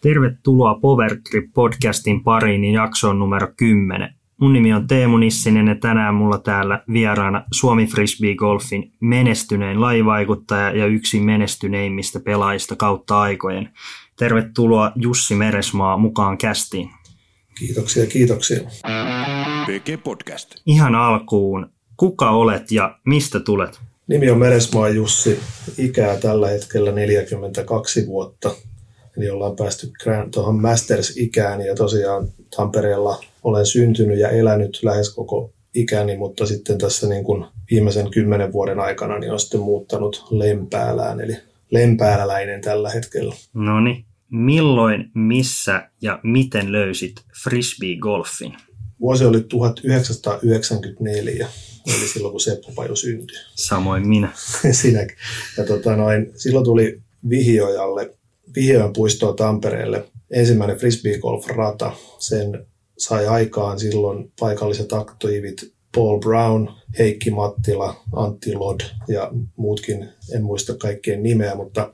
Tervetuloa Powertrip podcastin pariin ja jaksoon numero 10. Mun nimi on Teemu Nissinen ja tänään mulla täällä vieraana Suomi Frisbee Golfin menestynein lajivaikuttaja ja yksi menestyneimmistä pelaajista kautta aikojen. Tervetuloa Jussi Meresmaa mukaan kästiin. Kiitoksia, kiitoksia. PG Podcast. Ihan alkuun, kuka olet ja mistä tulet? Nimi on Meresmaa Jussi, ikää tällä hetkellä 42 vuotta. Eli ollaan päästy tuohon Masters-ikään ja tosiaan Tampereella olen syntynyt ja elänyt lähes koko ikäni, mutta sitten tässä niin kuin viimeisen kymmenen vuoden aikana niin on sitten muuttanut Lempäälään, eli lempääläläinen tällä hetkellä. No niin. Milloin, missä ja miten löysit frisbee-golfin? Vuosi oli 1994, eli silloin kun Seppo Paju syntyi. Samoin minä. Sinäkin. Ja tota noin, silloin tuli Vihiojalle, Vihiojan puistoon Tampereelle ensimmäinen frisbee-golf-rata. Sen sai aikaan silloin paikalliset aktiivit Paul Brown, Heikki Mattila, Antti Lod ja muutkin, en muista kaikkien nimeä, mutta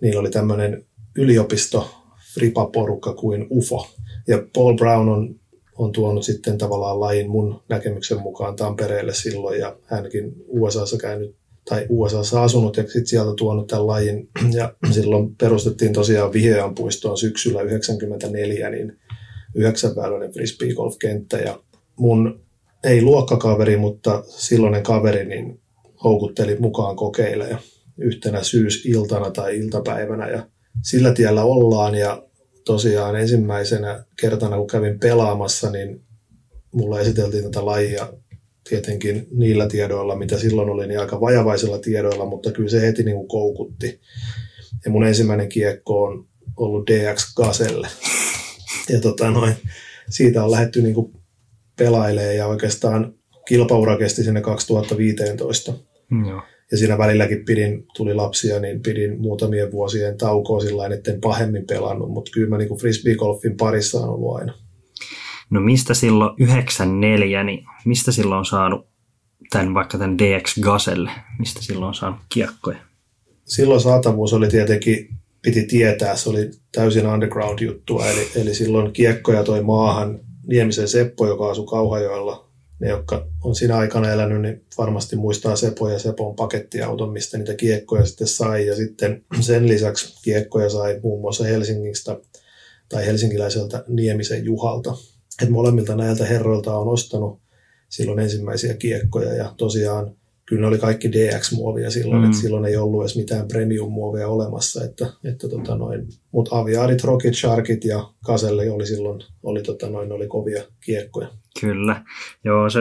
niillä oli tämmöinen yliopisto fripaporukka kuin UFO. Ja Paul Brown on, on tuonut sitten tavallaan lajin mun näkemyksen mukaan Tampereelle silloin ja hänkin USAssa käynyt tai USAssa asunut ja sitten sieltä tuonut tämän lajin. Ja silloin perustettiin tosiaan Vihean puistoon syksyllä 1994, niin yhdeksänväyläinen frisbee golf-kenttä ja mun ei luokkakaveri, mutta silloinen kaveri niin houkutteli mukaan kokeilemaan yhtenä syysiltana tai iltapäivänä. Ja sillä tiellä ollaan. Ja tosiaan ensimmäisenä kertana, kun kävin pelaamassa, niin mulla esiteltiin tätä lajia tietenkin niillä tiedoilla, mitä silloin oli, niin aika vajavaisilla tiedoilla, mutta kyllä se heti niin kuin koukutti. Ja mun ensimmäinen kiekko on ollut DX Gaselle. Ja tota noin, siitä on lähdetty niin kuin pelailemaan ja oikeastaan kilpaura kesti sinne 2015. Joo ja siinä välilläkin pidin, tuli lapsia, niin pidin muutamien vuosien taukoa sillä etten pahemmin pelannut, mutta kyllä mä niin frisbee-golfin parissa on ollut aina. No mistä silloin 94, niin mistä silloin on saanut tämän, vaikka tämän DX Gazelle, mistä silloin on saanut kiekkoja? Silloin saatavuus oli tietenkin, piti tietää, se oli täysin underground-juttua, eli, eli silloin kiekkoja toi maahan Niemisen Seppo, joka asui Kauhajoella, ne, jotka on siinä aikana elänyt, niin varmasti muistaa Sepo ja Sepon pakettiauton, mistä niitä kiekkoja sitten sai. Ja sitten sen lisäksi kiekkoja sai muun muassa Helsingistä tai helsinkiläiseltä Niemisen Juhalta. Et molemmilta näiltä herroilta on ostanut silloin ensimmäisiä kiekkoja ja tosiaan kyllä ne oli kaikki DX-muovia silloin, mm. että silloin ei ollut edes mitään premium-muovia olemassa, että, että tota noin, mutta Aviarit, Rocket Sharkit ja Kaselle oli silloin, oli tota noin, oli kovia kiekkoja. Kyllä, joo se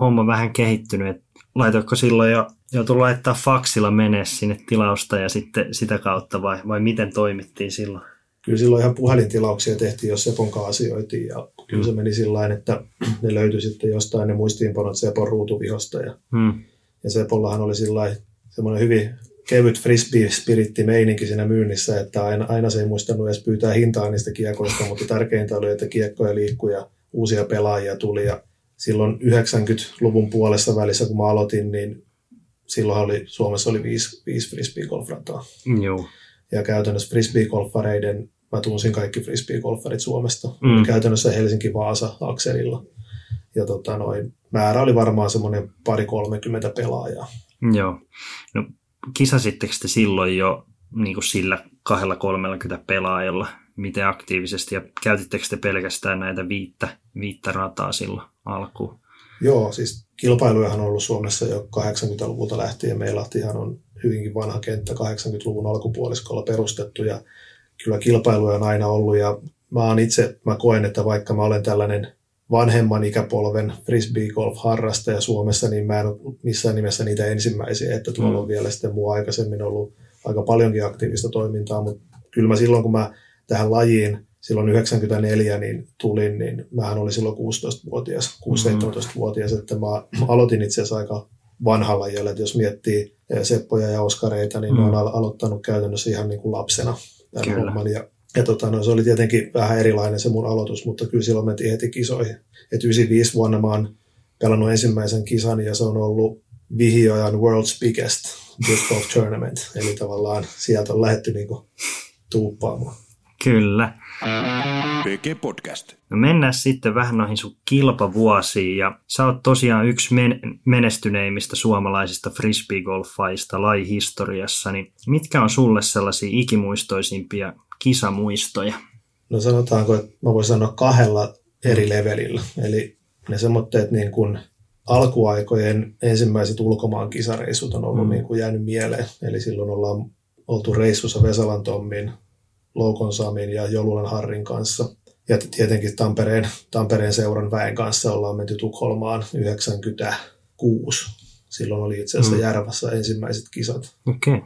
homma vähän kehittynyt, että laitoitko silloin jo joutui laittaa faksilla menee sinne tilausta ja sitten sitä kautta vai, vai miten toimittiin silloin? Kyllä silloin ihan puhelintilauksia tehtiin, jos Sepon kanssa asioitiin ja kyllä se meni sillä että ne löytyi sitten jostain ne muistiinpanot Sepon ruutuvihosta ja, hmm. ja Sepollahan oli sillä semmoinen hyvin kevyt frisbee-spiritti meininki siinä myynnissä, että aina, aina se ei muistanut edes pyytää hintaa niistä kiekoista, mutta tärkeintä oli, että kiekkoja liikkui ja uusia pelaajia tuli ja silloin 90-luvun puolessa välissä, kun mä aloitin, niin silloin oli, Suomessa oli viisi, viisi frisbee-golfrataa. Joo. Ja käytännössä frisbee-golfareiden, mä tunsin kaikki frisbee-golfarit Suomesta. Mm. Käytännössä Helsinki-Vaasa-akselilla. Ja tota, noin, määrä oli varmaan semmoinen pari 30 pelaajaa. Joo. No, kisasitteko te silloin jo niin kuin sillä 230 pelaajalla miten aktiivisesti ja käytittekö te pelkästään näitä viittä, viittä rataa silloin alkuun? Joo, siis kilpailujahan on ollut Suomessa jo 80-luvulta lähtien. Meillä ihan on hyvinkin vanha kenttä 80-luvun alkupuoliskolla perustettu ja kyllä kilpailuja on aina ollut ja mä oon itse, mä koen, että vaikka mä olen tällainen vanhemman ikäpolven frisbee golf harrastaja Suomessa, niin mä en ole missään nimessä niitä ensimmäisiä, että tuolla on mm. vielä sitten muu aikaisemmin ollut aika paljonkin aktiivista toimintaa, mutta kyllä mä silloin, kun mä tähän lajiin silloin 94 niin tulin, niin mähän olin silloin 16-vuotias, 16-17-vuotias, että mä aloitin itse asiassa aika vanhalla lajilla, että jos miettii eh, Seppoja ja Oskareita, niin mm. ne on mm. aloittanut käytännössä ihan niin kuin lapsena tämän homman. Ja, ja tota, no, se oli tietenkin vähän erilainen se mun aloitus, mutta kyllä silloin mentiin heti kisoihin. Et 95 vuonna mä oon pelannut ensimmäisen kisan ja se on ollut Vihiojan World's Biggest Disc Golf Tournament. Eli tavallaan sieltä on lähdetty niin kuin tuuppaamaan. Kyllä. PG Podcast. No mennään sitten vähän noihin sun kilpavuosiin ja sä oot tosiaan yksi men- menestyneimmistä suomalaisista frisbeegolfaista lajihistoriassa, niin mitkä on sulle sellaisia ikimuistoisimpia kisamuistoja? No sanotaanko, että mä voin sanoa kahdella eri levelillä. Eli ne semmoitteet niin kuin alkuaikojen ensimmäiset ulkomaan kisareissut on ollut mm. niin kuin jäänyt mieleen. Eli silloin ollaan oltu reissussa Vesalan Tommin, Loukon Samin ja Jolulan Harrin kanssa. Ja tietenkin Tampereen, Tampereen seuran väen kanssa ollaan menty Tukholmaan 96. Silloin oli itse asiassa mm. Järvässä ensimmäiset kisat. Okay.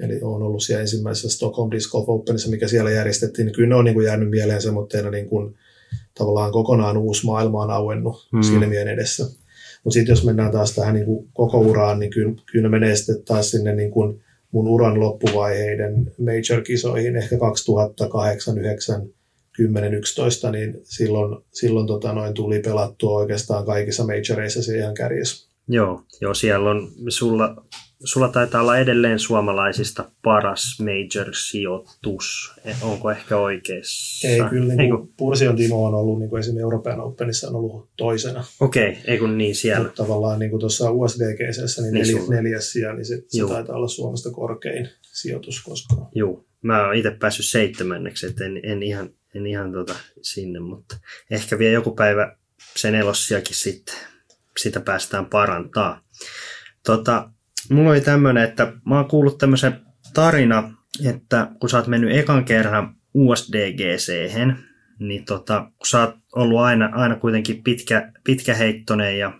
Eli on ollut siellä ensimmäisessä Stockholm Disc Golf Openissa, mikä siellä järjestettiin. Niin kyllä ne on niin kuin jäänyt mieleen semmoitteena niin kuin, tavallaan kokonaan uusi maailma on auennut mm. silmien edessä. Mutta sitten jos mennään taas tähän niin kuin koko uraan, niin kyllä, kyllä ne menee sitten taas sinne niin kuin mun uran loppuvaiheiden major-kisoihin, ehkä 2008, 9, 10, 11, niin silloin, silloin tota noin tuli pelattua oikeastaan kaikissa majoreissa se ihan kärjessä. Joo, joo, siellä on, sulla, sulla taitaa olla edelleen suomalaisista paras major-sijoitus. Onko ehkä oikeassa? Ei, kyllä niin kuin Pursion Timo on ollut niin kuin esimerkiksi Euroopan Openissa on ollut toisena. Okei, okay, ei kun niin siellä. Mutta tavallaan niin kuin tuossa USDGC, niin, niin neljäs, neljäs sija, niin se, se taitaa olla Suomesta korkein sijoitus koskaan. Joo, mä oon itse päässyt seitsemänneksi, että en, en ihan, en ihan tota sinne, mutta ehkä vielä joku päivä sen elossiakin sitten sitä päästään parantaa. Tota, mulla oli tämmöinen, että mä oon kuullut tämmöisen tarina, että kun sä oot mennyt ekan kerran usdgc niin tota, kun sä oot ollut aina, aina kuitenkin pitkä, pitkäheittonen ja,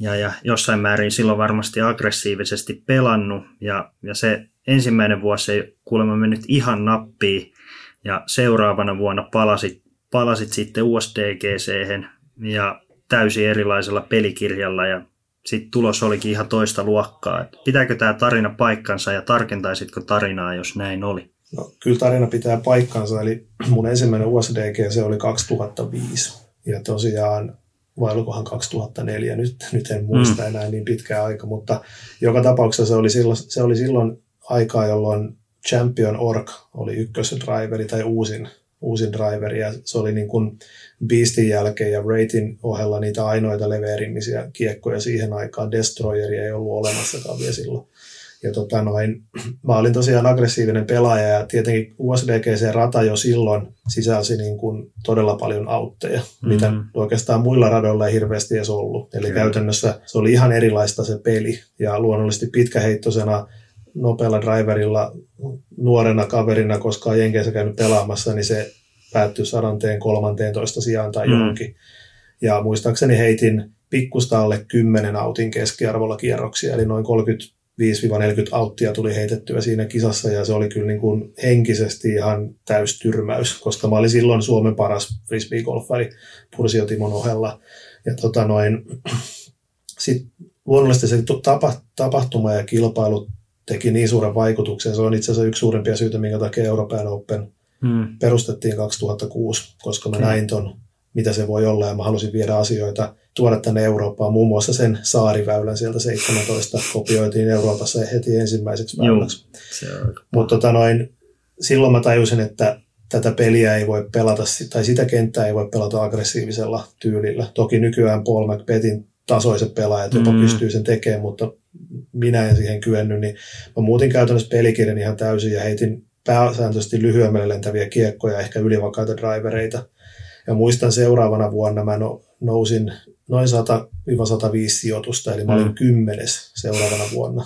ja, ja jossain määrin silloin varmasti aggressiivisesti pelannut ja, ja se ensimmäinen vuosi ei kuulemma mennyt ihan nappiin ja seuraavana vuonna palasit, palasit sitten USDGC ja täysin erilaisella pelikirjalla ja sitten tulos olikin ihan toista luokkaa. Et pitääkö tämä tarina paikkansa ja tarkentaisitko tarinaa, jos näin oli? No, kyllä tarina pitää paikkansa, eli mun ensimmäinen USDG se oli 2005. Ja tosiaan, vai olikohan 2004, nyt, nyt en muista mm. enää niin pitkä aika, mutta joka tapauksessa se oli silloin, se oli silloin aikaa, jolloin Champion Org oli ykkösdriveri tai uusin uusin driveri ja se oli niin kuin Beastin jälkeen ja Ratin ohella niitä ainoita leveerimmisiä kiekkoja siihen aikaan. Destroyeria ei ollut olemassakaan vielä silloin. Ja tota noin, mä olin tosiaan aggressiivinen pelaaja ja tietenkin USDGC-rata jo silloin sisälsi niin kuin todella paljon autteja, mm-hmm. mitä oikeastaan muilla radoilla ei hirveästi edes ollut. Eli Kyllä. käytännössä se oli ihan erilaista se peli ja luonnollisesti pitkäheittosena nopealla driverilla nuorena kaverina koskaan Jenkeissä käynyt pelaamassa, niin se päättyi sadanteen 13 sijaan tai mm. johonkin. Ja muistaakseni heitin pikkusta alle 10 autin keskiarvolla kierroksia, eli noin 35-40 auttia tuli heitettyä siinä kisassa, ja se oli kyllä niin kuin henkisesti ihan täys tyrmäys, koska mä olin silloin Suomen paras frisbee-golfari Pursio Timon ohella. Ja tota noin, sit luonnollisesti se tapahtuma ja kilpailut teki niin suuren vaikutuksen. Se on itse asiassa yksi suurimpia syitä, minkä takia Euroopan Open hmm. perustettiin 2006, koska mä okay. näin ton, mitä se voi olla, ja mä halusin viedä asioita, tuoda tänne Eurooppaan. Muun muassa sen saariväylän sieltä 17 kopioitiin Euroopassa heti ensimmäiseksi väyläksi. Mutta tota noin, silloin mä tajusin, että tätä peliä ei voi pelata, tai sitä kenttää ei voi pelata aggressiivisella tyylillä. Toki nykyään Paul McBethin tasoiset pelaajat jopa mm. pystyy sen tekemään, mutta minä en siihen kyennyt, niin mä muutin käytännössä pelikirjan ihan täysin ja heitin pääsääntöisesti lyhyemmälle lentäviä kiekkoja, ehkä ylivakaita drivereita. Ja muistan seuraavana vuonna mä no, nousin noin 100-105 sijoitusta, eli mä olin mm. kymmenes seuraavana vuonna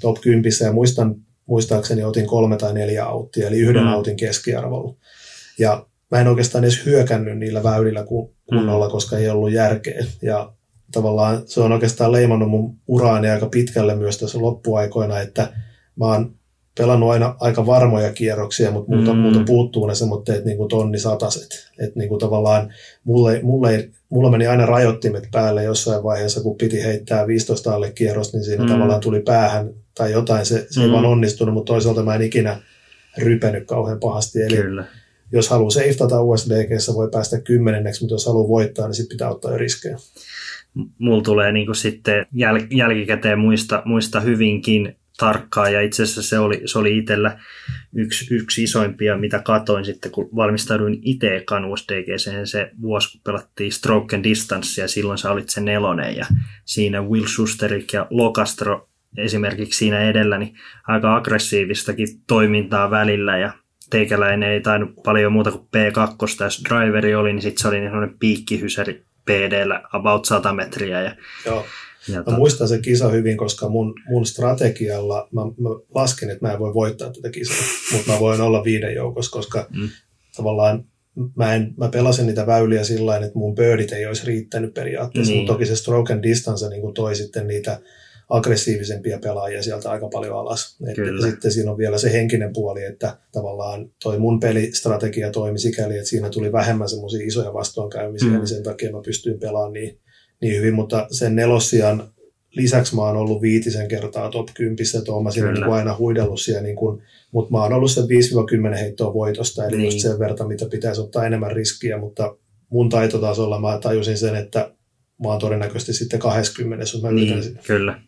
top 10 ja muistan, muistaakseni otin kolme tai neljä auttia, eli yhden mm. autin keskiarvolla. Ja mä en oikeastaan edes hyökännyt niillä väylillä kunnolla, mm. koska ei ollut järkeä. Ja tavallaan se on oikeastaan leimannut mun uraani aika pitkälle myös tässä loppuaikoina, että mä oon pelannut aina aika varmoja kierroksia, mutta multa, mm. multa puuttuu ne semmoitteet niin kuin tonni sataset. Että niin kuin tavallaan mulle, mulle, mulla meni aina rajoittimet päälle jossain vaiheessa, kun piti heittää 15 alle kierrosta, niin siinä mm. tavallaan tuli päähän tai jotain. Se, se mm. ei vaan onnistunut, mutta toisaalta mä en ikinä rypenyt kauhean pahasti. Eli Kyllä. jos haluaa safetata USDG, voi päästä kymmenenneksi, mutta jos haluaa voittaa, niin sitten pitää ottaa jo riskejä mulla tulee niin kuin sitten jäl, jälkikäteen muista, muista hyvinkin tarkkaan ja itse asiassa se oli, se oli itsellä yksi, yksi isoimpia, mitä katoin sitten, kun valmistauduin itse ekan USDGC, se vuosi, kun pelattiin Stroke and Distance ja silloin sä olit se nelonen ja siinä Will Schusterik ja Lokastro esimerkiksi siinä edellä, niin aika aggressiivistakin toimintaa välillä ja teikäläinen ei tainnut paljon muuta kuin P2, jos driveri oli, niin sitten se oli sellainen piikkihysäri PDllä about 100 metriä. Ja, Joo. Ja mä muistan sen kisa hyvin, koska mun, mun strategialla, mä, mä lasken, että mä en voi voittaa tätä kisaa, mutta mä voin olla viiden joukossa, koska mm. tavallaan mä, en, mä pelasin niitä väyliä sillä että mun birdit ei olisi riittänyt periaatteessa, niin. mutta toki se stroke and distance niin toi sitten niitä aggressiivisempia pelaajia sieltä aika paljon alas. Et sitten siinä on vielä se henkinen puoli, että tavallaan toi mun pelistrategia toimi sikäli, että siinä tuli vähemmän semmoisia isoja vastoinkäymisiä, mm. niin sen takia mä pystyin pelaamaan niin, niin hyvin, mutta sen nelosian lisäksi mä oon ollut viitisen kertaa top 10, että oon mä siinä niin aina huidellut siellä, niin kuin, mutta mä oon ollut sen 5-10 heittoa voitosta, eli niin. just sen verran, mitä pitäisi ottaa enemmän riskiä, mutta mun taitotasolla mä tajusin sen, että mä oon todennäköisesti sitten 20, jos mä niin, Kyllä.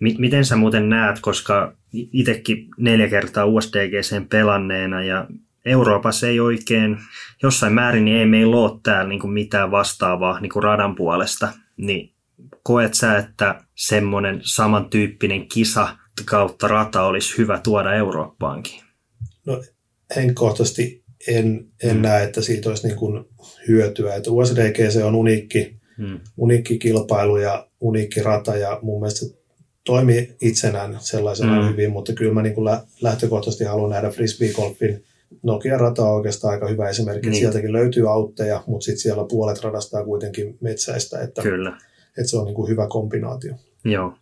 Miten sä muuten näet, koska itsekin neljä kertaa USDGCn pelanneena ja Euroopassa ei oikein, jossain määrin niin ei meillä ole täällä niin kuin mitään vastaavaa niin kuin radan puolesta, niin koet sä, että semmoinen samantyyppinen kisa kautta rata olisi hyvä tuoda Eurooppaankin? No henkkohtaisesti en, en mm. näe, että siitä olisi niin kuin hyötyä. Että USDGC on uniikki, mm. uniikki kilpailu ja uniikki rata ja mun mielestä toimi itsenään sellaisena mm. hyvin, mutta kyllä mä niin kuin lähtökohtaisesti haluan nähdä frisbee-golfin Nokia-rata on oikeastaan aika hyvä esimerkki. Niin. Sieltäkin löytyy autteja, mutta sitten siellä puolet radasta on kuitenkin metsäistä, että, Kyllä. että se on niin kuin hyvä kombinaatio. Joo.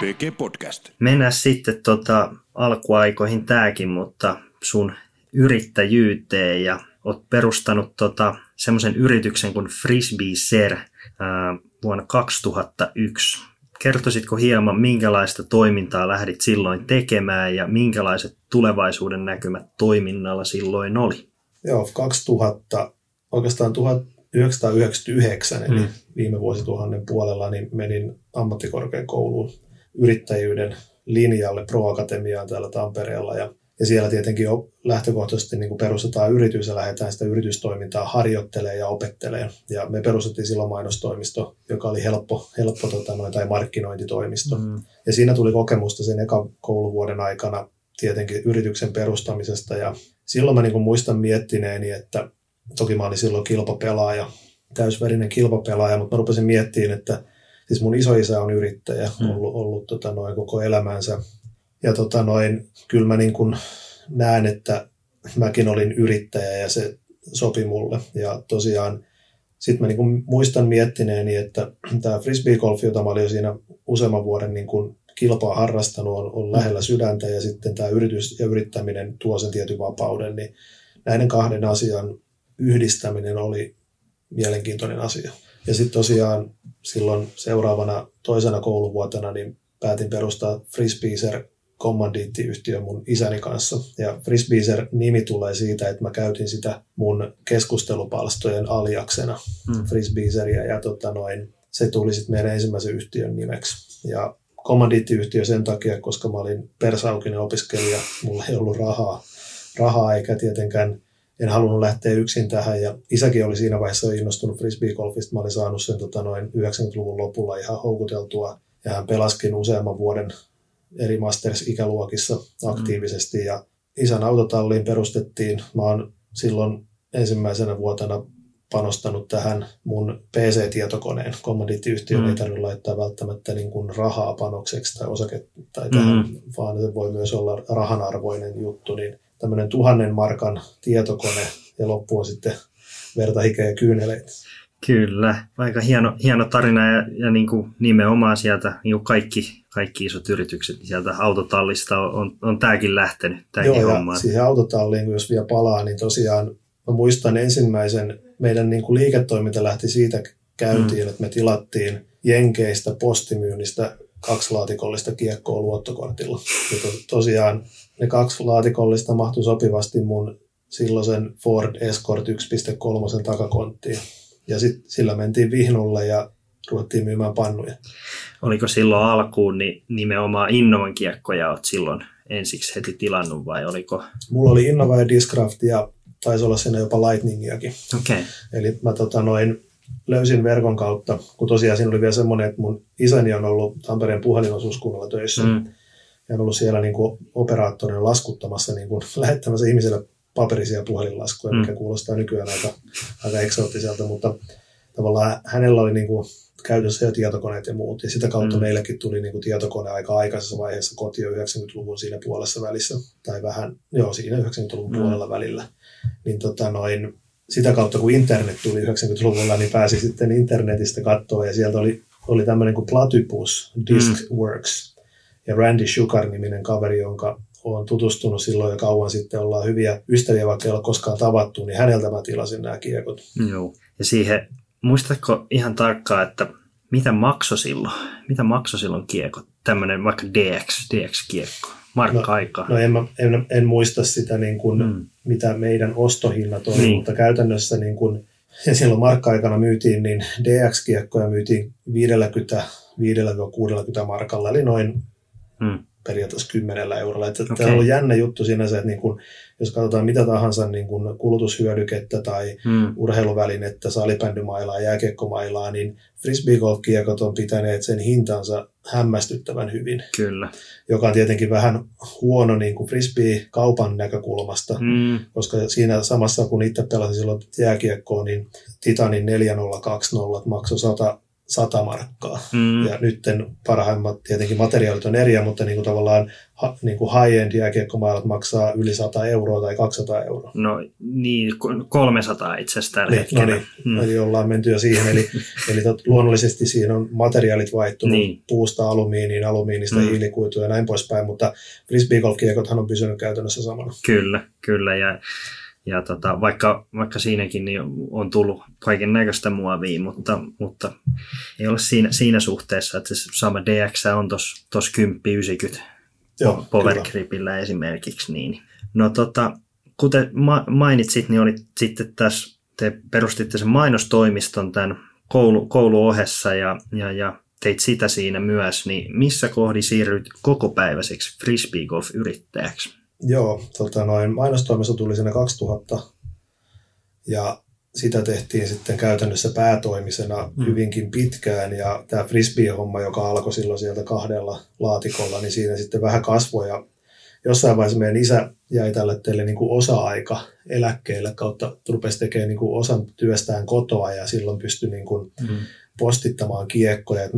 PG Podcast. Mennään sitten tota, alkuaikoihin tämäkin, mutta sun yrittäjyyteen ja oot perustanut tota, semmoisen yrityksen kuin Frisbee Ser ää, vuonna 2001 kertoisitko hieman, minkälaista toimintaa lähdit silloin tekemään ja minkälaiset tulevaisuuden näkymät toiminnalla silloin oli? Joo, 2000, oikeastaan 1999, eli mm. viime vuosituhannen puolella, niin menin ammattikorkeakouluun yrittäjyyden linjalle Pro-akatemiaan täällä Tampereella ja ja siellä tietenkin jo lähtökohtaisesti niin kuin perustetaan yritys ja lähdetään sitä yritystoimintaa harjoittelemaan ja opettelemaan. Ja me perustettiin silloin mainostoimisto, joka oli helppo, helppo tota, noin, tai markkinointitoimisto. Mm. Ja siinä tuli kokemusta sen eka kouluvuoden aikana tietenkin yrityksen perustamisesta. Ja silloin mä niin kuin muistan miettineeni, että toki mä olin silloin kilpapelaaja, täysverinen kilpapelaaja, mutta mä rupesin miettimään, että siis mun isoisä on yrittäjä, mm. ollut, ollut tota, noin koko elämänsä ja tota noin, kyllä mä niin kuin näen, että mäkin olin yrittäjä ja se sopi mulle. Ja tosiaan sitten mä niin kuin muistan miettineeni, että tämä frisbee-golfi, jota mä olin jo siinä useamman vuoden niin kuin kilpaa harrastanut, on, on lähellä sydäntä ja sitten tämä yritys ja yrittäminen tuo sen tietyn vapauden, niin näiden kahden asian yhdistäminen oli mielenkiintoinen asia. Ja sitten tosiaan silloin seuraavana toisena kouluvuotena niin päätin perustaa Frisbeeser kommandiittiyhtiö mun isäni kanssa. Ja Frisbeeser-nimi tulee siitä, että mä käytin sitä mun keskustelupalstojen aliaksena, mm. Frisbeeseria, ja tota noin, se tuli sitten meidän ensimmäisen yhtiön nimeksi. Ja kommandiittiyhtiö sen takia, koska mä olin persaukinen opiskelija, mulla ei ollut rahaa, rahaa eikä tietenkään en halunnut lähteä yksin tähän ja isäkin oli siinä vaiheessa innostunut frisbee-golfista. Mä olin saanut sen tota, noin 90-luvun lopulla ihan houkuteltua ja hän pelaskin useamman vuoden eri Masters-ikäluokissa aktiivisesti mm. ja isän autotalliin perustettiin. Mä oon silloin ensimmäisenä vuotena panostanut tähän mun PC-tietokoneen. Kommandiittiyhtiö mm. ei tarvitse laittaa välttämättä niin kuin rahaa panokseksi tai osake tai tähän, mm. vaan se voi myös olla rahanarvoinen juttu. Niin tämmöinen tuhannen markan tietokone ja loppu on sitten verta, hikeä ja kyyneleitä. Kyllä, aika hieno, hieno tarina ja, ja niin kuin nimenomaan sieltä niin kuin kaikki, kaikki isot yritykset, niin sieltä autotallista on, on, on tämäkin lähtenyt, tämäkin Joo, homma. siihen autotalliin, jos vielä palaa, niin tosiaan mä muistan ensimmäisen, meidän niin kuin liiketoiminta lähti siitä käyntiin, mm. että me tilattiin Jenkeistä postimyynnistä kaksi laatikollista kiekkoa luottokortilla. Ja to, tosiaan ne kaksi laatikollista mahtui sopivasti mun silloisen Ford Escort 1.3 takakonttiin. Ja sitten sillä mentiin Vihnulle ja ruvettiin myymään pannuja. Oliko silloin alkuun niin nimenomaan Innovan kiekkoja olet silloin ensiksi heti tilannut vai oliko? Mulla oli Innova ja Discraft ja taisi olla siinä jopa Lightningiakin. Okei. Okay. Eli mä tota, noin, löysin verkon kautta, kun tosiaan siinä oli vielä semmoinen, että mun isäni on ollut Tampereen puhelinosuuskunnalla töissä. Mm. Ja on ollut siellä niin kuin operaattorina laskuttamassa, niin kuin, lähettämässä ihmisille paperisia puhelinlaskuja, mm. mikä kuulostaa nykyään aika, aika eksoottiselta, mutta tavallaan hänellä oli niin kuin käytössä jo tietokoneet ja muut, ja sitä kautta mm. meillekin tuli niin kuin tietokone aika aikaisessa vaiheessa koti jo 90-luvun siinä puolessa välissä, tai vähän, joo, siinä 90-luvun mm. puolella välillä. Niin tota noin, sitä kautta kun internet tuli 90-luvulla, niin pääsi sitten internetistä katsoa, ja sieltä oli, oli tämmöinen kuin Platypus Diskworks, mm. ja Randy Sugar-niminen kaveri, jonka olen tutustunut silloin jo kauan sitten, ollaan hyviä ystäviä, vaikka ei ole koskaan tavattu, niin häneltä mä tilasin nämä kiekot. Joo. Ja siihen, muistatko ihan tarkkaan, että mitä maksoi silloin? Mitä maksoi silloin kiekot? Tämmöinen vaikka DX, DX-kiekko, markka-aikaa. No, no en, en, en, muista sitä, niin kuin, mm. mitä meidän ostohinnat on, niin. mutta käytännössä niin kuin, ja silloin markka-aikana myytiin, niin DX-kiekkoja myytiin 50-60 markalla, eli noin mm periaatteessa kymmenellä eurolla. Että okay. Tämä on jännä juttu sinänsä, että niin kun, jos katsotaan mitä tahansa niin kun kulutushyödykettä tai hmm. urheiluvälinettä, salibändymailaa, jääkiekkomailaa, niin frisbeegolf-kiekot on pitäneet sen hintansa hämmästyttävän hyvin. Kyllä. Joka on tietenkin vähän huono niin kuin frisbee-kaupan näkökulmasta, hmm. koska siinä samassa kun itse pelasin silloin jääkiekkoa, niin Titanin 4020 maksoi 100 100 markkaa. Mm. Ja nyt parhaimmat tietenkin materiaalit on eriä, mutta niin kuin tavallaan ha, niin kuin high-end jääkiekkomailat maksaa yli 100 euroa tai 200 euroa. No niin, 300 itse asiassa tällä niin, no hetkellä. No niin, mm. eli ollaan menty jo siihen. Eli, eli tot, luonnollisesti siinä on materiaalit vaihtunut niin. puusta alumiiniin, alumiinista mm. hiilikuituun ja näin poispäin, mutta frisbeegolf-kiekothan on pysynyt käytännössä samana. Kyllä, kyllä. Ja ja tota, vaikka, vaikka siinäkin niin on tullut kaiken näköistä muovia, mutta, mutta ei ole siinä, siinä suhteessa, että se sama DX on tuossa 10-90 Power Gripillä esimerkiksi. Niin. No tota, kuten ma- mainitsit, niin oli sitten tässä, te perustitte sen mainostoimiston tämän koulu, kouluohessa ja, ja, ja teit sitä siinä myös, niin missä kohdi siirryt kokopäiväiseksi frisbeegolf-yrittäjäksi? Joo, tota noin, mainostoimisto tuli sinne 2000 ja sitä tehtiin sitten käytännössä päätoimisena mm. hyvinkin pitkään ja tämä frisbee-homma, joka alkoi silloin sieltä kahdella laatikolla, niin siinä sitten vähän kasvoi ja jossain vaiheessa meidän isä jäi tälle teille niin kuin osa-aika eläkkeelle kautta rupesi tekemään niin kuin osan työstään kotoa ja silloin pystyi niin kuin mm. postittamaan kiekkoja.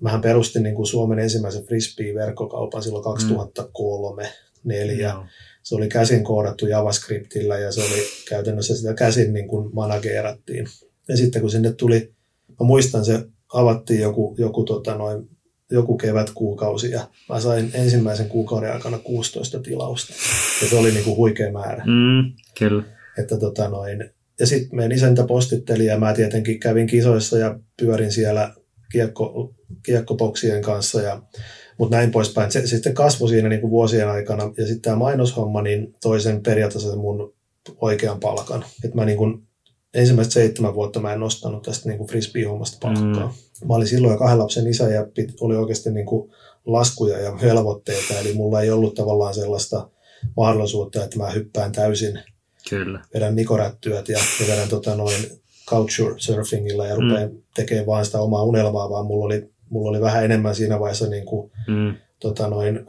Mähän perustin niin kuin Suomen ensimmäisen frisbee-verkkokaupan silloin 2003. Mm neljä. Joo. Se oli käsin koodattu JavaScriptillä ja se oli käytännössä sitä käsin niin kuin manageerattiin. Ja sitten kun sinne tuli, mä muistan se avattiin joku, joku, tota noin, joku kevätkuukausi ja mä sain ensimmäisen kuukauden aikana 16 tilausta. Ja se oli niin kuin huikea määrä. Mm, kyllä. Että tota noin, ja sitten meidän isäntä postitteli ja mä tietenkin kävin kisoissa ja pyörin siellä kiekko, kiekkopoksien kanssa ja mutta näin poispäin. Se, se sitten kasvoi siinä niin kuin vuosien aikana ja sitten tämä mainoshomma niin toisen periaatteessa mun oikean palkan. Että mä niin kuin, ensimmäiset seitsemän vuotta mä en nostanut tästä niin kuin frisbee-hommasta palkkaa. Mm. Mä olin silloin jo kahden lapsen isä ja pit, oli oikeasti niin kuin laskuja ja velvoitteita, eli mulla ei ollut tavallaan sellaista mahdollisuutta, että mä hyppään täysin, Kyllä. vedän nikorättyöt ja, ja vedän tota noin couchsurfingilla ja rupean mm. tekemään vaan sitä omaa unelmaa, vaan mulla oli mulla oli vähän enemmän siinä vaiheessa niin kuin, mm. tota noin,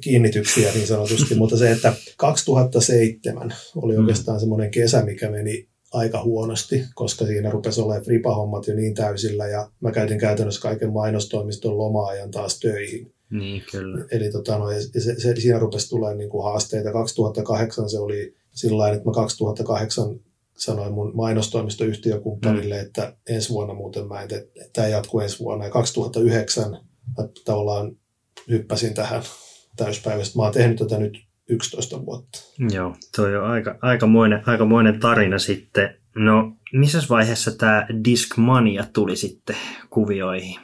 kiinnityksiä niin sanotusti, mutta se, että 2007 oli mm. oikeastaan semmoinen kesä, mikä meni aika huonosti, koska siinä rupesi olemaan fripa-hommat jo niin täysillä ja mä käytin käytännössä kaiken mainostoimiston loma-ajan taas töihin. Niin, kyllä. Eli tota, no, se, se, siinä rupesi tulemaan niin kuin haasteita. 2008 se oli sillä että mä 2008 sanoin mun mainostoimistoyhtiökumppanille, mm. että ensi vuonna muuten mä en tee, tämä jatkuu ensi vuonna. Ja 2009 mä tavallaan hyppäsin tähän täyspäiväisesti. Mä oon tehnyt tätä nyt 11 vuotta. Joo, toi on aika, aikamoinen, aikamoinen tarina sitten. No, missä vaiheessa tämä Discmania tuli sitten kuvioihin?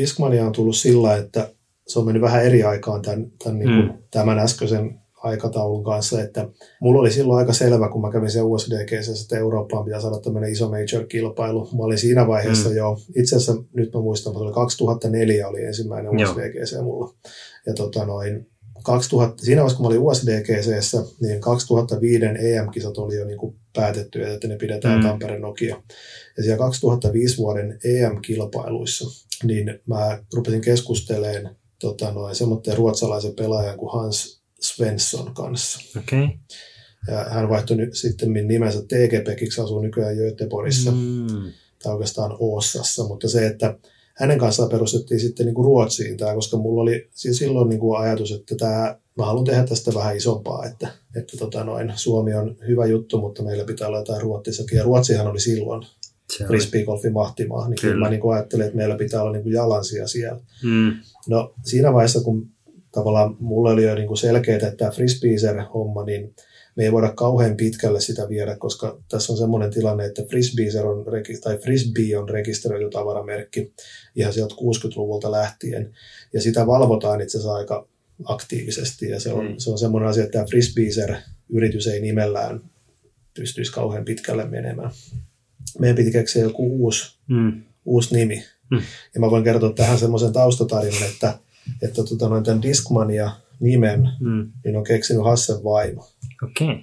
Discmania on tullut sillä, että se on mennyt vähän eri aikaan tämän, tämän, mm. niin kuin, tämän äskeisen aikataulun kanssa, että mulla oli silloin aika selvä, kun mä kävin siellä USDGC, että Eurooppaan pitää saada tämmöinen iso major-kilpailu. Mä olin siinä vaiheessa mm. jo, itse asiassa nyt mä muistan, että oli 2004 oli ensimmäinen USDGC mulla. Ja tota noin, 2000, siinä vaiheessa, kun mä olin USDGC, niin 2005 EM-kisat oli jo niin kuin päätetty, että ne pidetään mm. Tampere Nokia. Ja siellä 2005 vuoden EM-kilpailuissa, niin mä rupesin keskustelemaan tota noin, semmoinen ruotsalaisen pelaajan kuin Hans Svensson kanssa. Okay. Ja hän vaihtoi nyt sitten nimensä TGPkiksi, asuu nykyään Göteborgissa, mm. tai oikeastaan Oossassa, mutta se, että hänen kanssaan perustettiin sitten niin kuin Ruotsiin tämä, koska mulla oli siis silloin niin kuin ajatus, että tämä, mä haluan tehdä tästä vähän isompaa, että, että tota noin, Suomi on hyvä juttu, mutta meillä pitää olla jotain Ruotsissakin. Ja Ruotsihan oli silloin frisbeegolfin mahtimaa, niin kyllä mä niin kuin ajattelin, että meillä pitää olla niin kuin jalansia siellä. Mm. No siinä vaiheessa, kun tavallaan mulla oli jo niin kuin selkeää, että tämä frisbeeser-homma, niin me ei voida kauhean pitkälle sitä viedä, koska tässä on semmoinen tilanne, että Frisbeeser on, tai Frisbee on rekisteröity tavaramerkki ihan sieltä 60-luvulta lähtien, ja sitä valvotaan itse asiassa aika aktiivisesti, ja se on, mm. se on semmoinen asia, että tämä Frisbeeser-yritys ei nimellään pystyisi kauhean pitkälle menemään. Meidän piti keksiä joku uusi, mm. uusi nimi, mm. ja mä voin kertoa tähän semmoisen taustatarinan, että, että tota, noin tämän Discmania nimen mm. niin on keksinyt Hassen vaimo. Okei. Okay.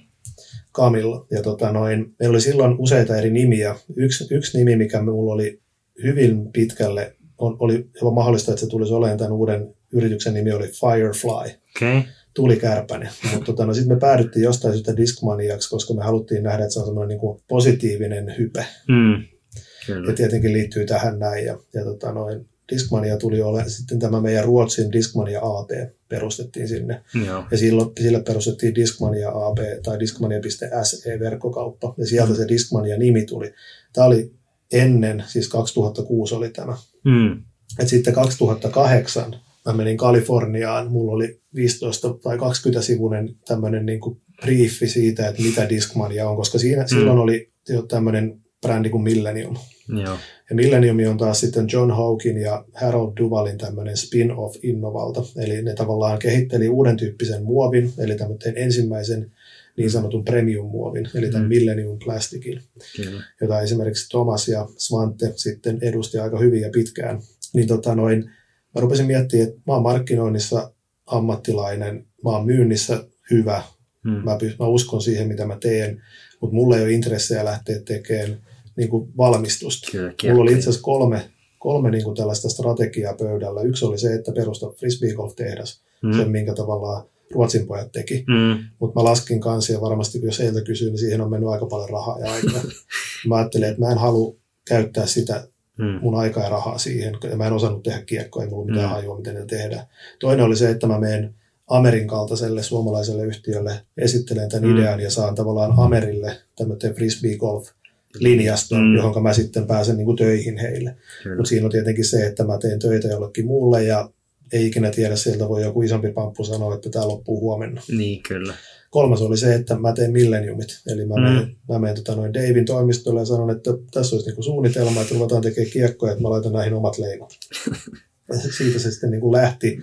Camilla. Ja tota noin, meillä oli silloin useita eri nimiä. Yksi, yksi nimi, mikä minulla oli hyvin pitkälle, on, oli jopa mahdollista, että se tulisi olemaan tämän uuden yrityksen nimi oli Firefly. Okay. Tuli kärpäne. Mutta tota, no, sitten me päädyttiin jostain syystä Discmaniaksi, koska me haluttiin nähdä, että se on semmoinen niin kuin positiivinen hype. Mm. Kyllä. Ja tietenkin liittyy tähän näin. Ja, ja tota, noin, Discmania tuli ole, sitten tämä meidän Ruotsin Discmania AB perustettiin sinne. Joo. Ja silloin, sille perustettiin Discmania AB tai Discmania.se-verkkokauppa. Ja sieltä se Discmania-nimi tuli. Tämä oli ennen, siis 2006 oli tämä. Mm. Et sitten 2008 mä menin Kaliforniaan, mulla oli 15 tai 20 sivuinen tämmöinen niin kuin briefi siitä, että mitä Discmania on, koska siinä, mm. silloin oli jo tämmöinen brändi kuin Millennium. Joo. Ja Millennium on taas sitten John Hawkin ja Harold Duvalin tämmöinen spin-off Innovalta. Eli ne tavallaan kehitteli uuden tyyppisen muovin, eli tämmöisen ensimmäisen niin sanotun premium-muovin, eli tämän mm. Millennium Plastikin, Kyllä. jota esimerkiksi Thomas ja Svante sitten edusti aika hyvin ja pitkään. Niin tota noin, mä rupesin miettimään, että mä oon markkinoinnissa ammattilainen, mä oon myynnissä hyvä, Mm. mä, py- mä uskon siihen, mitä mä teen, mutta mulla ei ole intressejä lähteä tekemään niin kuin valmistusta. Kyllä, Mulla oli itse asiassa kolme, kolme niin kuin tällaista strategiaa pöydällä. Yksi oli se, että perusta frisbee golf-tehdas, Mm. sen minkä tavallaan Ruotsin pojat teki. Mm. Mutta mä laskin kanssa ja varmasti jos heiltä kysyy, niin siihen on mennyt aika paljon rahaa ja aikaa. mä ajattelin, että mä en halua käyttää sitä Mm. mun aikaa ja rahaa siihen. Ja mä en osannut tehdä kiekkoa, ei mulla mitään Mm. hajua, miten ne tehdään. Toinen oli se, että mä menen Amerin kaltaiselle suomalaiselle yhtiölle esittelen tämän Mm. idean ja saan tavallaan Amerille tämmöisen frisbee golf linjaston, Mm. mm. johon mä sitten pääsen niin kuin töihin heille. Kyllä. Mutta siinä on tietenkin se, että mä teen töitä jollekin muulle ja ei ikinä tiedä, sieltä voi joku isompi pamppu sanoa, että tämä loppuu huomenna. Niin, kyllä. Kolmas oli se, että mä teen Millenniumit. Eli mä Mm. menen, mä menen tota noin Davin toimistolle ja sanon, että tässä olisi niinku suunnitelma, että ruvetaan tekemään kiekkoja, että mä laitan näihin omat leimat. Ja siitä se sitten niinku lähti.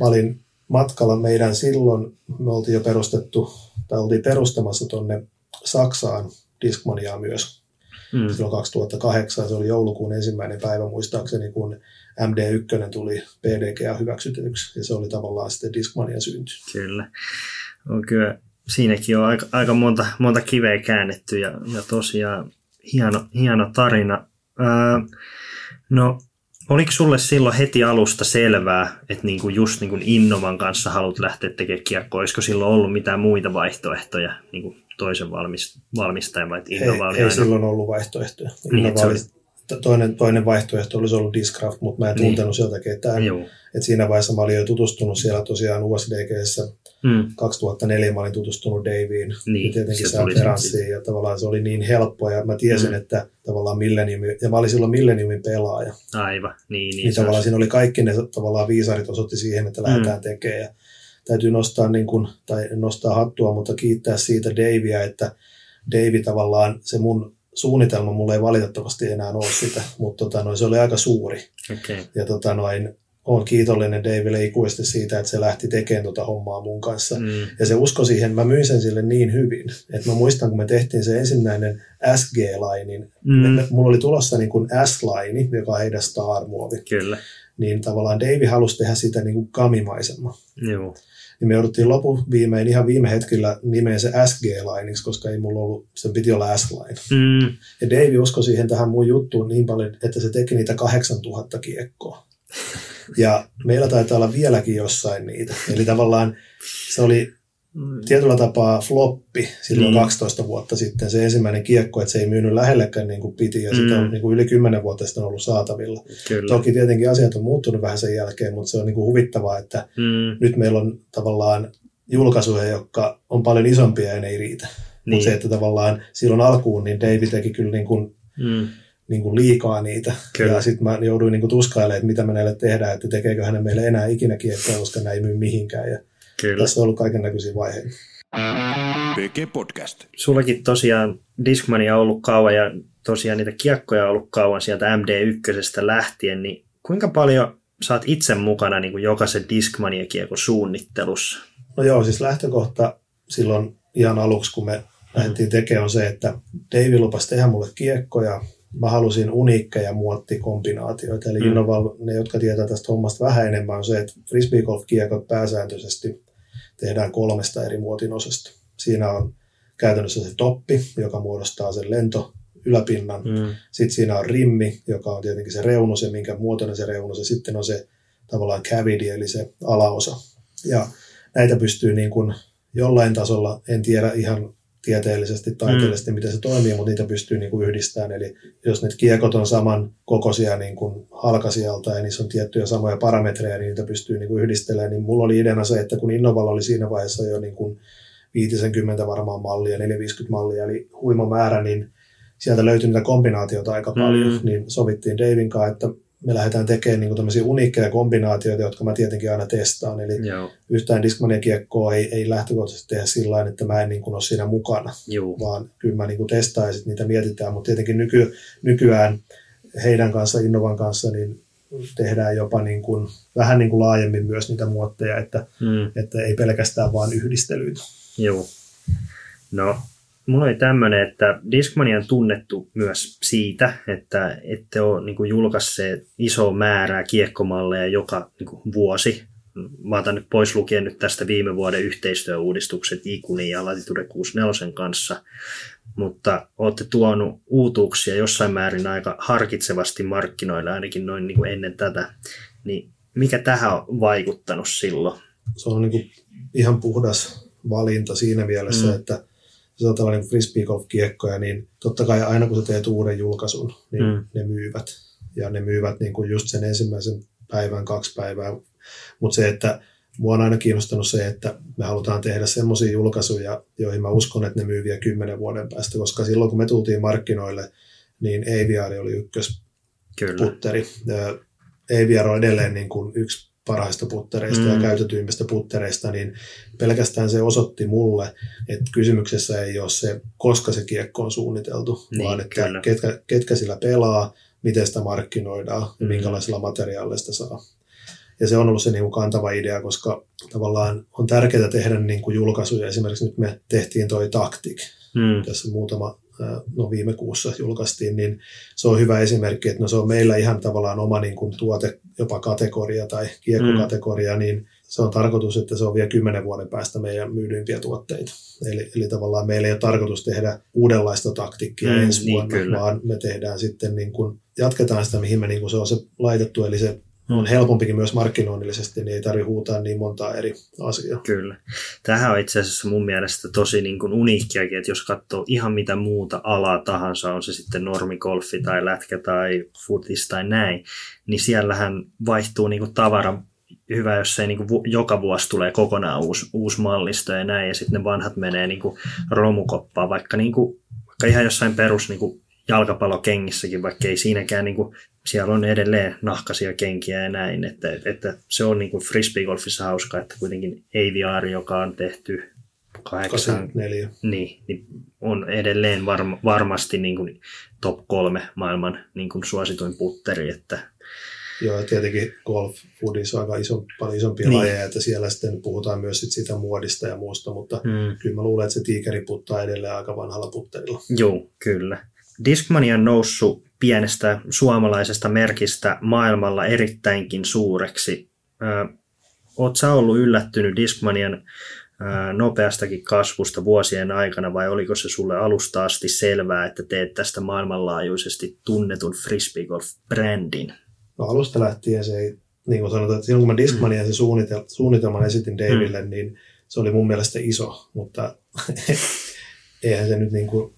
Mä olin matkalla meidän silloin, me oltiin jo perustettu, tai oltiin perustamassa tonne Saksaan Discmaniaa myös Mm. silloin 2008. Se oli joulukuun ensimmäinen päivä muistaakseni, kun MD1 tuli PDGA hyväksytetyksi. Ja se oli tavallaan sitten Discmanian synty. Kyllä. On kyllä, siinäkin on aika, aika monta, monta kiveä käännetty ja, ja tosiaan hieno, hieno tarina. Ää, no, oliko sulle silloin heti alusta selvää, että niinku just niinku Innovan kanssa haluat lähteä tekemään kiekkoa? Olisiko silloin ollut mitään muita vaihtoehtoja niinku toisen valmis, valmistajan vai että Ei, ei silloin ollut vaihtoehtoja. Niin, Innova että se oli, to- toinen, toinen vaihtoehto olisi ollut Discraft, mutta mä en Niin. tuntenut sieltä ketään. Joo. Et siinä vaiheessa mä olin jo tutustunut siellä tosiaan USDGssä. Mm. 2004 mä olin tutustunut Daveen Niin, ja tietenkin se Ferranssiin ja tavallaan se oli niin helppoa ja mä tiesin, Mm. että tavallaan Millennium, ja mä olin silloin Millenniumin pelaaja, Aivan, niin, niin, niin niin tavallaan siinä oli kaikki ne tavallaan viisarit osoitti siihen, että lähdetään tekemään ja täytyy nostaa niin kuin, tai nostaa hattua, mutta kiittää siitä Davia, että Davi tavallaan se mun suunnitelma, mulla ei valitettavasti enää ole sitä, mutta tota, noin, se oli aika suuri Okei. ja tota, noin, olen kiitollinen Daville ikuisesti siitä, että se lähti tekemään tuota hommaa mun kanssa. Mm. Ja se usko siihen, mä myin sen sille niin hyvin, että mä muistan, kun me tehtiin se ensimmäinen SG-lainin, Mm. mm. mulla oli tulossa niin kuin S-laini, joka on heidän Star-muovi, Kyllä. niin tavallaan Dave halusi tehdä sitä niin kuin kamimaisemman. Joo. Niin me jouduttiin lopun viimein ihan viime hetkellä nimeen se SG-lainiksi, koska ei mulla ollut, sen piti olla S-line. Mm. Ja Dave uskoi siihen tähän mun juttuun niin paljon, että se teki niitä 8000 kiekkoa. Ja meillä taitaa olla vieläkin jossain niitä. Eli tavallaan se oli tietyllä tapaa floppi silloin Niin. 12 vuotta sitten se ensimmäinen kiekko, että se ei myynyt lähellekään niin kuin piti ja mm. sitä Mm. on niin kuin yli 10 vuotta sitten ollut saatavilla. Kyllä. Toki tietenkin asiat on muuttunut vähän sen jälkeen, mutta se on niin kuin huvittavaa, että Mm. nyt meillä on tavallaan julkaisuja, jotka on paljon isompia ja ne ei riitä. Niin. Mutta se, että tavallaan silloin alkuun, niin David teki kyllä niin kuin, Mm. niin kuin liikaa niitä. Kyllä. Ja sitten mä jouduin niin kuin tuskailemaan, että mitä me näille tehdään, että tekeekö hänen meille enää ikinä kiekkoa, koska nämä ei myy mihinkään. Ja Kyllä. tässä on ollut kaiken näköisiä vaiheita. PG Podcast. Sullakin tosiaan Discmania on ollut kauan ja tosiaan niitä kiekkoja on ollut kauan sieltä MD1 lähtien, niin kuinka paljon oot itse mukana niin kuin jokaisen Discmania-kiekon suunnittelussa? No joo, siis lähtökohta silloin ihan aluksi, kun me lähdettiin tekemään, on se, että Dave lupasi tehdä mulle kiekkoja. Mä halusin uniikkeja muottikombinaatioita. Eli Mm. Innoval, ne, jotka tietää tästä hommasta vähän enemmän, on se, että frisbee golf kiekot pääsääntöisesti tehdään kolmesta eri muotin osasta. Siinä on käytännössä se toppi, joka muodostaa sen lento yläpinnan. Mm. Sitten siinä on rimmi, joka on tietenkin se reunus ja minkä muotoinen se reunus. Ja sitten on se tavallaan cavity, eli se alaosa. Ja näitä pystyy niin kuin jollain tasolla, en tiedä ihan tieteellisesti, taiteellisesti, mm. miten se toimii, mutta niitä pystyy niin kuin yhdistämään. Eli jos ne kiekot on saman kokoisia niin kuin halkasijalta ja niissä on tiettyjä samoja parametreja, niin niitä pystyy niin kuin yhdistelemään. Niin mulla oli ideana se, että kun Innovalla oli siinä vaiheessa jo niin kuin 50 varmaan mallia, 450 mallia, eli huima määrä, niin sieltä löytyi niitä kombinaatioita aika paljon, Mm. mm. niin sovittiin Davin kanssa, että me lähdetään tekemään niin tämmöisiä uniikkeja kombinaatioita, jotka mä tietenkin aina testaan. Eli Joo. yhtään Discmania kiekkoa ei, ei lähtökohtaisesti tehdä sillä tavalla, että mä en niin kuin ole siinä mukana, Joo. vaan kyllä mä niin kuin testaan ja sitten niitä mietitään. Mutta tietenkin nyky, nykyään heidän kanssa, Innovan kanssa, niin tehdään jopa niin kuin, vähän niin kuin laajemmin myös niitä muotteja, että, Mm. että ei pelkästään vaan yhdistelyitä. Joo. No, mulla oli tämmöinen, että Discmania on tunnettu myös siitä, että ette ole niin julkaisseet iso määrää kiekkomalleja joka niin kuin, vuosi. Mä otan nyt pois lukien nyt tästä viime vuoden yhteistyöuudistukset Ikunin ja Latitude 64 kanssa, mutta olette tuonut uutuuksia jossain määrin aika harkitsevasti markkinoille, ainakin noin niin kuin ennen tätä. Niin mikä tähän on vaikuttanut silloin? se on niin kuin ihan puhdas valinta siinä mielessä, mm. että se on tällainen frisbee golf kiekkoja, niin totta kai aina kun sä teet uuden julkaisun, niin Mm. ne myyvät. Ja ne myyvät niin kuin just sen ensimmäisen päivän, kaksi päivää. Mutta se, että mua on aina kiinnostanut se, että me halutaan tehdä semmoisia julkaisuja, joihin mä uskon, että ne myy vielä kymmenen vuoden päästä, koska silloin kun me tultiin markkinoille, niin Aviari oli ykkösputteri. Kyllä. Aviar on edelleen niin kuin yksi parhaista puttereista mm. Ja käytetyimmistä puttereista, niin pelkästään se osoitti mulle, että kysymyksessä ei ole se, koska se kiekko on suunniteltu, Niin, vaan että kyllä. ketkä, ketkä sillä pelaa, miten sitä markkinoidaan ja Mm. minkälaisilla materiaaleilla sitä saa. Ja se on ollut se niin kuin kantava idea, koska tavallaan on tärkeää tehdä niin kuin julkaisuja. Esimerkiksi nyt me tehtiin toi Tactic, Mm. tässä muutama, no viime kuussa julkaistiin, niin se on hyvä esimerkki, että no se on meillä ihan tavallaan oma niin kuin tuote, jopa kategoria tai kiekkokategoria, mm. niin se on tarkoitus, että se on vielä kymmenen vuoden päästä meidän myydyimpiä tuotteita. Eli, eli tavallaan meillä ei ole tarkoitus tehdä uudenlaista taktiikkia Mm, ensi niin, vuonna, kyllä. vaan me tehdään sitten niin kuin, jatketaan sitä, mihin me niin kuin se on se laitettu, eli se. On helpompikin myös markkinoinnillisesti, niin ei tarvitse huutaa niin montaa eri asiaa. Kyllä. Tähän on itse asiassa mun mielestä tosi niin kuin uniikkiakin, että jos katsoo ihan mitä muuta alaa tahansa, on se sitten normigolfi tai lätkä tai futis tai näin, niin siellähän vaihtuu niin kuin tavara hyvä, jos se niin kuin joka vuosi tulee kokonaan uusi, uusi mallisto ja näin, ja sitten ne vanhat menee niin kuin romukoppaan, vaikka, niin kuin, vaikka ihan jossain perus niin kuin jalkapallokengissäkin, vaikka ei siinäkään, niin kuin, siellä on edelleen nahkaisia kenkiä ja näin, että, että se on niin kuin frisbeegolfissa hauska, että kuitenkin Aviari, joka on tehty kahdeksan, 84. niin, niin on edelleen varma, varmasti niin kuin top kolme maailman niin kuin suosituin putteri, että Joo, ja tietenkin golf foodissa on aika iso, paljon isompia Niin. lajeja, että siellä sitten puhutaan myös sit siitä muodista ja muusta, mutta Mm. kyllä mä luulen, että se tiikeri puttaa edelleen aika vanhalla putterilla. Joo, kyllä. Discmania on noussut pienestä suomalaisesta merkistä maailmalla erittäinkin suureksi. Oot sä ollut yllättynyt Discmanian nopeastakin kasvusta vuosien aikana vai oliko se sulle alusta asti selvää, että teet tästä maailmanlaajuisesti tunnetun frisbeegolf-brändin? No alusta lähtien se ei, niin kuin sanotaan, että silloin kun mä Discmania sen suunnitel- suunnitelman esitin Daville, mm. niin se oli mun mielestä iso, mutta eihän se nyt niin kuin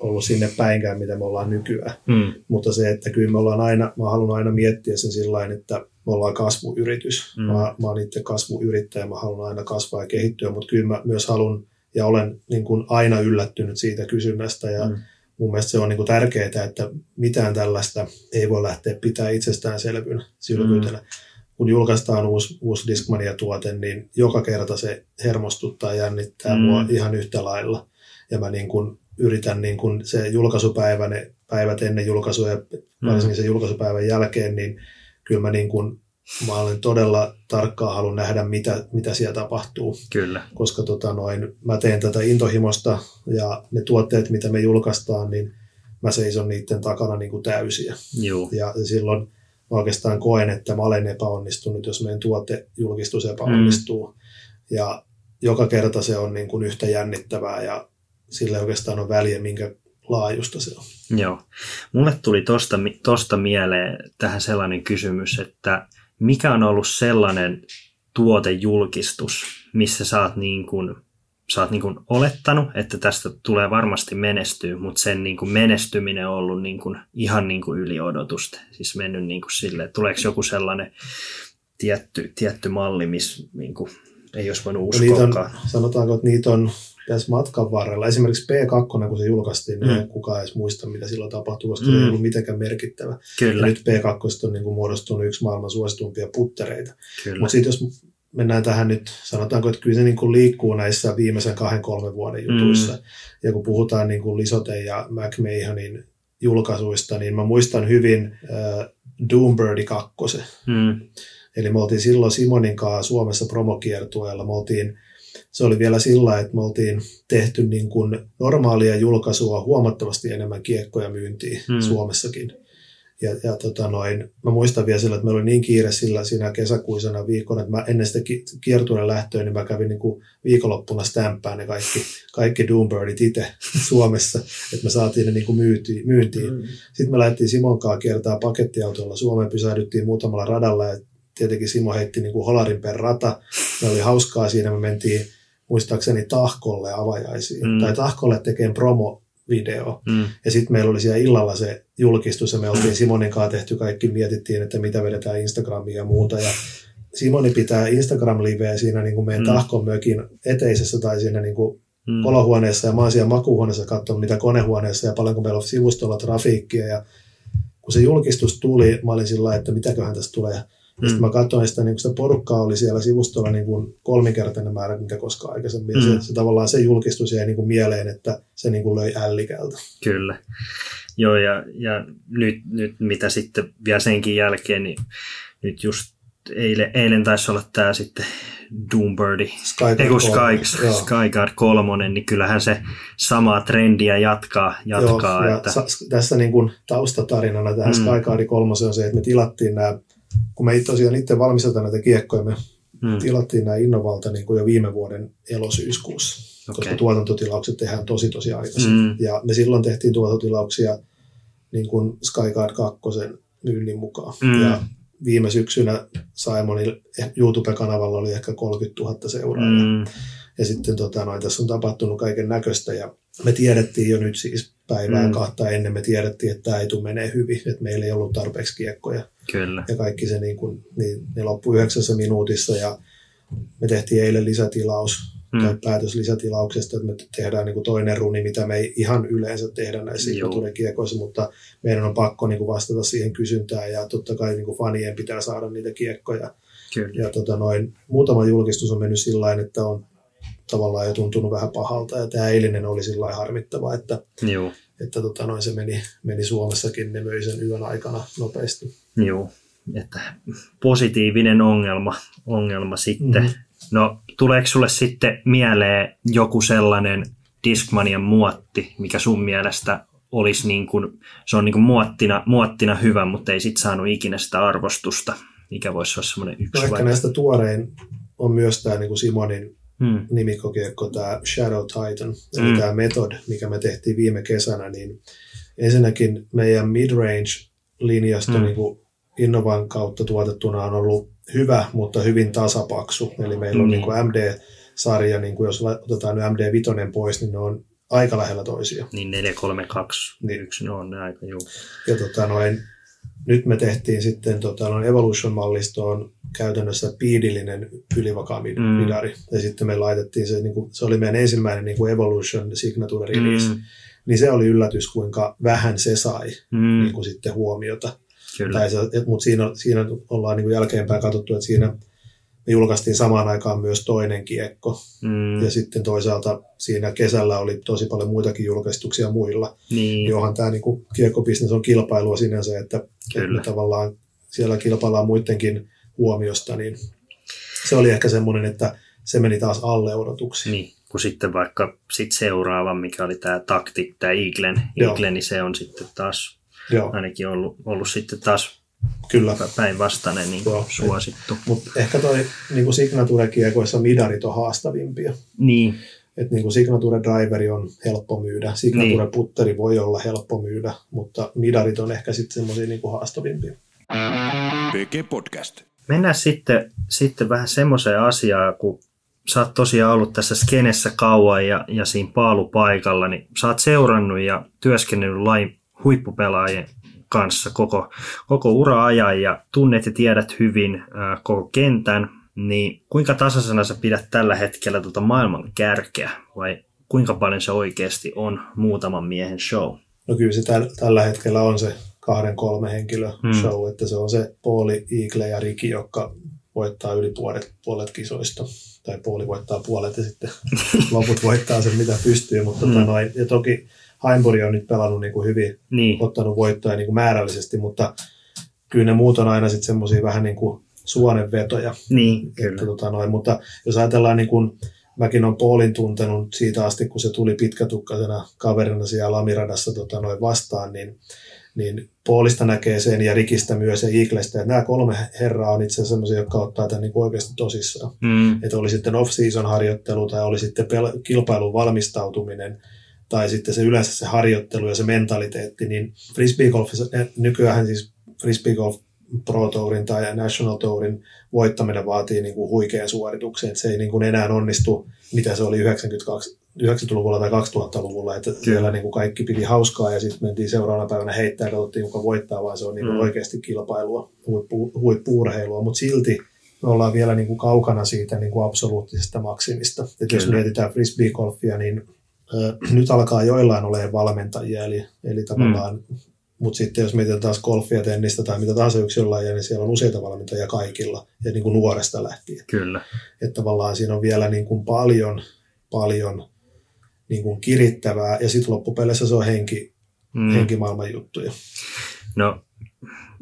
ollut sinne päinkään, mitä me ollaan nykyään. Mm. Mutta se, että kyllä me ollaan aina, mä halunnut aina miettiä sen sillä että me ollaan kasvuyritys. Mm. Mm. Mä, mä oon itse kasvuyrittäjä, mä haluan aina kasvaa ja kehittyä, mutta kyllä mä myös haluan ja olen niin kuin aina yllättynyt siitä kysynnästä ja Mm. mm. mun mielestä se on niin kuin tärkeää, että mitään tällaista ei voi lähteä pitää itsestäänselvyytenä. Selvyytenä. Mm. Kun julkaistaan uusi, uusi Discmania-tuote, niin joka kerta se hermostuttaa ja jännittää Mm. mm. mua ihan yhtä lailla. Ja mä niin kuin yritän niin kuin se julkaisupäivä, ne päivät ennen julkaisua ja varsinkin sen julkaisupäivän jälkeen, niin kyllä mä, niin kuin, mä olen todella tarkkaan haluan nähdä, mitä, mitä siellä tapahtuu Kyllä. koska tota noin, mä teen tätä intohimosta ja ne tuotteet, mitä me julkaistaan, niin mä seison niiden takana niin kuin täysiä. Joo. Ja silloin mä oikeastaan koen, että mä olen epäonnistunut, jos meidän tuotejulkistus epäonnistuu. Mm. Ja joka kerta se on niin kuin yhtä jännittävää ja sillä ei oikeastaan ole väliä, minkä laajusta se on. Joo. Mulle tuli tosta, tosta mieleen tähän sellainen kysymys, että mikä on ollut sellainen tuotejulkistus, missä sä oot, niin kuin, sä oot niin kuin olettanut, että tästä tulee varmasti menestyä, mutta sen niin kuin menestyminen on ollut niin kuin ihan niin kuin yli odotusta. Siis mennyt niin kuin sille, että tuleeko joku sellainen tietty, tietty malli, missä niin kuin ei olisi voinut Ja niitä on, uskoakaan. sanotaanko, että niitä on tässä matkan varrella. Esimerkiksi P2, kun se julkaistiin, niin Mm. ei kukaan edes muista, mitä silloin tapahtui, koska Mm. se ei ollut mitenkään merkittävä. Ja Kyllä, nyt P2 on niin kuin muodostunut yksi maailman suosituimpia puttereita. Mutta sitten jos mennään tähän nyt, sanotaanko, että kyllä se niin kuin liikkuu näissä viimeisen kahden, kolmen vuoden jutuissa. Mm. Ja kun puhutaan niin kuin Lisote ja McMahonin julkaisuista, niin mä muistan hyvin äh, Doombirdi 2. Mm, Eli me oltiin silloin Simonin kanssa Suomessa promokiertueella. Me oltiin, se oli vielä sillä, että me oltiin tehty niin kuin normaalia julkaisua huomattavasti enemmän kiekkoja myyntiin Hmm. Suomessakin. Ja, ja tota noin, mä muistan vielä sillä, että meillä oli niin kiire sillä siinä kesäkuisena viikkona, että mä ennen sitä ki- kiertueen lähtöä, niin mä kävin niin kuin viikonloppuna stämpään ne kaikki, kaikki Doombirdit itse Suomessa, että me saatiin ne niin kuin myyntiin. myyntiin. mm, Sitten me lähdettiin Simonkaan kiertää pakettiautolla Suomeen, pysähdyttiin muutamalla radalla ja tietenkin Simo heitti niin kuin holarin per rata. Me oli hauskaa siinä, me mentiin muistaakseni Tahkolle avajaisiin, Mm. tai Tahkolle tekemään promo-video. mm, Ja sitten meillä oli siellä illalla se julkistus ja me oltiin Simonin kanssa tehty kaikki, mietittiin, että mitä vedetään Instagramiin ja muuta. Ja Simoni pitää Instagram-liveä siinä niin kuin meidän Mm. Tahkon mökin eteisessä tai siinä niin kuin mm. olohuoneessa ja mä oon siellä makuuhuoneessa katsonut mitä konehuoneessa ja paljonko meillä on sivustolla trafiikkia ja kun se julkistus tuli, mä olin sillä että mitäköhän tästä tulee. Mm. sitten mä katsoin sitä, niin sitä porukkaa oli siellä sivustolla niin kuin kolminkertainen määrä, mitä koskaan aikaisemmin. Mm. Se, se, tavallaan se julkistus jäi niin kuin mieleen, että se niin kuin löi ällikältä. Kyllä. Joo, ja, ja nyt, nyt mitä sitten vielä senkin jälkeen, niin nyt just eilen, eilen taisi olla tämä sitten Doombirdi, Skyguard ei kun kolme. Sky, Joo. Skyguard kolmonen, niin kyllähän se samaa trendiä jatkaa. jatkaa Joo, että, ja sa- tässä niin kuin taustatarinana tähän mm. Skyguard 3 on se, että me tilattiin nämä, kun me tosiaan itse valmistetaan näitä kiekkoja, me mm, tilattiin nämä Innovalta niin kuin jo viime vuoden elosyyskuussa, koska Okei. tuotantotilaukset tehdään tosi tosi aikaisin. Mm. Ja me silloin tehtiin tuotantotilauksia niin kuin Skyguard 2 myynnin mukaan. Mm. Ja viime syksynä Simonin YouTube-kanavalla oli ehkä 30 000 seuraajaa. mm, Ja sitten tota, noin, tässä on tapahtunut kaiken näköistä ja me tiedettiin jo nyt siis päivää mm. kahta ennen, me tiedettiin, että tämä ei tule menee hyvin, että meillä ei ollut tarpeeksi kiekkoja kyllä. ja kaikki se niin kuin, niin, ne loppui yhdeksässä minuutissa ja me tehtiin eilen lisätilaus Mm. mm. tai päätös lisätilauksesta, että me tehdään niin kuin toinen runi, mitä me ei ihan yleensä tehdä näissä Joo. kiekoissa, mutta meidän on pakko niin kuin vastata siihen kysyntään ja totta kai niin kuin fanien pitää saada niitä kiekkoja. kyllä. Ja tota noin, muutama julkistus on mennyt sillä että on tavallaan jo tuntunut vähän pahalta ja tämä eilinen oli sillä harmittava, että, Joo, että tota noin, se meni, meni Suomessakin, ne möi sen yön aikana nopeasti. Joo. että positiivinen ongelma, ongelma sitten. Mhm. No, tuleeko sulle sitten mieleen joku sellainen Discmanian muotti, mikä sun mielestä olisi niin kuin, se on niin kuin muottina, muottina hyvä, mutta ei sitten saanut ikinä sitä arvostusta, mikä voisi olla semmoinen No yksi ehkä vaikka. näistä tuorein on myös tämä niin kuin Simonin Hmm. nimikokiekko, tämä Shadow Titan, eli Mm. tämä Method, mikä me tehtiin viime kesänä, niin ensinnäkin meidän midrange-linjasta Mm. niin kuin Innovan kautta tuotettuna on ollut hyvä, mutta hyvin tasapaksu. Eli meillä on Mm. niin kuin MD-sarja, niin kuin jos otetaan nyt MD-vitonen pois, niin ne on aika lähellä toisia. Niin 4, 3, 2, Niin. 1, no on ne aika juu. Ja tota noin, nyt me tehtiin sitten tota noin Evolution-mallistoon käytännössä piidillinen ylivakaa Mm. midari. Ja sitten me laitettiin se, niin kuin, se oli meidän ensimmäinen niin kuin Evolution Signature Release. Mm, Niin se oli yllätys, kuinka vähän se sai mm, niin kuin sitten huomiota. Kyllä. Tai se, et, mutta siinä, siinä ollaan niin kuin jälkeenpäin katsottu, että siinä me julkaistiin samaan aikaan myös toinen kiekko. Mm, Ja sitten toisaalta siinä kesällä oli tosi paljon muitakin julkaistuksia muilla. niin, Johon tämä niin kiekkobisnes on kilpailua sinänsä, että, että Kyllä. me tavallaan siellä kilpaillaan muidenkin huomiosta, niin se oli ehkä semmoinen, että se meni taas alle odotuksiin. niin, kun sitten vaikka sit seuraava, mikä oli tämä takti, tämä Eaglen. Eagle, niin se on sitten taas Joo, ainakin ollut, ollut sitten taas kyllä. päinvastainen niin Joo. suosittu. Mutta ehkä toi niin kuin Signature-kiekoissa midarit on haastavimpia. Niin, Et niin kuin Signature Driveri on helppo myydä, Signature Putteri voi olla helppo myydä, mutta midarit on ehkä sitten semmoisia niin kuin haastavimpia. PG Podcast. Mennään sitten, sitten vähän semmoiseen asiaan, kun sä oot tosiaan ollut tässä skenessä kauan ja, ja siinä paalupaikalla, niin sä oot seurannut ja työskennellyt lain huippupelaajien kanssa koko, koko ura-ajan ja tunnet ja tiedät hyvin äh, koko kentän, niin kuinka tasaisena sä pidät tällä hetkellä tuota maailman kärkeä vai kuinka paljon se oikeasti on muutaman miehen show? No kyllä se täl, tällä hetkellä on se kahden kolme henkilö Hmm. show, että se on se Pauli, Eagle ja Riki, jotka voittaa yli puolet, puolet kisoista. Tai Pauli voittaa puolet ja sitten loput voittaa sen mitä pystyy. Mutta Hmm. tota noin, ja toki Heimburi on nyt pelannut niin kuin hyvin, Niin, ottanut voittoja niin kuin määrällisesti, mutta kyllä ne muut on aina sitten semmoisia vähän niin kuin suonenvetoja. niin Että, kyllä. tota noin, mutta jos ajatellaan, niin kuin, mäkin olen Paulin tuntenut siitä asti, kun se tuli pitkätukkaisena kaverina siellä Lamiradassa tota noin vastaan, niin, niin Paulista näkee sen ja Rikistä myös ja Eaglestä. Että nämä kolme herraa on itse asiassa sellaisia, jotka ottaa tämän niin oikeasti tosissaan. Mm, Että oli sitten off-season harjoittelu tai oli sitten pel- kilpailun valmistautuminen tai sitten se yleensä se harjoittelu ja se mentaliteetti, niin frisbeegolfissa, nykyään siis frisbeegolf Pro Tourin tai National Tourin voittaminen vaatii niin kuin huikean suorituksen, että se ei niin kuin enää onnistu, mitä se oli 92, 90-luvulla tai 2000-luvulla, että siellä niin kuin kaikki piti hauskaa ja sitten mentiin seuraavana päivänä heittää ja katsottiin, kuka voittaa, vaan se on niin kuin Mm. oikeasti kilpailua, huippu, huippu-urheilua, mutta silti me ollaan vielä niin kuin kaukana siitä niin kuin absoluuttisesta maksimista. Et jos Kyllä. mietitään frisbeegolfia, niin nyt alkaa joillain olemaan valmentajia, eli, eli tavallaan, mm. mutta sitten jos mietitään taas golfia, tennistä tai mitä tahansa yksilön lajia, niin siellä on useita valmentajia kaikilla, ja niin kuin nuoresta lähtien. kyllä. Että tavallaan siinä on vielä niin kuin paljon, paljon niin kuin kirittävää, ja sitten loppupeleissä se on henki, Mm. henkimaailman juttuja. No,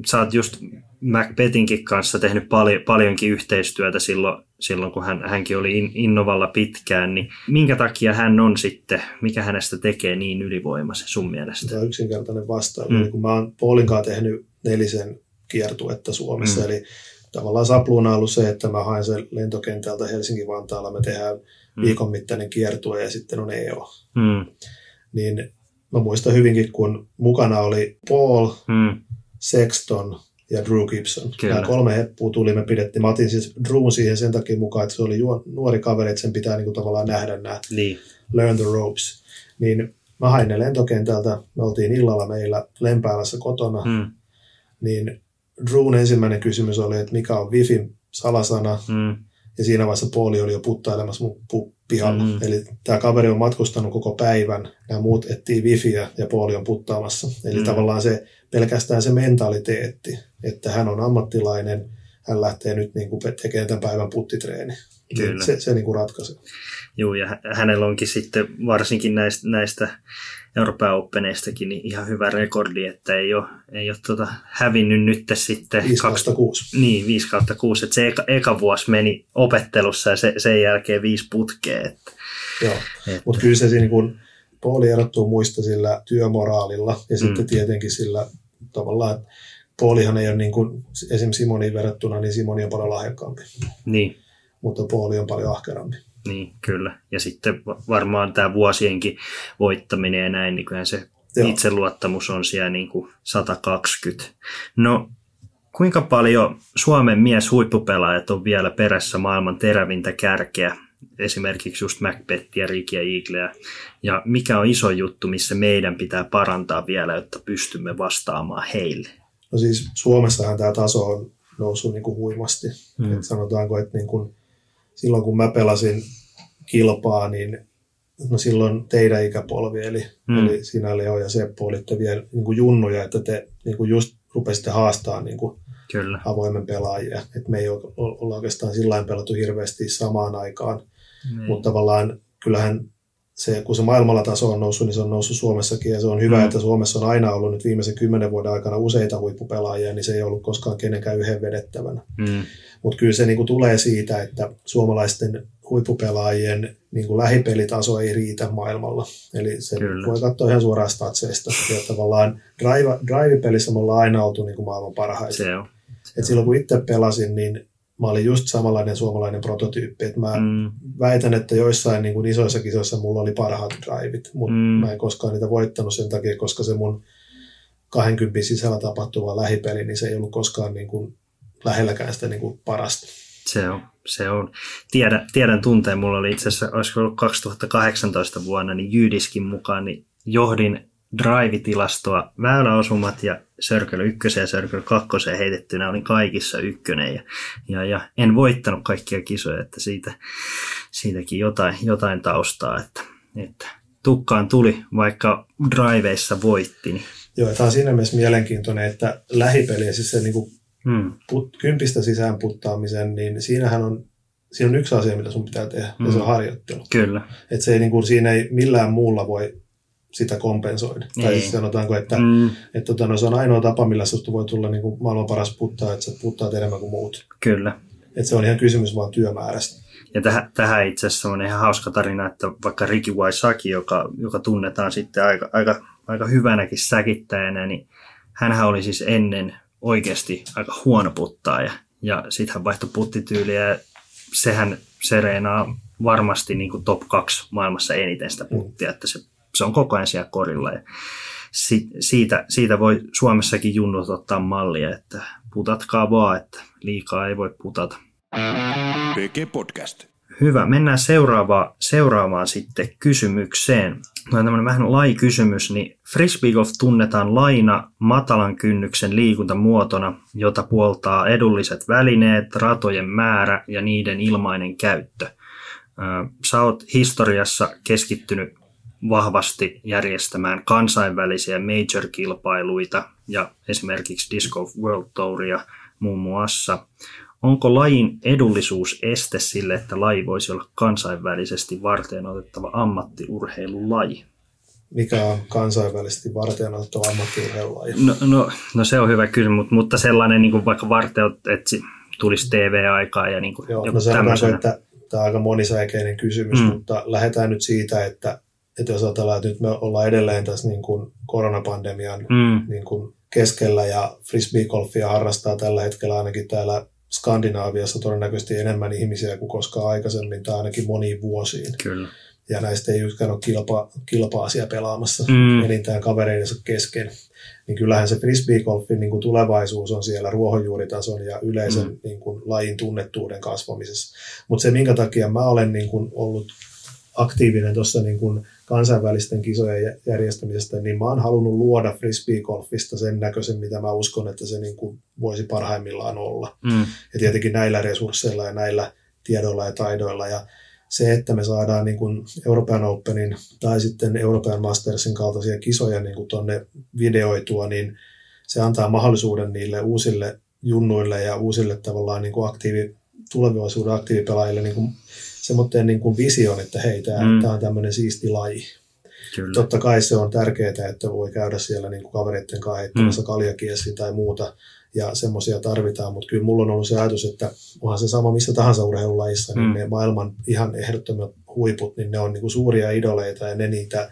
sä oot just Macbethinkin kanssa tehnyt paljon, paljonkin yhteistyötä silloin, silloin kun hän, hänkin oli in, Innovalla pitkään, niin minkä takia hän on sitten, mikä hänestä tekee niin ylivoimaisen sun mielestä? Tämä on yksinkertainen vastaus. Mm. Eli kun mä oon Paulinkaan tehnyt nelisen kiertuetta Suomessa, Mm. eli tavallaan sapluuna on ollut se, että mä haen sen lentokentältä Helsinki-Vantaalla, me tehdään mm. viikon mittainen kiertue ja sitten on EO. Mm, Niin mä muistan hyvinkin, kun mukana oli Paul, mm, Sexton ja Drew Gibson. Kyllä. Nämä kolme heppua tuli, me pidettiin. Mä otin siis Drewn siihen sen takia mukaan, että se oli juo- nuori kaveri, että sen pitää niinku tavallaan nähdä nämä niin, learn the ropes. Niin mä hain ne lentokentältä, me oltiin illalla meillä Lempäälässä kotona, mm. mm, niin Drewn ensimmäinen kysymys oli, että mikä on Wifin salasana, mm, ja siinä vaiheessa Pauli oli jo puttailemassa mun pu- pihalla. Mm. Eli tämä kaveri on matkustanut koko päivän, nämä muut etsii Wifiä ja Pauli on puttaamassa. Eli Mm. tavallaan se pelkästään se mentaliteetti, että hän on ammattilainen, hän lähtee nyt niin kuin tekemään tämän päivän puttitreeni. Kyllä. Se, se niin kuin ratkaisee. Joo, ja hä- hänellä onkin sitten varsinkin näistä, näistä Euroopan Openeistakin niin ihan hyvä rekordi, että ei ole, ei ole tota hävinnyt nyt sitten 5 kaksi- kautta 6. Niin, 5 kautta 6. Että se eka, eka vuosi meni opettelussa ja se, sen jälkeen viisi putkea. Että, Joo. Mutta kyllä se niin kuin, Pauli erottuu muista sillä työmoraalilla ja Mm. sitten tietenkin sillä tavallaan, että Paulihan ei ole niin kuin, esimerkiksi Simoniin verrattuna, niin Simoni on paljon lahjakkaampi, niin, mutta Pauli on paljon ahkerampi. Niin, kyllä. Ja sitten va- varmaan tämä vuosienkin voittaminen ja näin, niin kyllähän se Joo. itseluottamus on siellä niin kuin 120. No, kuinka paljon Suomen mies huippupelaajat on vielä perässä maailman terävintä kärkeä, esimerkiksi just Macbethia, Rikiä, Eagleä, ja mikä on iso juttu, missä meidän pitää parantaa vielä, jotta pystymme vastaamaan heille? No siis Suomessahan tämä taso on noussut niin kuin huimasti. Mm. Et sanotaanko, että niin kuin, silloin kun mä pelasin kilpaa, niin no silloin teidän ikäpolvi, eli, Mm. mm. eli sinä Leo ja Seppo olitte vielä niin kuin junnuja, että te niin kuin just rupesitte haastaa niin kuin Kyllä. avoimen pelaajia. Et me ei olla oikeastaan sillä pelattu hirveästi samaan aikaan, Niin. mutta tavallaan kyllähän se, kun se maailmalla taso on noussut, niin se on noussut Suomessakin ja se on hyvä, Mm. mm. että Suomessa on aina ollut nyt viimeisen kymmenen vuoden aikana useita huippupelaajia, niin se ei ollut koskaan kenenkään yhden vedettävänä. Mm. Mutta kyllä se niinku tulee siitä, että suomalaisten huippupelaajien niinku lähipelitaso ei riitä maailmalla. Eli se Kyllä. voi katsoa ihan suoraan statseista. Ja tavallaan drive, drive-pelissä me ollaan aina oltu niinku maailman parhaita. Se on. Et silloin kun itse pelasin, niin mä olin just samanlainen suomalainen prototyyppi. Et mä Mm. väitän, että joissain niin kuin isoissa kisoissa mulla oli parhaat drivit, mutta mm. mä en koskaan niitä voittanut sen takia, koska se mun 20 sisällä tapahtuva lähipeli, niin se ei ollut koskaan niin kuin lähelläkään sitä niin kuin parasta. Se on, se on. Tiedän, tiedän tunteen, mulla oli itse asiassa, olisiko ollut 2018 vuonna, niin Jydiskin mukaan, niin johdin drive-tilastoa, väyläosumat ja Circle 1 ja Circle 2 heitettynä olin kaikissa ykkönen ja, ja, ja en voittanut kaikkia kisoja, että siitä, siitäkin jotain, jotain taustaa, että, että tukkaan tuli, vaikka driveissa voitti. Niin, Joo, tämä on siinä mielessä mielenkiintoinen, että lähipeli ja siis se niin kuin mm, put, kympistä sisään puttaamisen, niin siinähän on, siinä on yksi asia, mitä sun pitää tehdä, mm. ja se on Mm. harjoittelu. kyllä. Et se ei, niin kuin, siinä ei millään muulla voi sitä kompensoida. Ei. Tai siis sanotaanko, että Mm, Että tota, no, se on ainoa tapa, millä sinusta voi tulla niin kuin maailman paras puttaa, että sä puttaat enemmän kuin muut. kyllä. Et se on ihan kysymys vaan työmäärästä. Ja tähän, tähän itse asiassa on ihan hauska tarina, että vaikka Ricky Waisaki, joka, joka tunnetaan sitten aika, aika, aika hyvänäkin säkittäjänä, niin hänhän oli siis ennen oikeasti aika huono puttaaja. Ja sitten hän vaihtoi puttityyliä ja sehän Sereenaa varmasti niin kuin top 2 maailmassa eniten sitä puttia, että se, se on koko ajan siellä korilla. Ja si, siitä, siitä voi Suomessakin junnut ottaa mallia, että putatkaa vaan, että liikaa ei voi putata. PG Podcast. Hyvä, mennään seuraavaan, seuraavaan sitten kysymykseen. On tämmöinen vähän lai-kysymys, niin Frisbee Golf tunnetaan laina matalan kynnyksen liikuntamuotona, jota puoltaa edulliset välineet, ratojen määrä ja niiden ilmainen käyttö. Sä oot historiassa keskittynyt vahvasti järjestämään kansainvälisiä major-kilpailuita ja esimerkiksi Disc Golf World Touria muun muassa. Onko lajin edullisuus este sille, että laji voisi olla kansainvälisesti varten otettava ammattiurheilulaji? Mikä on kansainvälisesti varten otettava ammattiurheilulaji? No, no, no se on hyvä kysymys, mutta, mutta sellainen niin kuin vaikka varten, että si- tulisi TV-aikaa ja niin kuin Joo, no sanotaanko, tämmöisenä. että tämä on aika monisäikeinen kysymys, mm. mutta lähdetään nyt siitä, että, että jos ajatellaan, että nyt me ollaan edelleen tässä niin kuin koronapandemian Mm, niin kuin keskellä ja frisbeegolfia harrastaa tällä hetkellä ainakin täällä Skandinaaviassa todennäköisesti enemmän ihmisiä kuin koskaan aikaisemmin tai ainakin moniin vuosiin. kyllä. Ja näistä ei yksikään ole kilpa, kilpaa siellä pelaamassa Mm. enintään kavereidensa kesken. Niin kyllähän se frisbeegolfin niin kuin tulevaisuus on siellä ruohonjuuritason ja yleisen Mm. mm. niin kuin, lajin tunnettuuden kasvamisessa. Mutta se, minkä takia mä olen niin kuin, ollut aktiivinen tuossa niin kuin kansainvälisten kisojen jä- järjestämisestä, niin mä oon halunnut luoda frisbeegolfista sen näköisen, mitä mä uskon, että se niin kuin voisi parhaimmillaan olla. Mm, Ja tietenkin näillä resursseilla ja näillä tiedoilla ja taidoilla. Ja se, että me saadaan niin kuin Euroopan Openin tai sitten Euroopan Mastersin kaltaisia kisoja niin kuin tonne videoitua, niin se antaa mahdollisuuden niille uusille junnuille ja uusille tavallaan niin kuin aktiivi, tulevaisuuden aktiivipelaajille niin kuin, semmoinen niin kuin vision, että hei, tämä, Mm. tämä on tämmöinen siisti laji. Kyllä. Totta kai se on tärkeää, että voi käydä siellä niin kuin kavereiden kanssa heittämässä mm. kaljakiesiin tai muuta, ja semmoisia tarvitaan, mutta kyllä mulla on ollut se ajatus, että onhan se sama missä tahansa urheilulajissa, niin Mm. ne maailman ihan ehdottomat huiput, niin ne on niin kuin suuria idoleita ja ne niitä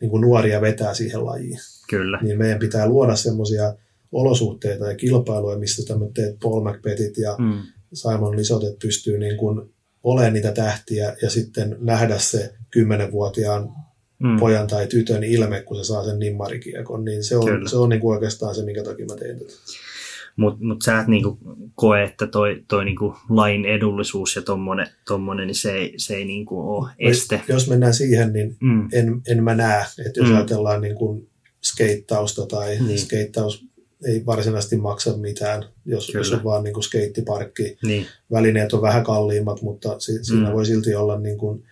niin kuin nuoria vetää siihen lajiin. Kyllä. Niin meidän pitää luoda semmoisia olosuhteita ja kilpailuja, missä tämmöiset Paul McBethit ja Mm. Simon Lisotet pystyy niin kuin olemaan niitä tähtiä ja sitten nähdä se kymmenenvuotiaan Mm. pojan tai tytön ilme, kun se saa sen nimmarikiekon, niin se on, Kyllä. se on niin kuin oikeastaan se, minkä takia mä tein tätä. Mutta mut sä et niinku koe, että toi, toi niinku lain edullisuus ja tommonen, tommonen niin se ei, se ei niinku ole este. Jos mennään siihen, niin Mm. en, en mä näe, että jos Mm. mm. ajatellaan niin kuin skeittausta tai niin. skeittaus ei varsinaisesti maksa mitään, jos, jos on vaan niin kuin skeittiparkki. Niin, Välineet on vähän kalliimmat, mutta si, siinä Mm. voi silti olla niin kuin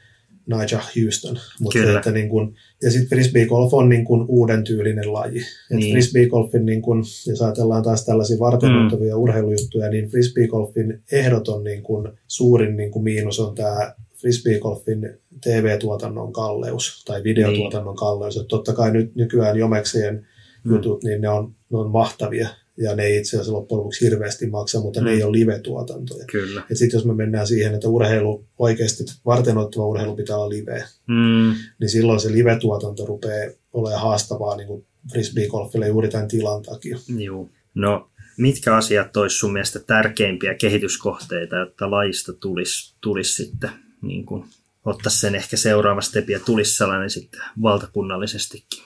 Nigel Houston. Mutta Kyllä. että niin kuin, ja sitten frisbee golf on niin kuin uuden tyylinen laji. Et Niin. Frisbee golfin, niin kuin, jos ajatellaan taas tällaisia varteenottavia mm. urheilujuttuja, niin frisbee golfin ehdoton niin kuin, suurin niin kuin miinus on tämä frisbee golfin TV-tuotannon kalleus tai videotuotannon kalleus. Et totta kai nyt nykyään jomekseen. Jutut, niin ne on, ne on mahtavia ja ne ei itse asiassa loppujen lopuksi hirveästi maksa, mutta mm. ne ei ole live-tuotantoja. kyllä. Et jos me mennään siihen, että urheilu, oikeasti vartenottava urheilu pitää olla live, Mm. niin silloin se live-tuotanto rupeaa olemaan haastavaa niin frisbee-golfille juuri tämän tilan takia. Juu. No, mitkä asiat olisi sun mielestä tärkeimpiä kehityskohteita, jotta lajista tulisi, tulisi sitten niin kuin, ottaa sen ehkä seuraava stepi ja tulisi sellainen sitten valtakunnallisestikin.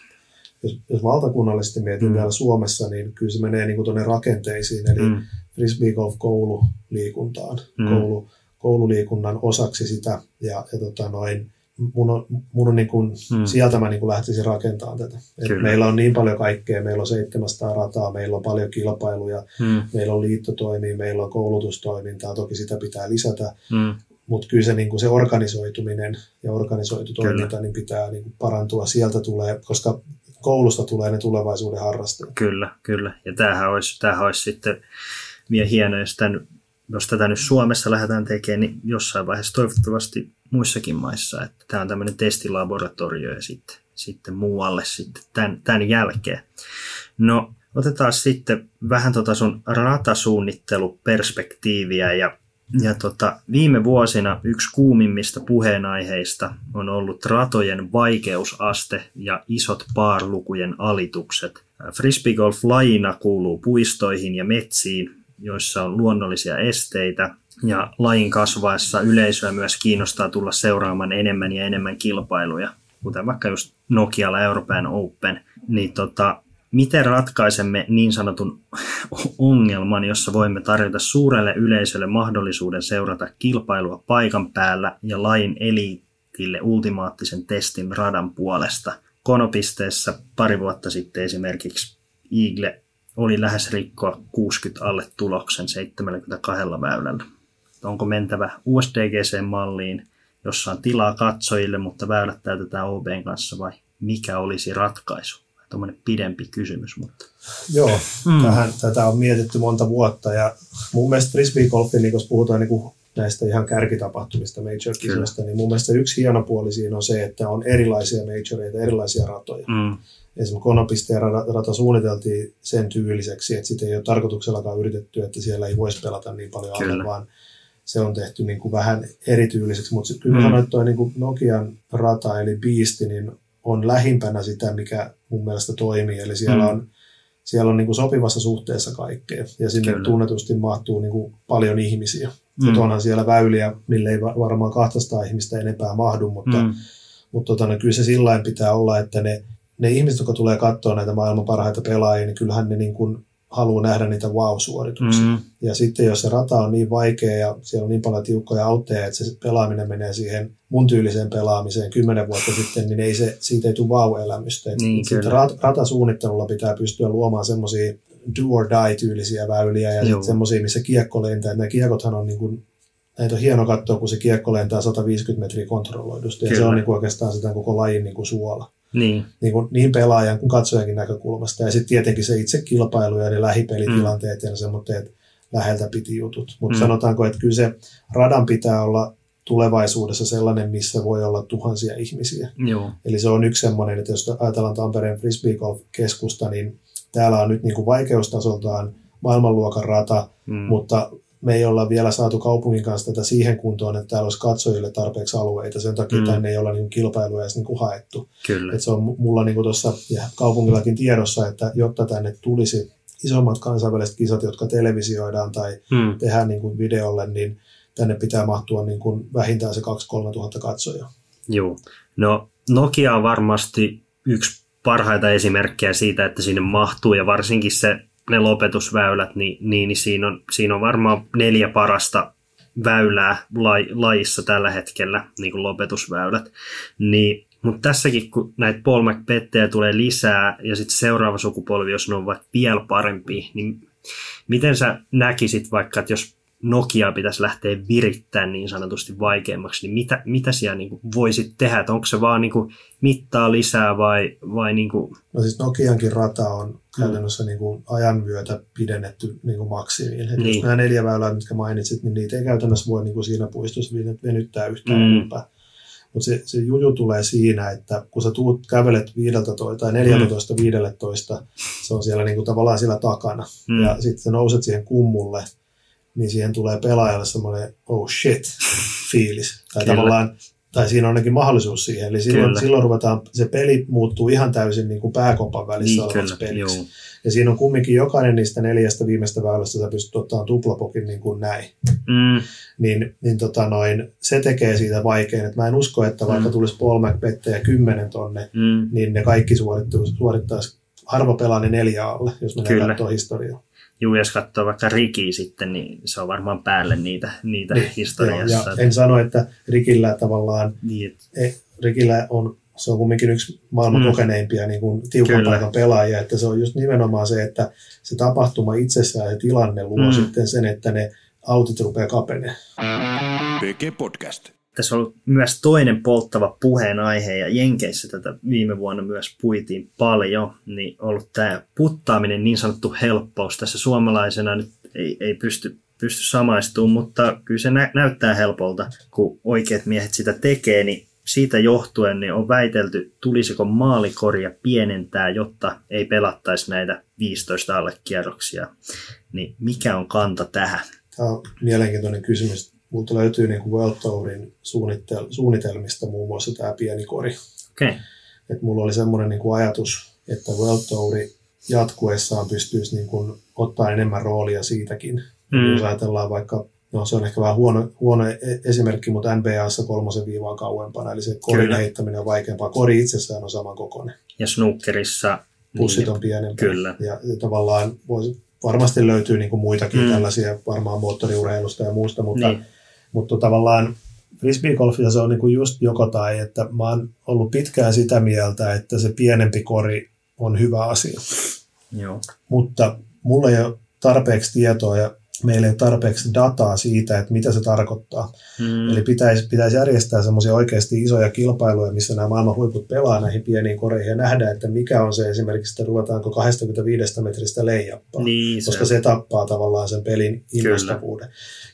Jos, jos valtakunnallisesti mietin Mm. täällä Suomessa, niin kyllä se menee niin tuonne rakenteisiin, eli Mm. mm. frisbee-golf koululiikuntaan, Mm. Koulu, koululiikunnan osaksi sitä, ja, ja tota noin, mun on, mun on niin kuin, Mm. mm. sieltä mä niin kuin lähtisin rakentamaan tätä. Et Kyllä. meillä on niin paljon kaikkea, meillä on 700 rataa, meillä on paljon kilpailuja, Mm. meillä on liittotoimia, meillä on koulutustoimintaa, toki sitä pitää lisätä, Mm. mutta kyllä se, niin kuin se organisoituminen ja organisoitu toiminta niin pitää niin kuin parantua. Sieltä tulee, koska koulusta tulee ne tulevaisuuden harrastajat. Kyllä, kyllä. Ja tämähän olisi, tämähän olisi sitten vielä hienoa, jos, tämän, jos tätä nyt Suomessa lähdetään tekemään, niin jossain vaiheessa toivottavasti muissakin maissa, että tämä on tämmöinen testilaboratorio ja sitten, sitten muualle sitten tämän, tämän jälkeen. No, otetaan sitten vähän tota sun ratasuunnitteluperspektiiviä ja ja tota, viime vuosina yksi kuumimmista puheenaiheista on ollut ratojen vaikeusaste ja isot paarlukujen alitukset. Frisbeegolf lajina kuuluu puistoihin ja metsiin, joissa on luonnollisia esteitä, ja lajin kasvaessa yleisöä myös kiinnostaa tulla seuraamaan enemmän ja enemmän kilpailuja, kuten vaikka just Nokialla Euroopan Open. Niin tota, miten ratkaisemme niin sanotun ongelman, jossa voimme tarjota suurelle yleisölle mahdollisuuden seurata kilpailua paikan päällä ja lain eliitille ultimaattisen testin radan puolesta. Konopisteessä pari vuotta sitten esimerkiksi Eagle oli lähes rikkoa 60 alle tuloksen 72 väylällä. Onko mentävä USDGC-malliin, jossa on tilaa katsojille, mutta väylät täytetään OBn kanssa vai mikä olisi ratkaisu? Tuommoinen pidempi kysymys, mutta... Joo, Mm. tähän, tätä on mietitty monta vuotta ja mun mielestä frisbee-golfin, niin jos puhutaan niin kuin näistä ihan kärkitapahtumista, major-kisoista, niin mun mielestä yksi hieno puoli siinä on se, että on erilaisia majoreita, erilaisia ratoja. Mm, Esimerkiksi konopisteen rata, suunniteltiin sen tyyliseksi, että sitä ei ole tarkoituksellakaan yritetty, että siellä ei voisi pelata niin paljon alle, vaan se on tehty niin kuin vähän erityyliseksi. Mutta kyllä Mm. sanoin, että toi niin kuin Nokian rata eli Beast, niin on lähimpänä sitä, mikä mun mielestä toimii. Eli siellä Mm. on, siellä on niin kuin sopivassa suhteessa kaikkea. Ja sinne Kyllä. tunnetusti mahtuu niin kuin paljon ihmisiä. Mm. Mm. onhan siellä väyliä, mille ei va- varmaan 200 ihmistä enempää mahdu, mutta mm, mutta tota, no, kyllä se sillä pitää olla, että ne, ne ihmiset, jotka tulee katsoa näitä maailman parhaita pelaajia, niin kyllähän ne niin kuin haluaa nähdä niitä wow-suorituksia. mm, Ja sitten jos se rata on niin vaikea ja siellä on niin paljon tiukkoja autteja, että se pelaaminen menee siihen mun tyyliseen pelaamiseen kymmenen vuotta sitten, niin ei se, siitä ei tule wow-elämystä. Niin, sitten rat, ratasuunnittelulla pitää pystyä luomaan semmoisia do or die-tyylisiä väyliä ja semmoisia, missä kiekko lentää. Nämä kiekothan on niin kuin, näitä on hieno katsoa, kun se kiekko lentää 150 metriä kontrolloidusti. Ja se on niin kuin oikeastaan sitä koko lajin niin kuin suola niin, niin, kuin, niin pelaajan kuin katsojankin näkökulmasta. Ja sitten tietenkin se itse kilpailu ja ne lähipelitilanteet mm. ja semmoitteet läheltä piti jutut. Mutta Mm. sanotaanko, että kyllä se radan pitää olla tulevaisuudessa sellainen, missä voi olla tuhansia ihmisiä. Joo. Eli se on yksi semmoinen, että jos ajatellaan Tampereen Frisbee Golf-keskusta, niin täällä on nyt niin kuin vaikeustasoltaan maailmanluokan rata, Mm. mutta me ei olla vielä saatu kaupungin kanssa tätä siihen kuntoon, että täällä olisi katsojille tarpeeksi alueita. Sen takia Mm. tänne ei olla niin kilpailuja edes niin haettu. Kyllä. Et se on mulla niin tuossa ja kaupungillakin tiedossa, että jotta tänne tulisi isommat kansainväliset kisat, jotka televisioidaan tai Mm. tehdään niin kuin videolle, niin tänne pitää mahtua niin kuin vähintään se 2-3 tuhatta katsojaa. Joo. No Nokia on varmasti yksi parhaita esimerkkejä siitä, että sinne mahtuu ja varsinkin se, ne lopetusväylät, niin, niin, niin siinä, on, siinä on varmaan neljä parasta väylää lai, lajissa tällä hetkellä, niin kuin lopetusväylät. Niin, mutta tässäkin, kun näitä Paul McBettejä tulee lisää ja sitten seuraava sukupolvi, jos ne ovat vielä parempia, niin miten sä näkisit vaikka, että jos Nokia pitäisi lähteä virittämään niin sanotusti vaikeammaksi, niin mitä, mitä siellä niin kuin voisit tehdä? Että onko se vaan niin kuin mittaa lisää vai, vai niin kuin, No siis Nokiankin rata on käytännössä niin kuin ajan myötä pidennetty niin kuin maksimiin. Et Niin. Jos nämä neljä väylää, mitkä mainitsit, niin niitä ei käytännössä voi niin kuin siinä puistossa venyttää yhtään Mm. mm. enempää. Mutta se, se juju tulee siinä, että kun sä tuut, kävelet 15 tai 14 mm. 15, se on siellä niin kuin tavallaan siellä takana. Mm. Mm. Ja sitten sä nouset siihen kummulle, niin siihen tulee pelaajalle semmoinen oh shit fiilis. Tai Kyllä. tavallaan tai siinä on ainakin mahdollisuus siihen. Eli silloin, Kyllä. silloin ruvetaan, se peli muuttuu ihan täysin niin kuin pääkopan välissä niin, olevaksi kyllä, peliksi. joo. Ja siinä on kumminkin jokainen niistä neljästä viimeistä väylästä, sä pystyt ottamaan tuplapokin niin kuin näin. Mm, Niin, niin tota noin, se tekee siitä vaikein. Et mä en usko, että vaikka Mm. tulisi Paul McBeth ja kymmenen tonne, mm, niin ne kaikki suorittaisi harva pelaa ne neljä alle, jos mennään Kyllä. historiaa. Juu, jos katsoo vaikka Rikiä sitten, niin se on varmaan päälle niitä, niitä Niin, historiassa. Joo, ja en sano, että Rikillä tavallaan niin, et- eh, Rikillä on, se on kumminkin yksi maailman Mm. kokeneimpia niin kuin tiukan Kyllä. paikan pelaajia, että se on just nimenomaan se, että se tapahtuma itsessään ja tilanne luo Mm. sitten sen, että ne autit rupeaa kapenemaan. Podcast. Tässä on ollut myös toinen polttava puheenaihe, ja Jenkeissä tätä viime vuonna myös puitiin paljon, niin ollut tämä puttaaminen niin sanottu helppous. Tässä suomalaisena nyt ei, ei pysty, pysty samaistumaan, mutta kyllä se nä- näyttää helpolta, kun oikeat miehet sitä tekee, niin siitä johtuen niin on väitelty, tulisiko maalikoria pienentää, jotta ei pelattaisi näitä 15 allekierroksia. Niin mikä on kanta tähän? Tämä on mielenkiintoinen kysymys. Multa löytyy niin kuin World Tourin suunnitel- suunnitelmista muun muassa tämä pieni kori. Okay. Et mulla oli semmoinen niin kuin ajatus, että World Touri jatkuessaan pystyisi niin kuin ottaa enemmän roolia siitäkin. Mm. Jos ajatellaan vaikka, no se on ehkä vähän huono, huono e- esimerkki, mutta NBAssa kolmosen viivaa kauempana, eli se korin Kyllä. heittäminen on vaikeampaa. Kori itsessään on saman kokoinen. ja snookerissa... Pussit niin, on pienempi. Kyllä. Ja, ja tavallaan voisi, varmasti löytyy niin kuin muitakin mm. tällaisia, varmaan moottoriurheilusta ja muusta, mutta, Niin. Mutta tavallaan frisbeegolfissa se on niin kuin just joko tai, että mä oon ollut pitkään sitä mieltä, että se pienempi kori on hyvä asia. Joo. Mutta mulla ei ole tarpeeksi tietoa ja meillä ei ole tarpeeksi dataa siitä, että mitä se tarkoittaa. Mm. Eli pitäisi, pitäisi järjestää semmoisia oikeasti isoja kilpailuja, missä nämä maailman huiput pelaa näihin pieniin koreihin ja nähdä, että mikä on se esimerkiksi, että ruvetaanko 25 metristä leijappaa. Niin, koska se tappaa tavallaan sen pelin innostavuuden.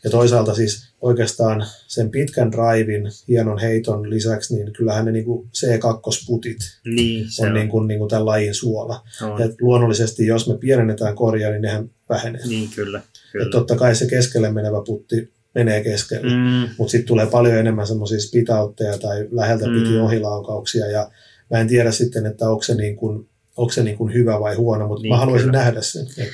Ja toisaalta siis oikeastaan sen pitkän drivein, hienon heiton lisäksi, niin kyllähän ne niin kuin C2-putit niin, se on, on. Niin kuin, niin kuin tämän lajin suola. on. Ja luonnollisesti, jos me pienennetään korjaa, niin nehän vähenee. Niin, kyllä. Et kyllä. totta kai se keskelle menevä putti menee keskelle. Mm. Mutta sitten tulee paljon enemmän semmoisia spitautteja tai läheltä Mm. piti ohilaukauksia. Ja mä en tiedä sitten, että onko se, niin kuin, onko se niin kuin hyvä vai huono, mutta Niin, mä haluaisin kyllä. nähdä sen. Et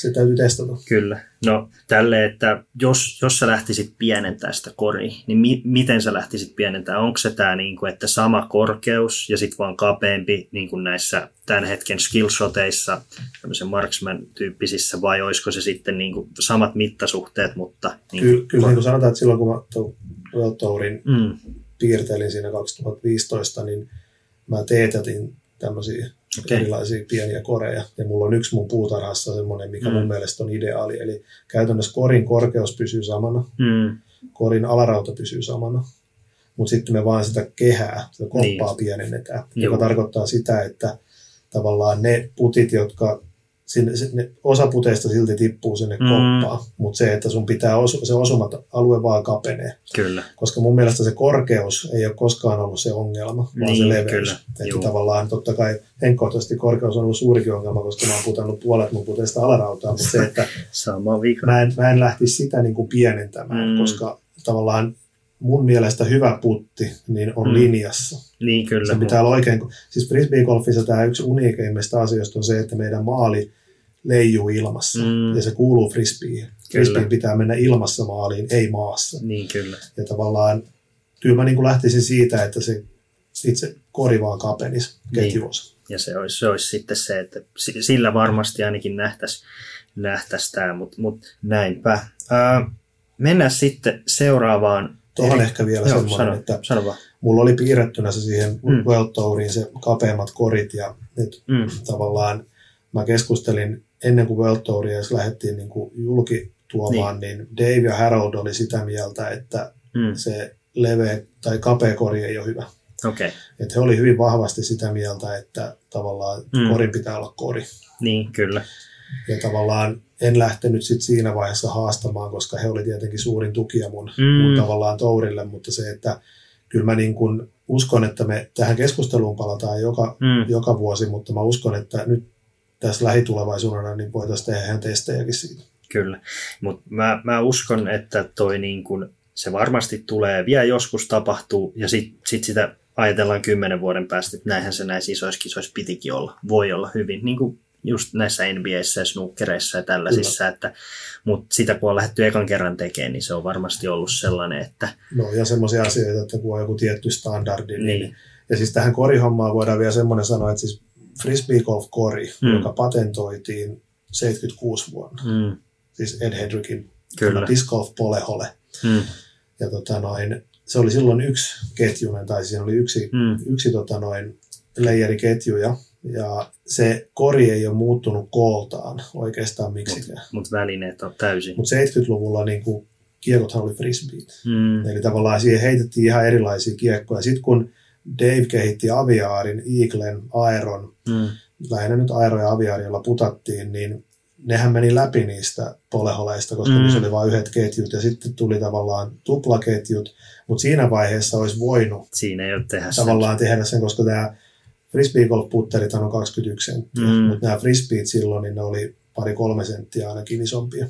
se täytyy testata. kyllä. No tälle, että jos, jos sä lähtisit pienentää sitä koria, niin mi, miten sä lähtisit pienentää? Onko se tämä, niin kuin, että sama korkeus ja sitten vaan kapeampi niin kuin näissä tämän hetken skillshoteissa, tämmöisen marksman-tyyppisissä, vai olisiko se sitten niin kuin samat mittasuhteet, mutta... Niin Kyllä, kyllä niin kuin sanotaan, että silloin kun mä tuon World Tourin Mm, piirtelin siinä 2015, niin mä teetätin tämmöisiä Okei. erilaisia pieniä koreja. Ja mulla on yksi mun puutarhassa semmoinen, mikä Mm. mun mielestä on ideaali. Eli käytännössä korin korkeus pysyy samana, mm, korin alarauta pysyy samana, mutta sitten me vaan sitä kehää, sitä koppaa Niin. pienennetään. Joo. Joka tarkoittaa sitä, että tavallaan ne putit, jotka sinne, sinne, osa puteista silti tippuu sinne Mm. koppaan, mutta se, että sun pitää osu, se osumat alue vaan kapenee. Kyllä. Koska mun mielestä se korkeus ei ole koskaan ollut se ongelma, vaan Niin, se leveys. kyllä, Että juu. tavallaan totta kai henkkohtaisesti korkeus on ollut suurikin ongelma, koska mä oon putannut puolet mun puteista alarautaa, mutta se, että Sama vika. mä en, mä en lähtisi sitä niin kuin pienentämään, Mm. koska tavallaan mun mielestä hyvä putti niin on mm. linjassa. Niin kyllä. Se pitää olla oikein, siis frisbeegolfissa tämä yksi uniikeimmista asioista on se, että meidän maali leijuu ilmassa Mm. ja se kuuluu frisbeeen. Frisbeen pitää mennä ilmassa maaliin, ei maassa. Niin kyllä. Ja tavallaan kyllä mä niin kuin lähtisin siitä, että se itse kori vaan kapenisi Niin. ketjuosa. Ja se olisi, se olisi sitten se, että si- sillä varmasti ainakin nähtäisi nähtäisi tämä, mutta mut näinpä. Ää, mennään sitten seuraavaan. Tuohon eri- ehkä vielä Joo, semmoinen, sano, että sano vaan. mulla oli piirrettynä se siihen mm. World Touriin se kapeammat korit ja nyt Mm, tavallaan mä keskustelin ennen kuin World Touria edes lähdettiin niin kuin julki tuomaan, niin. niin Dave ja Harold oli sitä mieltä, että mm, se leveä tai kapea kori ei ole hyvä. Okay. Että he oli hyvin vahvasti sitä mieltä, että tavallaan Mm. korin pitää olla kori. niin kyllä. Ja tavallaan en lähtenyt sit siinä vaiheessa haastamaan, koska he oli tietenkin suurin tukija mun, mm. mun tavallaan tourille, mutta se, että kyllä mä niin kun uskon, että me tähän keskusteluun palataan joka, Mm, joka vuosi, mutta mä uskon, että nyt tässä lähitulevaisuudena niin voitaisiin tehdä ihan testejäkin siitä. kyllä. Mutta mä, mä uskon, että toi niin kun, se varmasti tulee, vielä joskus tapahtuu, ja sitten sit sitä ajatellaan kymmenen vuoden päästä, että näinhän se näissä isoissa kisoissa pitikin olla. Voi olla hyvin, niin kuin just näissä NBAissä ja snookereissa ja tällaisissa, että, mutta sitä kun on lähdetty ekan kerran tekemään, niin se on varmasti ollut sellainen, että No ja semmoisia asioita, että kun on joku tietty standardi. Niin. niin, Ja siis tähän korihommaan voidaan vielä semmoinen sanoa, että siis frisbee golf kori, Mm. joka patentoitiin 76 vuonna. mm, Siis Ed Hedrickin kyllä. disc golf polehole. Mm, Ja tota noin, se oli silloin yksi ketjunen, tai siinä oli yksi, mm, yksi tota noin, leijeriketjuja. Ja se kori ei ole muuttunut kooltaan oikeastaan miksikään. mutta välineet on täysin. Mutta 70-luvulla niin kuin, kiekothan oli frisbeet. Mm, Eli tavallaan siihen heitettiin ihan erilaisia kiekkoja. Sitten kun Dave kehitti aviaarin, Eaglen, Aeron, mm, lähinnä nyt Aero ja aviaari, jolla putattiin, niin nehän meni läpi niistä poleholeista, koska Mm. niissä oli vain yhdet ketjut ja sitten tuli tavallaan tuplaketjut, mutta siinä vaiheessa olisi voinut siinä ei ole tehdä sen. tavallaan tehdä sen, koska tämä frisbee golf putterit on 21 senttiä, mm. mutta nämä frisbeet silloin, niin ne oli pari-kolme senttiä ainakin isompia.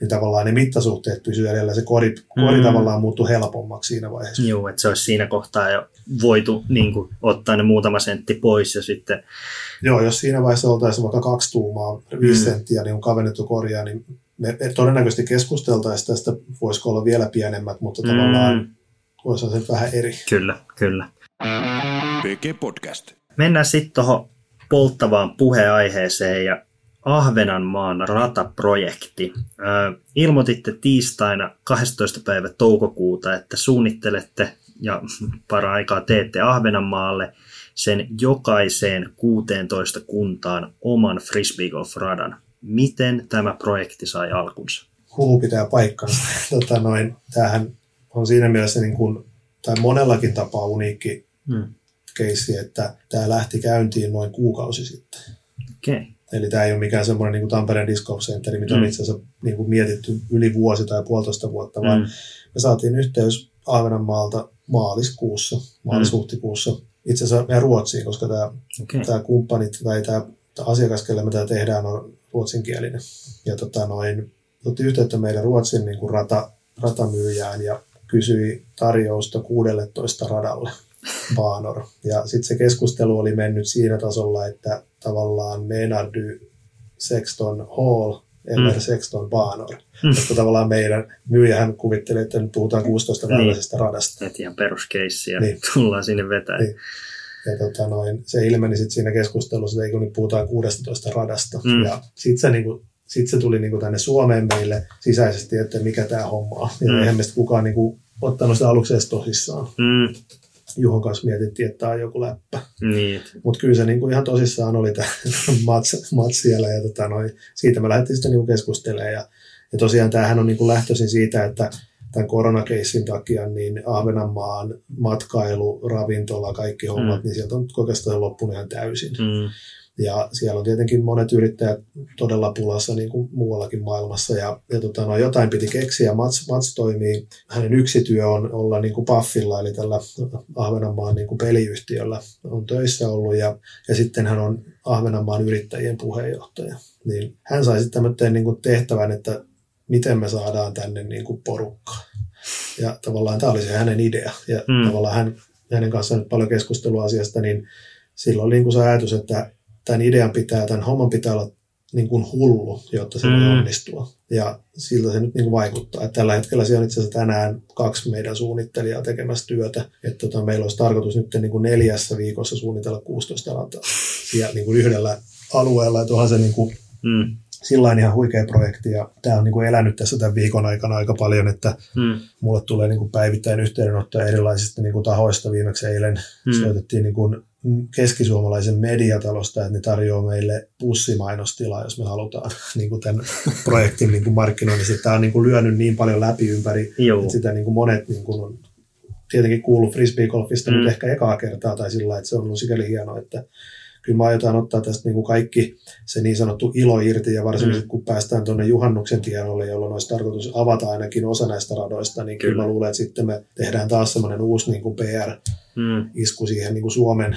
Niin tavallaan ne mittasuhteet pysyivät edellä, se kori, kori Mm. tavallaan muuttui helpommaksi siinä vaiheessa. Joo, että se olisi siinä kohtaa jo voitu niin kuin, ottaa ne muutama sentti pois ja sitten, Joo, jos siinä vaiheessa oltaisiin vaikka kaksi tuumaa, viisi Mm. senttiä, niin on kavennettu korjaa, niin me me todennäköisesti keskusteltaisiin tästä, voisiko olla vielä pienemmät, mutta Mm. tavallaan voisi olla se vähän eri. kyllä, kyllä. PG Podcast. Mennään sitten tuohon polttavaan puheaiheeseen ja Ahvenanmaan rataprojekti. Ilmoititte tiistaina 12. päivä toukokuuta, että suunnittelette ja para-aikaa teette Ahvenanmaalle sen jokaiseen 16 kuntaan oman frisbeegolf-radan. Miten tämä projekti sai alkunsa? Huhu pitää paikkansa. tota noin, tämähän on siinä mielessä niin kuin, tai monellakin tapaa uniikki Hmm. keissi, että tämä lähti käyntiin noin kuukausi sitten. Okei. Okay. Eli tämä ei ole mikään semmoinen niin kuin Tampereen Disc Golf Center, mitä on Mm. itse asiassa niin kuin mietitty yli vuosi tai puolitoista vuotta, vaan Mm. me saatiin yhteys Ahvenanmaalta maaliskuussa, maalis-huhtikuussa, itse asiassa meidän Ruotsiin, koska tämä, Okay. tämä kumppanit tai tämä, tämä asiakas, kelle me tämä tehdään, on ruotsinkielinen. Ja tota noin, otti yhteyttä meidän Ruotsin niin kuin rata, ratamyyjään ja kysyi tarjousta 16 radalle. Baanor. Ja sitten se keskustelu oli mennyt siinä tasolla, että tavallaan Menardy Sexton Hall, Eller Mm. Sexton Baanor. Mm. Koska tavallaan meidän myyjähän kuvittelee, että nyt puhutaan 16 Niin. väyläisestä radasta. Et ihan peruskeissi ja Niin. tullaan sinne vetämään. Niin. Ja tota noin, se ilmeni sitten siinä keskustelussa, että kun nyt puhutaan 16 radasta. Mm. Ja sitten se, niinku, sit se tuli niinku tänne Suomeen meille sisäisesti, että mikä tämä homma on. Ja Mm. eihän meistä kukaan niinku ottanut sitä aluksi edes tosissaan. Mm, Juhon kanssa mietittiin, että tämä on joku läppä. niin, Mutta kyllä se niinku ihan tosissaan oli tämä mats, mats siellä ja tota noin, siitä me lähdettiin sitten niinku keskustelemaan. Ja, ja tosiaan tämähän on niinku lähtöisin siitä, että tämän koronakeissin takia niin Ahvenanmaan matkailu, ravintola, kaikki hommat, Mm. niin sieltä on oikeastaan loppunut ihan täysin. mm, Ja siellä on tietenkin monet yrittäjät todella pulassa niin kuin muuallakin maailmassa. Ja, ja tota, no, jotain piti keksiä. Mats, Mats toimii, hänen yksi työ on olla niin kuin Paffilla, eli tällä Ahvenanmaan niin kuin peliyhtiöllä on töissä ollut. Ja, ja sitten hän on Ahvenanmaan yrittäjien puheenjohtaja. Niin hän sai sitten tämmöisen niin kuin tehtävän, että miten me saadaan tänne niin kuin porukka. Ja tavallaan tämä oli se hänen idea. Ja mm. tavallaan hän, hänen kanssaan nyt paljon keskustelua asiasta, niin silloin oli niin kuin se ajatus, että tämän idean pitää, tämän homman pitää olla niin kuin hullu, jotta se mm. voi onnistua. Ja siltä se nyt niin kuin vaikuttaa. Että tällä hetkellä siellä on itse asiassa tänään kaksi meidän suunnittelijaa tekemässä työtä. Että tota, meillä olisi tarkoitus nyt niin kuin neljässä viikossa suunnitella 16 rataa siellä niin kuin yhdellä alueella. Että onhan se niin kuin, mm sillä ihan huikea projekti ja tämä on niin kuin elänyt tässä tämän viikon aikana aika paljon, että hmm. mulle tulee niin kuin päivittäin yhteydenottoja erilaisista niin kuin tahoista. Viimeksi eilen hmm. soitettiin niin kuin keskisuomalaisen mediatalosta, että ne tarjoaa meille bussimainostila, jos me halutaan niin kuin tämän projektin niin kuin markkinoinnissa. Tämä on niin kuin lyönyt niin paljon läpi ympäri, Joo. että sitä niin kuin monet niin kuin on tietenkin kuullut frisbeegolfista mm. nyt ehkä ekaa kertaa tai sillä että se on ollut sikäli hienoa, että kyllä mä aiotaan ottaa tästä niin kuin kaikki se niin sanottu ilo irti, ja varsinkin mm. kun päästään tuonne juhannuksen tienolle, jolloin olisi tarkoitus avata ainakin osa näistä radoista, niin kyllä, kyllä mä luulen, että sitten me tehdään taas semmoinen uusi niin kuin PR-isku mm. siihen niin kuin Suomen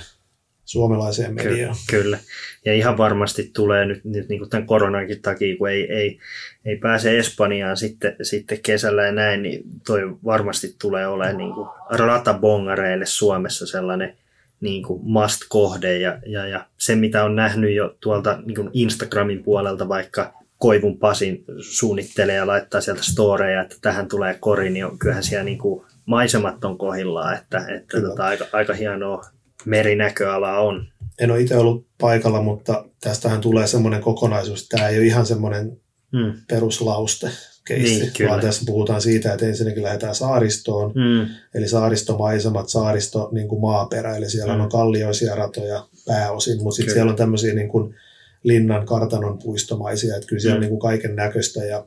suomalaiseen mediaan. Kyllä, kyllä. Ja ihan varmasti tulee nyt, nyt niin kuin tämän koronankin takia, kun ei, ei, ei pääse Espanjaan sitten, sitten kesällä ja näin, niin toi varmasti tulee olemaan niin kuin ratabongareille Suomessa sellainen niin kuin must-kohde ja, ja, ja se, mitä on nähnyt jo tuolta niin kuin Instagramin puolelta, vaikka Koivun Pasin suunnittelee ja laittaa sieltä storeja, että tähän tulee kori, niin kyllähän siellä niin kuin maisemat on kohillaan, että, että tota, aika, aika hienoa merinäköala on. En ole itse ollut paikalla, mutta tästähän tulee semmoinen kokonaisuus, tämä ei ole ihan semmoinen hmm. peruslauste, keissi, niin, vaan tässä puhutaan siitä, että ensinnäkin lähdetään saaristoon, mm. eli saaristomaisemat, saaristo niin kuin maaperä, eli siellä mm. on kallioisia ratoja pääosin, mutta sitten siellä on tämmöisiä niin kuin linnan kartanon puistomaisia, että kyllä siellä mm. on niin kuin kaiken näköistä. Ja,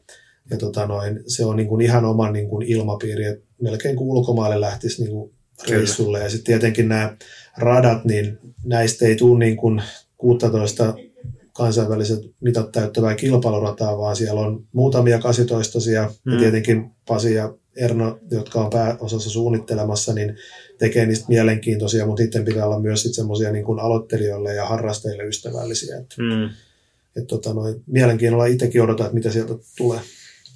ja tota noin, se on niin kuin ihan oma niin kuin ilmapiiri, että melkein kuin ulkomaille lähtisi niin kuin reissulle. Ja sitten tietenkin nämä radat, niin näistä ei tule niin kuin 16 kansainväliset mitat täyttävää kilpailurataa, vaan siellä on muutamia 18 mm. ja tietenkin Pasi ja Erno, jotka on pääosassa suunnittelemassa, niin tekee niistä mielenkiintoisia, mutta sitten pitää olla myös semmoisia niin kuin aloittelijoille ja harrastajille ystävällisiä. Että, mm. et, tota, noin, mielenkiinnolla itsekin odotan, että mitä sieltä tulee.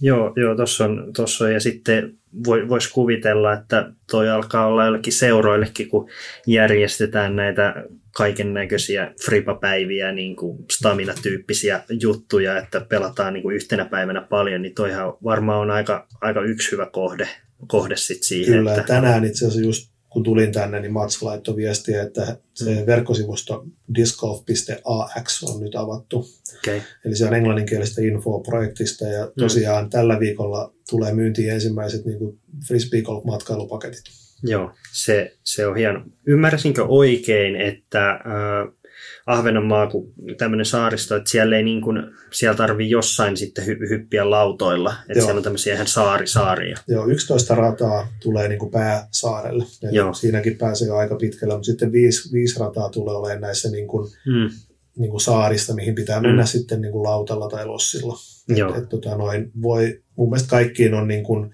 Joo, joo tuossa on, tossa on, ja sitten voisi kuvitella, että toi alkaa olla jollekin seuroillekin, kun järjestetään näitä kaiken näköisiä fripapäiviä, niin kuin stamina-tyyppisiä juttuja, että pelataan niin kuin yhtenä päivänä paljon, niin toihan varmaan on aika, aika yksi hyvä kohde, kohde sit siihen. Kyllä, että... tänään itse asiassa just kun tulin tänne, niin Mats laittoi viestiä, että se mm. verkkosivusto discgolf.ax on nyt avattu. Okay. Eli se on englanninkielistä infoa projektista ja mm. tosiaan mm. tällä viikolla tulee myyntiin ensimmäiset niin kuin frisbee golf matkailupaketit. Joo, se, se on hieno. Ymmärsinkö oikein, että äh, Ahvenanmaa, kun tämmöinen saaristo, että siellä ei niin kuin, siellä tarvii jossain sitten hy- hyppiä lautoilla, että Joo. siellä on tämmöisiä ihan saarisaaria. Joo, 11 rataa tulee niin kuin pääsaarelle. Joo. Siinäkin pääsee jo aika pitkälle, mutta sitten viisi, viisi rataa tulee olemaan näissä niin kuin, mm. Niin kuin saarista, mihin pitää mennä mm. sitten niin kuin lautalla tai lossilla. Joo. Et, et, tota, noin, voi, mun mielestä kaikkiin on niin kuin,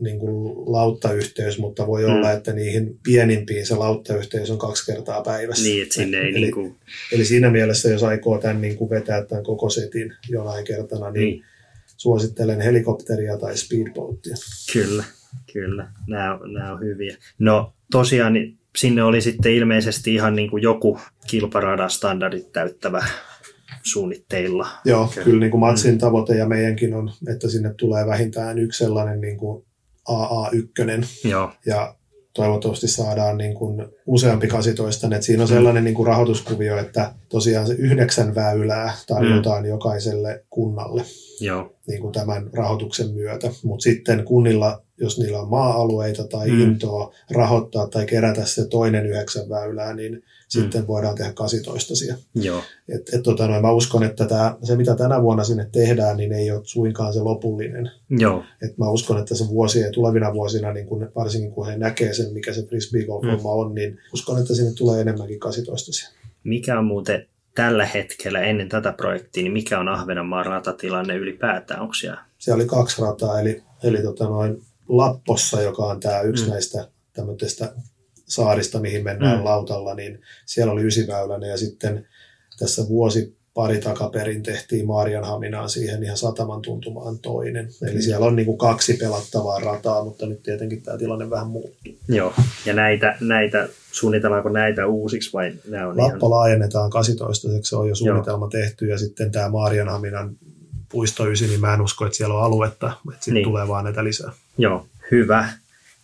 niin kuin lauttayhteys, mutta voi mm. olla, että niihin pienimpiin se lauttayhteys on kaksi kertaa päivässä. Niin, että sinne ei eli, niin kuin... eli siinä mielessä, jos aikoo tämän niin kuin vetää tämän koko setin jonain kertana, niin, niin. suosittelen helikopteria tai speedboatia. Kyllä, kyllä. Nämä, nämä on hyviä. No tosiaan niin sinne oli sitten ilmeisesti ihan niin kuin joku kilparadastandardit täyttävä suunnitteilla. Joo, okay. kyllä niin kuin Matsin mm. tavoite ja meidänkin on, että sinne tulee vähintään yksi sellainen niin kuin AA1. Joo. Ja toivottavasti saadaan niin kuin useampi 18. Että siinä on sellainen niin kuin rahoituskuvio, että tosiaan se yhdeksän väylää tarjotaan mm. jokaiselle kunnalle Joo. Niin kuin tämän rahoituksen myötä. Mutta sitten kunnilla, jos niillä on maa-alueita tai mm. intoa rahoittaa tai kerätä se toinen yhdeksän väylää, niin sitten mm. voidaan tehdä 18 Joo. Et, et, tota, no, mä uskon, että tää, se mitä tänä vuonna sinne tehdään, niin ei ole suinkaan se lopullinen. Joo. Et mä uskon, että se vuosi ja tulevina vuosina, niin kun, varsinkin kun he näkee sen, mikä se frisbee golf mm. on, niin uskon, että sinne tulee enemmänkin 18 Mikä on muuten tällä hetkellä ennen tätä projektia, niin mikä on Ahvenanmaan ratatilanne ylipäätään? Onko siellä? Siellä oli kaksi rataa, eli, eli tota noin Lappossa, joka on tämä yksi Mm. näistä tämmöistä saarista, mihin mennään Mm. mm. lautalla, niin siellä oli ysiväyläinen ja sitten tässä vuosi pari takaperin tehtiin Maarianhaminaan siihen ihan sataman tuntumaan toinen. Eli Mm. siellä on niin kuin kaksi pelattavaa rataa, mutta nyt tietenkin tämä tilanne vähän muuttuu. Joo. Ja näitä, näitä suunnitellaanko näitä uusiksi vai nämä on Lappo laajennetaan 18, se on jo suunnitelma tehty ja sitten tämä Maarianhaminan puisto 9, niin mä en usko, että siellä on aluetta, että sitten Niin. tulee vaan näitä lisää. Joo, hyvä.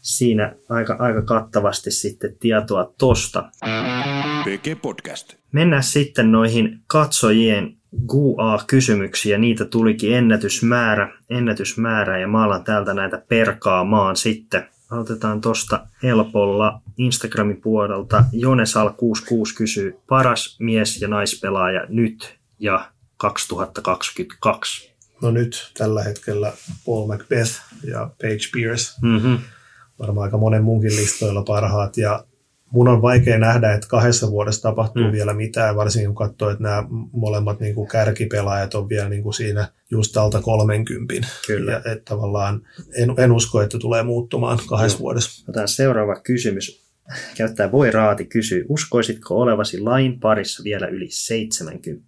Siinä aika, aika kattavasti sitten tietoa tosta. PG Podcast. Mennään sitten noihin katsojien GUA-kysymyksiä. Niitä tulikin ennätysmäärä, ennätysmäärä ja mä alan täältä näitä perkaamaan sitten. Aloitetaan tuosta helpolla Instagramin puolelta. Jonesal66 kysyy paras mies- ja naispelaaja nyt ja 2022. No nyt tällä hetkellä Paul Macbeth ja Paige Pierce, Mm-hmm. varmaan aika monen munkin listoilla parhaat. Ja mun on vaikea nähdä, että kahdessa vuodessa tapahtuu Mm. vielä mitään, varsinkin kun katsoo, että nämä molemmat niin kuin kärkipelaajat on vielä niin kuin siinä just alta 30. Kyllä. Ja että tavallaan en, en usko, että tulee muuttumaan kahdessa Joo. vuodessa. Otetaan seuraava kysymys. Käyttää Voi Raati kysyy, uskoisitko olevasi lain parissa vielä yli 70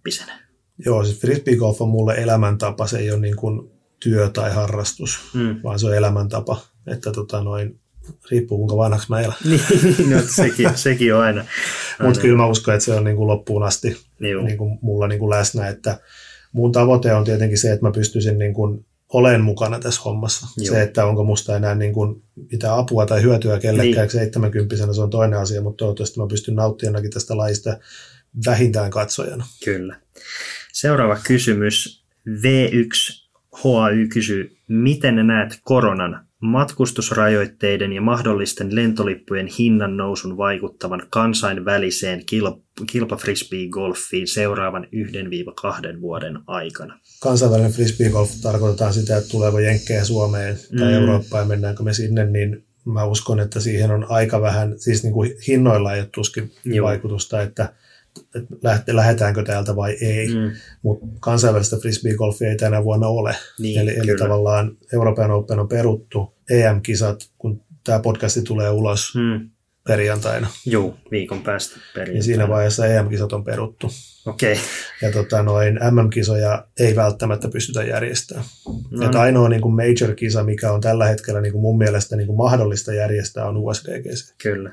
Joo, siis frisbeegolf on mulle elämäntapa, se ei ole niin kuin työ tai harrastus, Mm. vaan se on elämäntapa. Että tota noin, riippuu kuinka vanhaksi mä elän. Niin, no, sekin, sekin on aina. Mutta aina- kyllä mä uskon, että se on niin kuin loppuun asti Juu, niin kuin mulla niin kuin läsnä, että mun tavoite on tietenkin se, että mä pystyisin niin kuin olen mukana tässä hommassa. Joo. Se, että onko musta enää niin kuin mitään apua tai hyötyä kellekään Niin. 70 se on toinen asia, mutta toivottavasti mä pystyn nauttijanakin tästä lajista vähintään katsojana. Kyllä. Seuraava kysymys. V1 HAY kysyy, miten näet koronan, matkustusrajoitteiden ja mahdollisten lentolippujen hinnan nousun vaikuttavan kansainväliseen kil- kilpafrisbee-golfiin seuraavan 1-2 vuoden aikana? Kansainvälinen frisbeegolf tarkoitetaan sitä, että tuleeko Jenkkejä Suomeen tai Mm. Eurooppaan ja mennäänkö me sinne, niin mä uskon, että siihen on aika vähän, siis niin kuin hinnoilla ei ole tuskin Joo. vaikutusta, että, että lähte- lähdetäänkö täältä vai ei. Mm, mutta kansainvälistä frisbeegolfia ei tänä vuonna ole. niin, eli, eli tavallaan Euroopan Open on peruttu, EM-kisat, kun tämä podcasti tulee ulos Mm, perjantaina, juu, viikon päästä niin perjantaina. siinä vaiheessa EM-kisat on peruttu. Okei. Okay. Ja tota, noin MM-kisoja ei välttämättä pystytä järjestämään. No, No, että ainoa niin kuin major-kisa, mikä on tällä hetkellä niin kuin mun mielestä niin kuin mahdollista järjestää, on USDGC. Kyllä.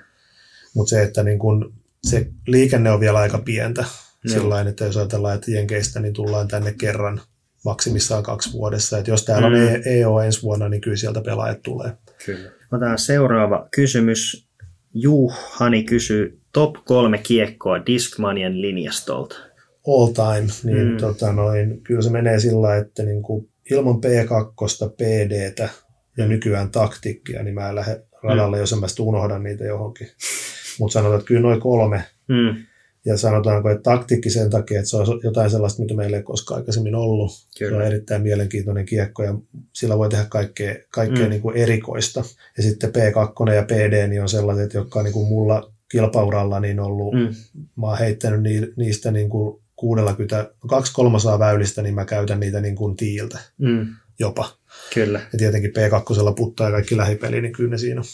Mutta se, että niin kuin, se liikenne on vielä aika pientä. Joo. Sillä että jos ajatellaan, että Jenkeistä, niin tullaan tänne kerran maksimissaan kaksi vuodessa. Että jos täällä Mm. on E- EO ensi vuonna, niin kyllä sieltä pelaajat tulee. Kyllä. Otetaan seuraava kysymys. Juhani kysyy top kolme kiekkoa Discmanien linjastolta. All time, niin Mm. mm. tota noin, kyllä se menee sillä että niin kuin ilman P2, PDtä ja nykyään taktiikkia, niin mä en lähde radalle, jos en mä sitten unohda niitä johonkin. Mutta sanotaan, että kyllä noin kolme. Mm, Ja sanotaanko, että taktiikki sen takia, että se on jotain sellaista, mitä meillä ei koskaan aikaisemmin ollut. Se on kyllä. erittäin mielenkiintoinen kiekko ja sillä voi tehdä kaikkea, kaikkea Mm. niin kuin erikoista. Ja sitten P2 ja PD niin on sellaiset, jotka on niin kuin mulla kilpauralla niin ollut, mm. Mä oon heittänyt ni, niistä niin kuin 60, kaksi kolmasosaa väylistä, niin mä käytän niitä niin kuin tiiltä mm, jopa. Kyllä. Ja tietenkin P2 puttaa ja kaikki lähipeli, niin kyllä ne siinä on.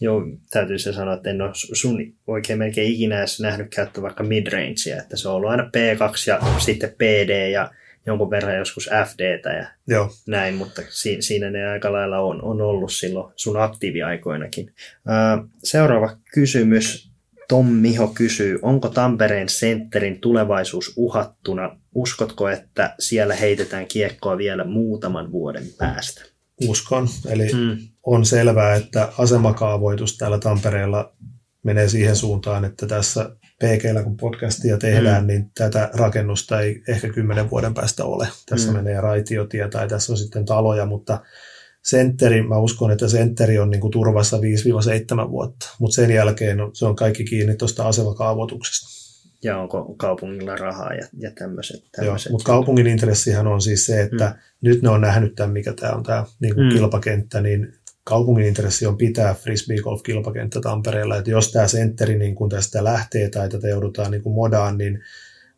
Joo, täytyy se sanoa, että en ole sun oikein melkein ikinä edes nähnyt käyttää vaikka midrangea, että se on ollut aina P2 ja sitten PD ja jonkun verran joskus FDtä ja Joo. näin, mutta si- siinä ne aika lailla on, on ollut silloin sun aktiiviaikoinakin. Ää, seuraava kysymys. Tom Miho kysyy, onko Tampereen sentterin tulevaisuus uhattuna? Uskotko, että siellä heitetään kiekkoa vielä muutaman vuoden päästä? Uskon. Eli Mm, on selvää, että asemakaavoitus täällä Tampereella menee siihen suuntaan, että tässä PGllä kun podcastia tehdään, Mm. niin tätä rakennusta ei ehkä kymmenen vuoden päästä ole. Tässä mm. menee raitiotie tai tässä on sitten taloja, mutta sentteri, mä uskon, että sentteri on niin kuin turvassa 5-7 vuotta, mutta sen jälkeen on, se on kaikki kiinni tuosta asemakaavoituksesta. ja onko kaupungilla rahaa ja, ja tämmöiset. Mutta kaupungin intressihän on siis se, että Mm. nyt ne on nähnyt tämän, mikä tämä on tämä niin kuin Mm. mm. kilpakenttä, niin kaupungin intressi on pitää frisbee golf kilpakenttä Tampereella, että jos tämä sentteri niin kun tästä lähtee tai tätä joudutaan niin kuin modaan, niin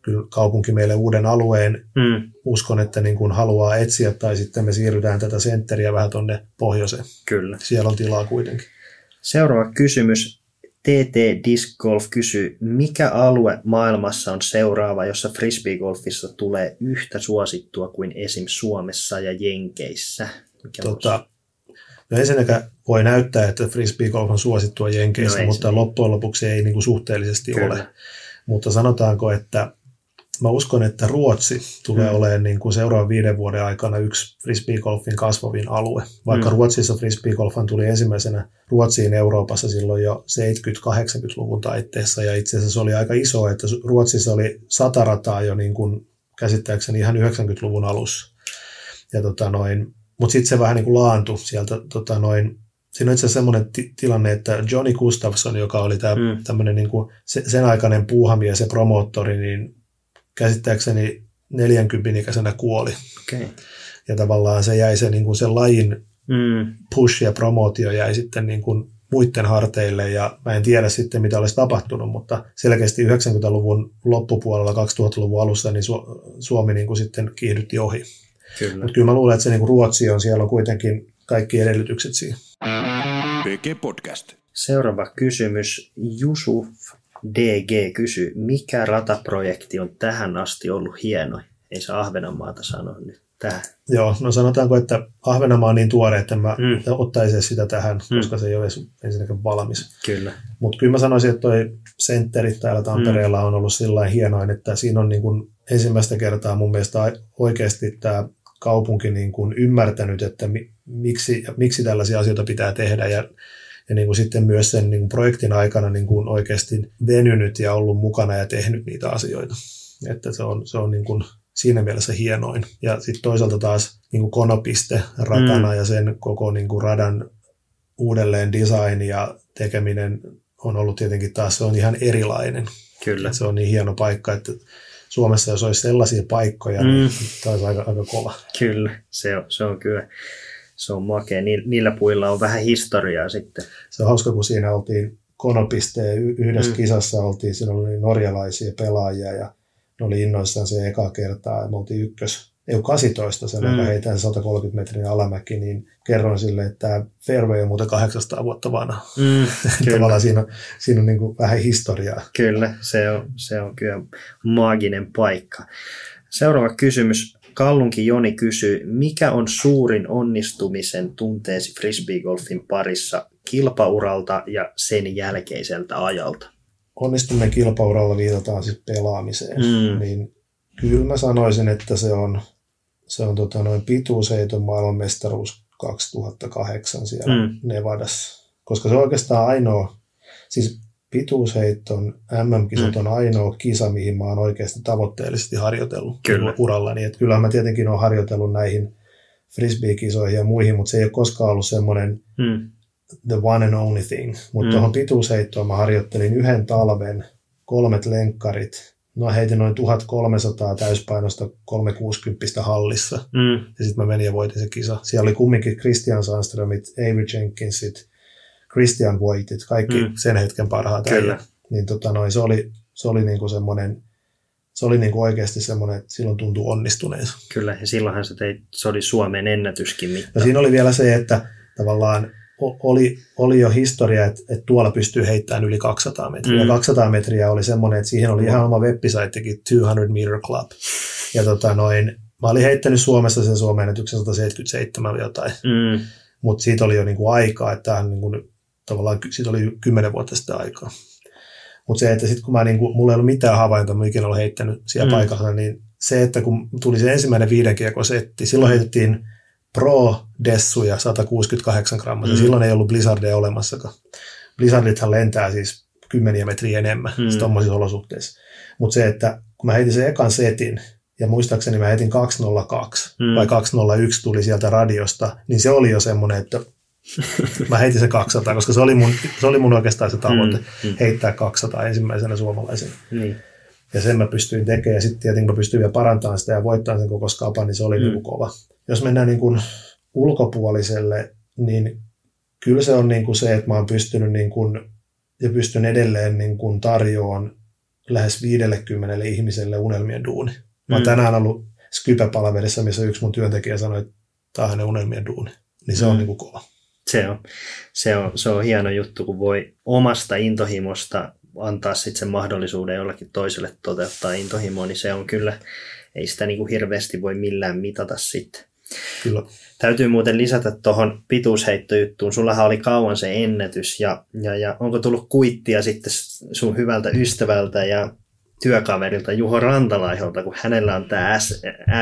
kyllä kaupunki meille uuden alueen Mm, uskon, että niin kuin haluaa etsiä, tai sitten me siirrytään tätä sentteriä vähän tuonne pohjoiseen. kyllä. Siellä on tilaa kuitenkin. Seuraava kysymys. TT Disc Golf kysyy, mikä alue maailmassa on seuraava, jossa frisbeegolfissa tulee yhtä suosittua kuin esim. Suomessa ja Jenkeissä? Mikä Tota, no ensinnäkään voi näyttää, että frisbeegolf on suosittua Jenkeissä, No mutta loppujen lopuksi ei niin kuin suhteellisesti Kyllä. ole. Mutta sanotaanko, että mä uskon, että Ruotsi tulee Mm. olemaan niin kuin seuraavan viiden vuoden aikana yksi frisbeegolfin kasvavin alue. Vaikka Mm. Ruotsissa frisbeegolfan tuli ensimmäisenä Ruotsiin Euroopassa silloin jo 70-80-luvun taitteessa, ja itse asiassa se oli aika iso, että Ruotsissa oli sata rataa jo niin kuin käsittääkseni ihan 90-luvun alussa. Ja tota noin, mutta sitten se vähän niin kuin laantui sieltä tota noin, Siinä on itse asiassa semmoinen ti- tilanne, että Johnny Gustafson, joka oli tämä mm. tämmöinen niin kuin se, sen aikainen puuhamies ja promoottori, niin käsittääkseni 40 ikäisenä kuoli. Okay. Ja tavallaan se jäi se, niin kuin se lajin Mm, push ja promootio jäi sitten niin kuin muiden harteille ja mä en tiedä sitten mitä olisi tapahtunut, mutta selkeästi 90-luvun loppupuolella 2000-luvun alussa niin Su- Suomi niin kuin sitten kiihdytti ohi. kyllä. Mutta kyllä mä luulen, että se niin kuin Ruotsi on, siellä on kuitenkin kaikki edellytykset siihen. Podcast. Seuraava kysymys. Jusuf DG kysyy, mikä rataprojekti on tähän asti ollut hieno? Ei saa Ahvenanmaata sanoa nyt tähän. Joo, no sanotaanko, että Ahvenanmaa on niin tuore, että mä Mm. mm. ottaisin sitä tähän, Mm. koska se ei ole edes ensinnäkään valmis. Kyllä. Mutta kyllä mä sanoisin, että toi sentteri täällä Tampereella on ollut sillä hienoin, että siinä on niin kuin ensimmäistä kertaa mun mielestä oikeasti tämä kaupunki niin kuin ymmärtänyt, että mi, miksi, miksi tällaisia asioita pitää tehdä ja, ja niin kuin sitten myös sen niin kuin projektin aikana niin kuin oikeasti venynyt ja ollut mukana ja tehnyt niitä asioita. Että se on, se on niin kuin siinä mielessä hienoin. Ja sitten toisaalta taas niin kuin konopiste ratana Mm. ja sen koko niin kuin radan uudelleen design ja tekeminen on ollut tietenkin taas, se on ihan erilainen. Kyllä. Se on niin hieno paikka, että Suomessa jos olisi sellaisia paikkoja, Mm. mm. niin tämä olisi aika, aika kova. Kyllä, se on, se on kyllä. Se on makea. Ni- Niillä puilla on vähän historiaa sitten. Se on hauska, kun siinä oltiin konopisteen yhdessä Mm. kisassa, oltiin, siinä oli norjalaisia pelaajia ja ne oli innoissaan se eka kertaa ja me oltiin ykkös, ei 18, sen Mm. heitään 130 metrin alamäki, niin kerroin sille, että tämä fairway on muuten 800 vuotta vanha. Mm, Tavallaan siinä on, siinä on niin kuin vähän historiaa. kyllä se, on, se on kyllä maaginen paikka. Seuraava kysymys. Kallunki Joni kysyy, mikä on suurin onnistumisen tunteesi frisbeegolfin parissa kilpauralta ja sen jälkeiseltä ajalta? onnistuminen kilpauralla viitataan siis pelaamiseen, Mm. niin kyllä mä sanoisin, että se on, se on tota noin pituusheiton maailmanmestaruus 2008 siellä Mm. Nevadassa. Koska se on oikeastaan ainoa, siis pituusheiton MM-kisat Mm. on ainoa kisa, mihin mä oon oikeasti tavoitteellisesti harjoitellut Kyllä. urallani. Että kyllähän mä tietenkin oon harjoitellut näihin frisbee-kisoihin ja muihin, mutta se ei ole koskaan ollut semmoinen Mm. the one and only thing. Mutta mm. tuohon pituusheittoon mä harjoittelin yhden talven, kolmet lenkkarit. No heitin noin 1300 täyspainosta 360 hallissa. Mm. Ja sitten mä menin ja voitin se kisa. Siellä oli kumminkin Christian Sandströmit, Avery Jenkinsit, Christian Voitit, kaikki Mm. mm. sen hetken parhaat Kyllä. Niin tota noin, se oli, se oli niinku semmoinen, se oli niinku oikeasti semmoinen, että silloin tuntui onnistuneensa. Kyllä, ja silloinhan se, teit, se oli Suomen ennätyskin Ja mitta. siinä oli vielä se, että tavallaan oli, oli jo historia, että, että tuolla pystyy heittämään yli 200 metriä. Mm. Mm. 200 metriä oli semmoinen, että siihen oli ihan oma webbisaittikin 200 Meter Club. Ja tota noin, mä olin heittänyt Suomessa sen Suomen ennätyksen 177 jotain, Mm. mutta siitä oli jo niinku aikaa, että tämähän niinku, tavallaan siitä oli 10 vuotta sitten aikaa. Mutta se, että sitten kun mä niinku, mulla ei ollut mitään havaintoa, mä ikinä ollut heittänyt siellä Mm. mm. paikalla, niin se, että kun tuli se ensimmäinen viiden setti, silloin heitettiin Pro Dessuja 168 grammaa, Mm. mm. silloin ei ollut Blizzardia olemassakaan. Blizzardithan lentää siis kymmeniä metriä enemmän Mm. mm. tuommoisissa olosuhteissa. Mutta se, että kun mä heitin sen ekan setin, ja muistaakseni mä heitin 202 Mm. mm. vai 201 tuli sieltä radiosta, niin se oli jo semmoinen, että mä heitin sen 200, koska se oli mun, se oli mun oikeastaan se tavoite, Mm, mm. heittää 200 ensimmäisenä suomalaisen. Niin. Ja sen mä pystyin tekemään, ja sitten tietenkin mä pystyin vielä parantamaan sitä ja voittamaan sen koko skapan, niin se oli Mm. mm. niin kova. Jos mennään niin kuin ulkopuoliselle, niin kyllä se on niin kuin se, että mä oon pystynyt niin kuin, ja pystyn edelleen niin kuin tarjoamaan lähes 50 ihmiselle unelmien duuni. Mä oon Mm. tänään ollut Skype-palaverissa, missä yksi mun työntekijä sanoi, että tämä on hänen unelmien duuni. Niin se on Mm. niin kuin kova. Se on, se, on, se on hieno juttu, kun voi omasta intohimosta antaa sitten sen mahdollisuuden jollekin toiselle toteuttaa intohimoa, niin se on kyllä, ei sitä niin kuin hirveästi voi millään mitata sitten. Kyllä. Täytyy muuten lisätä tuohon pituusheittojuttuun. Sullahan oli kauan se ennätys ja, ja, ja onko tullut kuittia sitten sun hyvältä ystävältä ja työkaverilta Juho Rantalaiholta, kun hänellä on tämä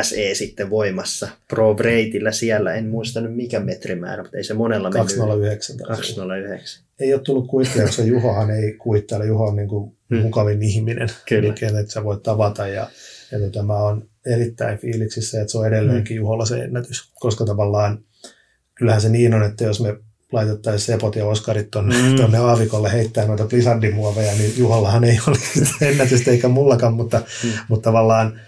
SE sitten voimassa Pro Breitillä siellä. En muista nyt mikä metrimäärä, mutta ei se monella mennyt. 209. taisi olla. 209. Ei ole tullut kuitteja, koska Juhohan ei kuittaile. Juho on niin kuin Hmm. mukavin ihminen, Kyllä. kenet sä voit tavata. Ja, ja tota, mä oon erittäin fiiliksissä, että se on edelleenkin Juholla se ennätys. Koska tavallaan kyllähän se niin on, että jos me laitettaisiin Sepot ja Oskarit tonne, Mm. tonne aavikolle heittää noita Blizzardimuoveja, niin Juhollahan ei ole ennätystä eikä mullakaan, mutta, Mm. mutta tavallaan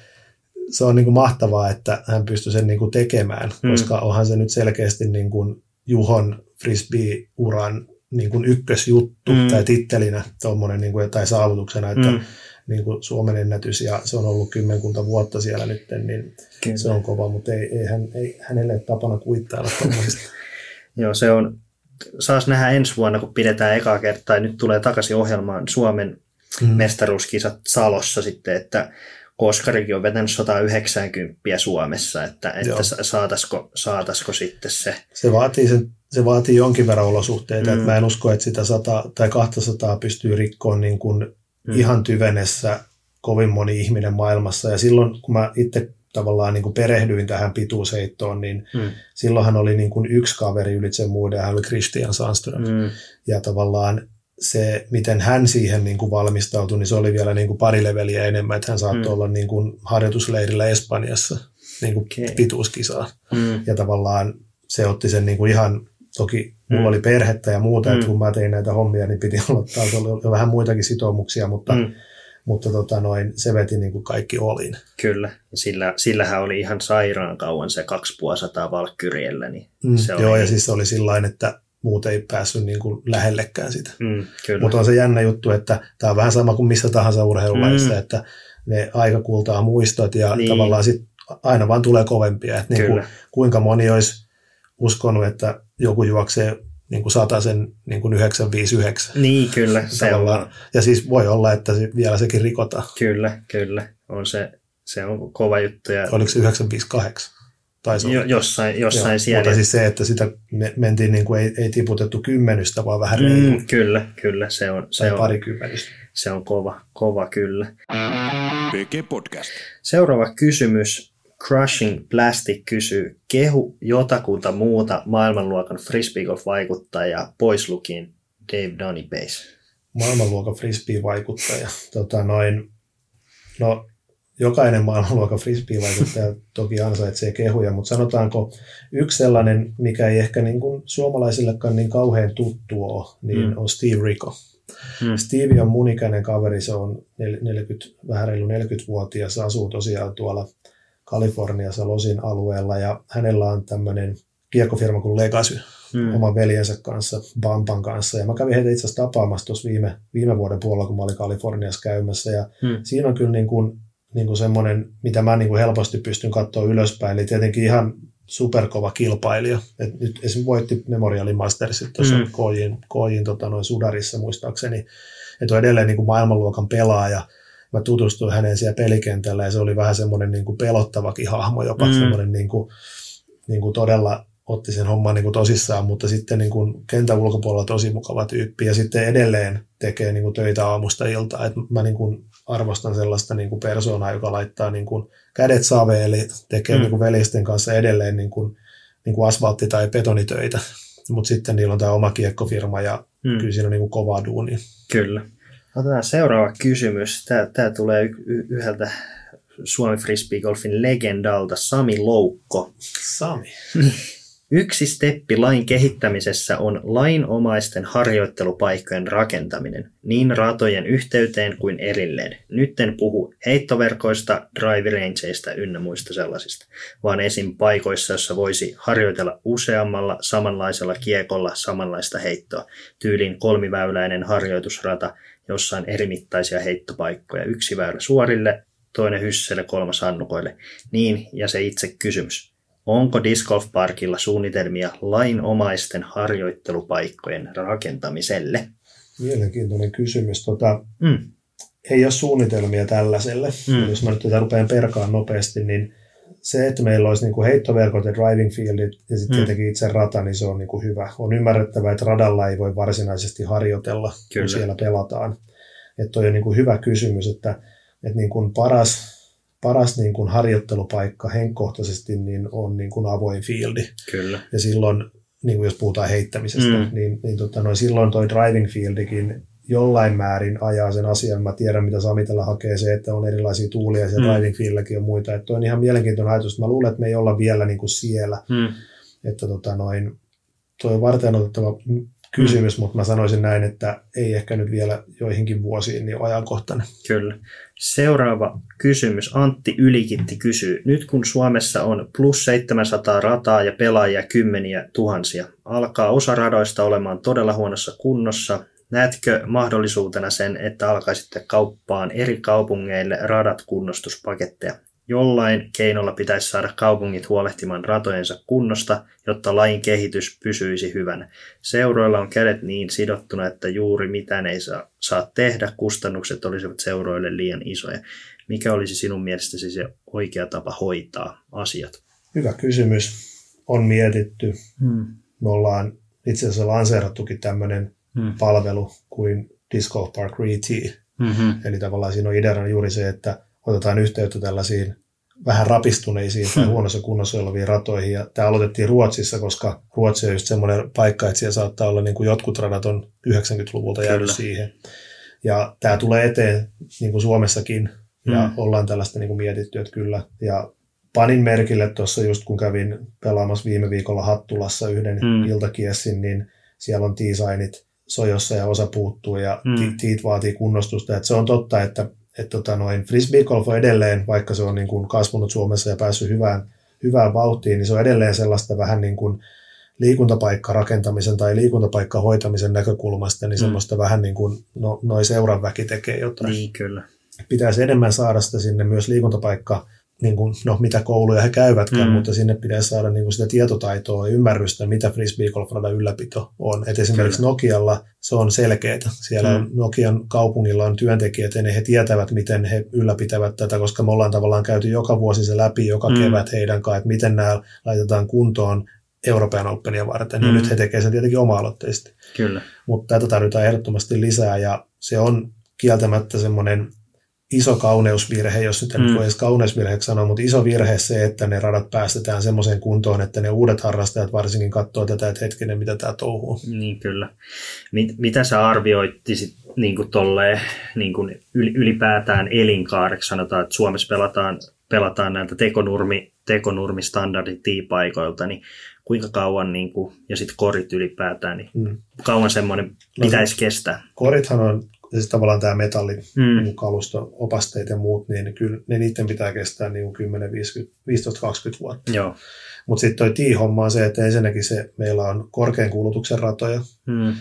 se on niin kuin mahtavaa, että hän pystyy sen niin kuin tekemään, Mm. koska onhan se nyt selkeästi niin kuin Juhon frisbee-uran niin kuin ykkösjuttu Mm. tai tittelinä tommonen, niin kuin, tai saavutuksena, että Mm. niin kuin Suomen ennätys ja se on ollut kymmenkunta vuotta siellä nyt, niin Kyllä. se on kova, mutta ei, ei, hän, ei hänelle tapana kuittailla tuommoisista. Joo, se on, saas nähdä ensi vuonna, kun pidetään ekaa kertaa, ja nyt tulee takaisin ohjelmaan Suomen Mm. mestaruuskisat Salossa sitten, että Koskarikin on vetänyt 190 Suomessa, että, että saataisiko, saataisiko sitten se. Se vaatii, sen, se vaatii jonkin verran olosuhteita, Mm. että mä en usko, että sitä 100 tai 200 pystyy rikkoon niin kuin mm. ihan tyvenessä kovin moni ihminen maailmassa. Ja silloin, kun mä itse tavallaan niin kuin perehdyin tähän pituusheittoon, niin Mm. silloinhan oli niin kuin yksi kaveri ylitse muiden, hän oli Christian Sandström. Mm. Ja tavallaan se, miten hän siihen niin kuin valmistautui, niin se oli vielä niin kuin pari leveliä enemmän, että hän saattoi Mm. olla niin kuin harjoitusleirillä Espanjassa niin kuin Okei. pituuskisaa. Mm. Ja tavallaan se otti sen niin kuin ihan, toki mulla Mm. oli perhettä ja muuta, Mm. että kun mä tein näitä hommia, niin piti olla taas oli jo vähän muitakin sitoumuksia, mutta, Mm. Mutta tota noin, se veti niin kuin kaikki olin. Kyllä, sillä, sillähän oli ihan sairaan kauan se 250 valkkyriellä, niin Mm. se oli... Joo, ja siis se oli sillä että muut ei päässyt niin kuin lähellekään sitä. Mm. Mutta on se jännä juttu, että tämä on vähän sama kuin missä tahansa urheilulajissa, Mm. että ne aika kultaa muistot ja Niin. tavallaan sit aina vaan tulee kovempia. Että niin kuin, kuinka moni olisi uskonut, että joku juoksee niin kuin sen niin kuin 959. Niin, kyllä. Se on. Ja siis voi olla, että se, vielä sekin rikotaan. kyllä, kyllä. On se, se on kova juttu. Ja Oliko se 958? Taisi jo, jossain, jossain Joo, siellä. Mutta siis se, että sitä me, mentiin niin kuin ei, ei tiputettu kymmenystä, vaan vähän reilu. mm, kyllä, kyllä. Se on, se on, pari kymmenystä. se on kova, kova kyllä. Podcast. Seuraava kysymys. Crushing Plastic kysyy, kehu jotakuta muuta maailmanluokan frisbeegolf-vaikuttajaa pois lukien Dave Donipace. maailmanluokan frisbee-vaikuttaja. Tota noin, no, jokainen maailmanluokan frisbee-vaikuttaja toki ansaitsee kehuja, mutta sanotaanko yksi sellainen, mikä ei ehkä niin kuin suomalaisillekaan niin kauhean tuttu ole, niin Mm. on Steve Rico. Mm. Steve on mun ikäinen kaveri, se on nel- 40, vähän reilu 40-vuotias, asuu tosiaan tuolla Kaliforniassa Losin alueella ja hänellä on tämmöinen kiekkofirma kuin Legacy, Mm. oman veljensä kanssa, Bampan kanssa. Ja mä kävin heitä itse asiassa tapaamassa tuossa viime, viime vuoden puolella, kun mä olin Kaliforniassa käymässä. Ja Mm. siinä on kyllä niin kuin, niin kuin semmoinen, mitä mä niin kuin helposti pystyn katsoa ylöspäin. Eli tietenkin ihan superkova kilpailija. Et nyt esimerkiksi voitti Memorialin Mastersit tuossa Mm. mm. Kojin, Kojin tota, noin Sudarissa muistaakseni. Että on edelleen niin kuin maailmanluokan pelaaja. Mä tutustuin häneen siellä pelikentällä ja se oli vähän semmoinen niin kuin pelottavakin hahmo, jopa Mm. mm. semmoinen niin kuin, niin kuin todella otti sen homman niin kuin tosissaan, mutta sitten niin kuin kentän ulkopuolella tosi mukava tyyppi ja sitten edelleen tekee niin kuin töitä aamusta iltaan. Et mä niin kuin arvostan sellaista niin kuin persoonaa, joka laittaa niin kuin kädet saveen, eli tekee Mm. niin kuin veljesten kanssa edelleen niin kuin, niin kuin asfaltti- tai betonitöitä. Mutta sitten niillä on tämä oma kiekkofirma ja mm. kyllä siinä on niin kuin kovaa duunia. Kyllä. Otetaan seuraava kysymys. Tämä, tämä tulee y- yhdeltä Suomi Frisbee Golfin legendalta Sami Loukko. Sami. Yksi steppi lain kehittämisessä on lainomaisten harjoittelupaikkojen rakentaminen, niin ratojen yhteyteen kuin erilleen. Nyt en puhu heittoverkoista, drive-rangeista ynnä muista sellaisista, vaan esim. paikoissa, jossa voisi harjoitella useammalla samanlaisella kiekolla samanlaista heittoa, tyylin kolmiväyläinen harjoitusrata, jossa on eri mittaisia heittopaikkoja. Yksi väylä suorille, toinen hysseille, kolmas hannukoille. Niin, ja se itse kysymys. Onko Disc Golf Parkilla suunnitelmia lainomaisten harjoittelupaikkojen rakentamiselle? Mielenkiintoinen kysymys. Tota, Mm. ei ole suunnitelmia tällaiselle. Mm. Jos mä nyt tätä rupean perkaan nopeasti, niin se, että meillä olisi niin kuin heittoverkot ja driving fieldit ja sitten Mm. tietenkin itse rata, niin se on niin kuin hyvä. On ymmärrettävää, että radalla ei voi varsinaisesti harjoitella, Kyllä. kun siellä pelataan. Että toi on niin kuin hyvä kysymys, että, että niin kuin paras, paras niin kuin harjoittelupaikka henkkohtaisesti niin on niin kuin avoin fieldi. Kyllä. Ja silloin, niin kuin jos puhutaan heittämisestä, mm. niin, niin tota, noin, silloin toi driving fieldikin jollain määrin ajaa sen asian. Mä tiedän, mitä Samitella hakee se, että on erilaisia tuulia siellä Mm. driving fieldillakin ja muita. Että on ihan mielenkiintoinen ajatus. Mä luulen, että me ei olla vielä niin kuin siellä. Mm. Että tota, noin, toi on varten otettava kysymys, mm. mutta mä sanoisin näin, että ei ehkä nyt vielä joihinkin vuosiin niin ajankohtainen. Kyllä. Seuraava kysymys. Antti Ylikitti kysyy. Nyt kun Suomessa on plus 700 rataa ja pelaajia kymmeniä tuhansia, alkaa osa radoista olemaan todella huonossa kunnossa. Näetkö mahdollisuutena sen, että alkaisitte kauppaan eri kaupungeille radat kunnostuspaketteja? Jollain keinolla pitäisi saada kaupungit huolehtimaan ratojensa kunnosta, jotta lain kehitys pysyisi hyvänä. Seuroilla on kädet niin sidottuna, että juuri mitään ei saa, saa tehdä, kustannukset olisivat seuroille liian isoja. Mikä olisi sinun mielestäsi se oikea tapa hoitaa asiat? Hyvä kysymys. On mietitty. Hmm. Me ollaan itse asiassa lanseerattukin tämmöinen Hmm. palvelu kuin Disc Golf Park ReT. Mm-hmm. Eli tavallaan siinä on ideana juuri se, että otetaan yhteyttä tällaisiin vähän rapistuneisiin tai Hmm. huonossa kunnossa oleviin ratoihin. Ja tämä aloitettiin Ruotsissa, koska Ruotsi on just semmoinen paikka, että siellä saattaa olla niin kuin jotkut radat on 90-luvulta jäänyt Kyllä. siihen. Ja tämä tulee eteen niin kuin Suomessakin ja Hmm. ollaan tällaista niin kuin mietitty, että kyllä. Ja panin merkille tuossa just kun kävin pelaamassa viime viikolla Hattulassa yhden mm. iltakiessin, niin siellä on tiisainit sojossa ja osa puuttuu ja Mm. tiit vaatii kunnostusta. Et se on totta, että, että tota noin frisbee golf on edelleen, vaikka se on niin kuin kasvanut Suomessa ja päässyt hyvään, hyvään vauhtiin, niin se on edelleen sellaista vähän niin kuin liikuntapaikkarakentamisen tai liikuntapaikka hoitamisen näkökulmasta, niin Mm. semmoista vähän niin kuin no, noi seuran väki tekee jotain Niin, kyllä. pitäisi enemmän saada sitä sinne myös liikuntapaikka, niin kuin, no mitä kouluja he käyvätkään, Mm. mutta sinne pitäisi saada niin kuin sitä tietotaitoa ja ymmärrystä, mitä frisbee golfradan ylläpito on. Et esimerkiksi Kyllä. Nokialla se on selkeää. Siellä Mm. on Nokian kaupungilla on työntekijät ja ne he tietävät, miten he ylläpitävät tätä, koska me ollaan tavallaan käyty joka vuosi se läpi, joka Mm. kevät heidän kanssaan, että miten nämä laitetaan kuntoon Euroopan Openia varten. Ja Mm. nyt he tekevät sen tietenkin oma-aloitteisesti Kyllä. mutta tätä tarvitaan ehdottomasti lisää ja se on kieltämättä semmoinen iso kauneusvirhe, jos nyt en Mm. voi edes kauneusvirheeksi sanoa, mutta iso virhe se, että ne radat päästetään semmoiseen kuntoon, että ne uudet harrastajat varsinkin katsoo tätä, että hetkinen, mitä tämä touhuu. Niin kyllä. Mit, mitä sä arvioittisit niin kuin tolleen, niin kuin yl- ylipäätään elinkaareksi? Sanotaan, että Suomessa pelataan, pelataan näiltä tekonurmi, tekonurmistandardit tiipaikoilta, niin kuinka kauan, niin kuin, ja sitten korit ylipäätään, niin Mm. kauan semmoinen No, pitäisi kestää? Korithan on siis tavallaan tämä metalli, Mm. mm. kalusto, opasteet ja muut, niin kyllä ne niiden pitää kestää niin kuin 10, 50, 15-20 vuotta. Joo. Mutta sitten toi tiihomma on se, että ensinnäkin se, meillä on korkean kulutuksen ratoja, Mm.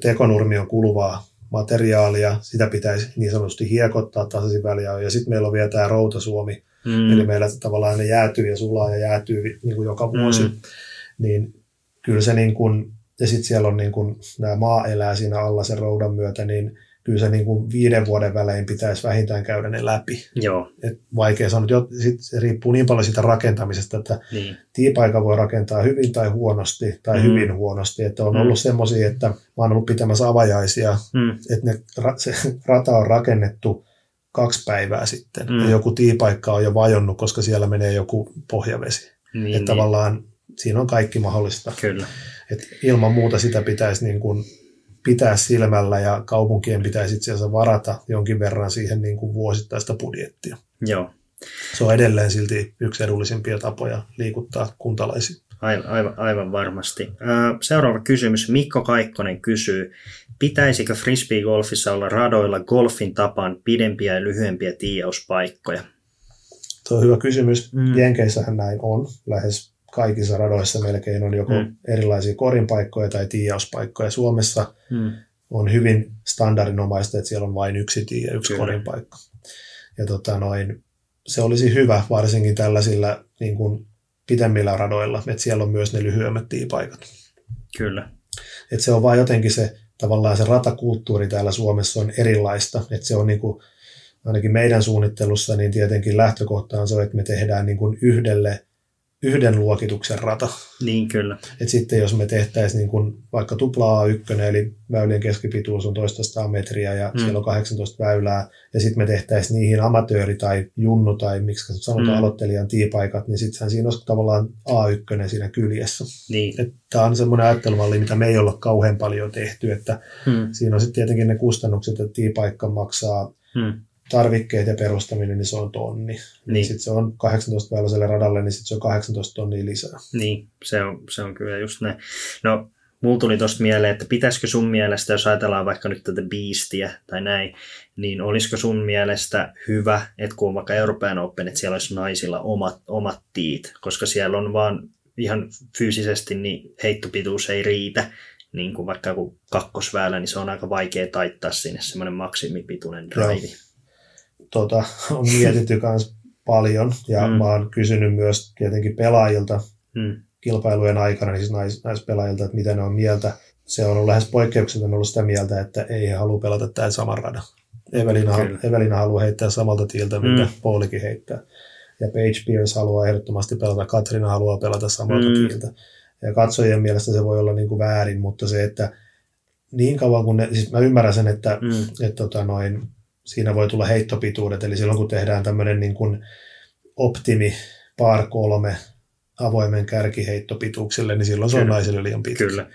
tekonurmi on kuluvaa materiaalia, sitä pitäisi niin sanotusti hiekottaa tasaisin väliajoin. Ja sitten meillä on vielä tämä routasuomi, Mm. eli meillä tavallaan ne jäätyy ja sulaa ja jäätyy niin kuin joka vuosi. Mm. Mm. Niin kyllä se niin kuin, ja sitten siellä on niin kuin, nämä maa elää siinä alla sen roudan myötä, niin kyllä se niin kuin viiden vuoden välein pitäisi vähintään käydä ne läpi. Joo, Et vaikea sanoa, jo, sit se riippuu niin paljon siitä rakentamisesta, että niin. tiipaika voi rakentaa hyvin tai huonosti, tai Mm. hyvin huonosti. Että on Mm. ollut semmoisia, että mä oon ollut pitämässä avajaisia, Mm. että ne, se rata on rakennettu kaksi päivää sitten, Mm. ja joku tiipaikka on jo vajonnut, koska siellä menee joku pohjavesi. Niin, Niin, että tavallaan siinä on kaikki mahdollista. Kyllä. Et ilman muuta sitä pitäisi niin kuin pitää silmällä, ja kaupunkien pitäisi itse asiassa varata jonkin verran siihen niin kuin vuosittaista budjettia. Joo. Se on edelleen silti yksi edullisimpia tapoja liikuttaa kuntalaisia. Aivan, aivan, aivan varmasti. Seuraava kysymys. Mikko Kaikkonen kysyy, pitäisikö frisbee-golfissa olla radoilla golfin tapaan pidempiä ja lyhyempiä tiiauspaikkoja? Tuo on hyvä kysymys. Mm. Jenkeissähän näin on. Lähes kaikissa radoissa melkein on joko Mm. mm. erilaisia korinpaikkoja tai tiiauspaikkoja. Suomessa Hmm. on hyvin standardinomaista, että siellä on vain yksi tie ja yksi Kyllä. korin paikka. Ja tota noin, se olisi hyvä varsinkin tällaisilla niin kuin pitemmillä radoilla, että siellä on myös ne lyhyemmät tiipaikat. Kyllä. Että se on vaan jotenkin se tavallaan se ratakulttuuri täällä Suomessa on erilaista. Että se on niin kuin, ainakin meidän suunnittelussa, niin tietenkin lähtökohta on se, että me tehdään niin kuin yhdelle, yhden luokituksen rata. Niin kyllä. Et sitten jos me tehtäisiin niin kuin vaikka tupla A1, eli väylien keskipituus on toista 100 metriä ja Mm. mm. siellä on 18 väylää, ja sitten me tehtäisiin niihin amatööri tai junnu tai miksi sanotaan Mm. mm. aloittelijan tiipaikat, niin sittenhän siinä olisi tavallaan A1 siinä kyljessä. Niin. Tämä on semmoinen ajattelumalli, mitä me ei olla kauhean paljon tehty, että Hmm. siinä on sitten tietenkin ne kustannukset, että tiipaikka maksaa Hmm. Tarvikkeet ja perustaminen, niin se on tonni. Niin. Niin. Sitten se on 18 väyläiselle radalle, niin sitten se on 18 tonnia lisää. Niin, se on, se on kyllä just näin. No, mulla tuli tosta mieleen, että pitäisikö sun mielestä, jos ajatellaan vaikka nyt tätä biistiä tai näin, niin olisiko sun mielestä hyvä, että kun on vaikka Euroopan Open, että siellä olisi naisilla omat, omat tiit, koska siellä on vaan ihan fyysisesti niin heittopituus ei riitä, niin kuin vaikka joku kakkosväylä, niin se on aika vaikea taittaa sinne semmoinen maksimipituinen drive. Tota, on mietitty myös paljon ja Mm. mm. mä oon kysynyt myös tietenkin pelaajilta Hmm. kilpailujen aikana, siis nais, naispelaajilta, että mitä ne on mieltä. Se on ollut lähes poikkeuksellinen ollut sitä mieltä, että ei he halua pelata tämän saman radan. Evelina, Kyllä. Evelina haluaa heittää samalta tiiltä, mitä Mm. mm. Paulikin heittää. Ja Paige Pierce haluaa ehdottomasti pelata, Katrina haluaa pelata samalta Mm. mm. tiiltä. Ja katsojien mielestä se voi olla niin kuin väärin, mutta se, että niin kauan kun ne, siis mä ymmärrän sen, että Hmm. että tota noin, siinä voi tulla heittopituudet, eli silloin kun tehdään tämmöinen niin kuin optimi par kolme avoimen kärkiheittopituuksille, niin silloin se on Kyllä. naisille liian pitkä. Kyllä.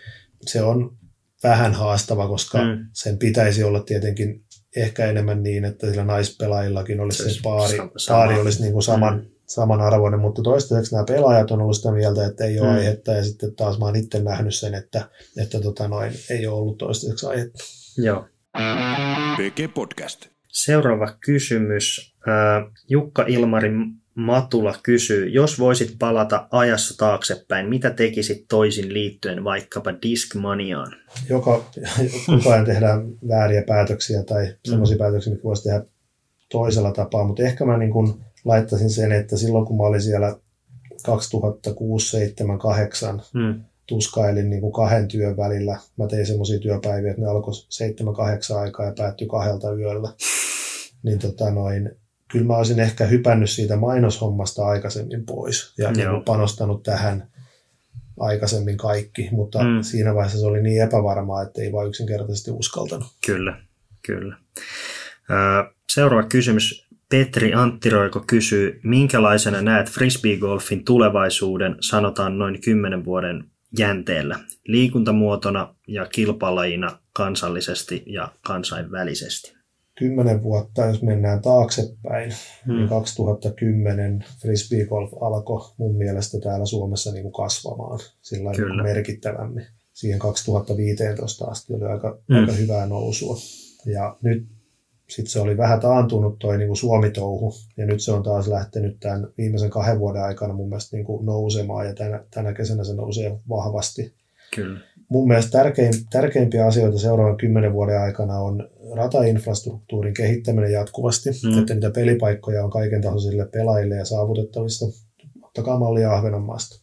Se on vähän haastava, koska Mm. sen pitäisi olla tietenkin ehkä enemmän niin, että sillä naispelaajillakin olisi Se se, paari, sama- paari olisi niin kuin saman, Mm. samanarvoinen, mutta toistaiseksi nämä pelaajat on ollut sitä mieltä, että ei ole Mm. aihetta, ja sitten taas mä oon itse nähnyt sen, että, että tota noin, ei ole ollut toistaiseksi aihetta. Joo. PG Podcast. Seuraava kysymys. Jukka Ilmari Matula kysyy, jos voisit palata ajassa taaksepäin, mitä tekisit toisin liittyen vaikkapa Discmaniaan? joka, koko ajan tehdään vääriä päätöksiä tai sellaisia päätöksiä, mitkä voisi tehdä toisella tapaa, mutta ehkä mä niin kuin laittaisin sen, että silloin kun mä olin siellä 2006, 7, 8, Hmm. Tuskailin niin kuin kahden työn välillä. Mä tein semmoisia työpäiviä, että ne alkoi 7-8 aikaa ja päättyi kahdelta yöllä. Niin tota noin, kyllä mä olisin ehkä hypännyt siitä mainoshommasta aikaisemmin pois ja Joo. kuin panostanut tähän aikaisemmin kaikki, mutta Mm. siinä vaiheessa se oli niin epävarmaa, että ei vaan yksinkertaisesti uskaltanut. Kyllä, kyllä. Seuraava kysymys. Petri Anttiroiko kysyy, minkälaisena näet frisbeegolfin tulevaisuuden, sanotaan noin 10 vuoden jänteellä, liikuntamuotona ja kilpalajina kansallisesti ja kansainvälisesti? Kymmenen vuotta, jos mennään taaksepäin, Hmm. niin 2010 frisbeegolf alkoi mun mielestä täällä Suomessa niin kuin kasvamaan sillä Kyllä. merkittävämmin. Siihen 2015 asti oli aika, Mm. mm. aika hyvää nousua. Ja nyt sitten se oli vähän taantunut toi niin kuin Suomi-touhu, ja nyt se on taas lähtenyt tämän viimeisen kahden vuoden aikana mun mielestä niin kuin nousemaan, ja tänä, tänä kesänä se nousee vahvasti Kyllä. mun mielestä tärkein, tärkeimpiä asioita seuraavan kymmenen vuoden aikana on ratainfrastruktuurin kehittäminen jatkuvasti, Mm. että niitä pelipaikkoja on kaiken tasoisille pelaajille ja saavutettavissa. Ottakaa mallia Ahvenanmaasta.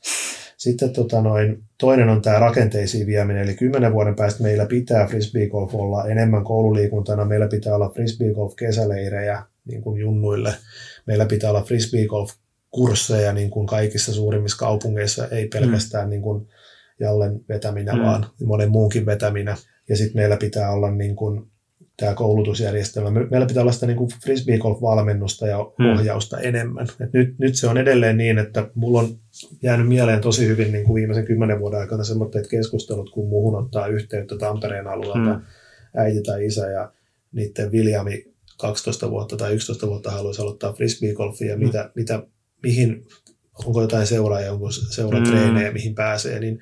Sitten tota noin, toinen on tämä rakenteisiin vieminen, eli kymmenen vuoden päästä meillä pitää frisbeegolf olla enemmän koululiikuntana, meillä pitää olla frisbeegolf kesäleirejä niin kuin junnuille, meillä pitää olla frisbeegolf kursseja niin kuin kaikissa suurimmissa kaupungeissa, ei pelkästään niin kuin Jallen vetäminä, Mm. mm. vaan monen muunkin vetäminä. Ja sitten meillä pitää olla niin kuin tämä koulutusjärjestelmä. Me- Meillä pitää olla sitä niin kuin frisbeegolf-valmennusta ja Mm. ohjausta enemmän. Et nyt, nyt se on edelleen niin, että mulla on jäänyt mieleen tosi hyvin niin kuin viimeisen kymmenen vuoden aikana semmoiset keskustelut, kun muuhun ottaa yhteyttä Tampereen alueelta Mm. äiti tai isä ja niiden Viljami 12 vuotta tai 11 vuotta haluaisi aloittaa frisbeegolfia ja Mm. mitä, mitä, mihin, onko jotain seuraajia, onko seuratreenejä, mihin pääsee, niin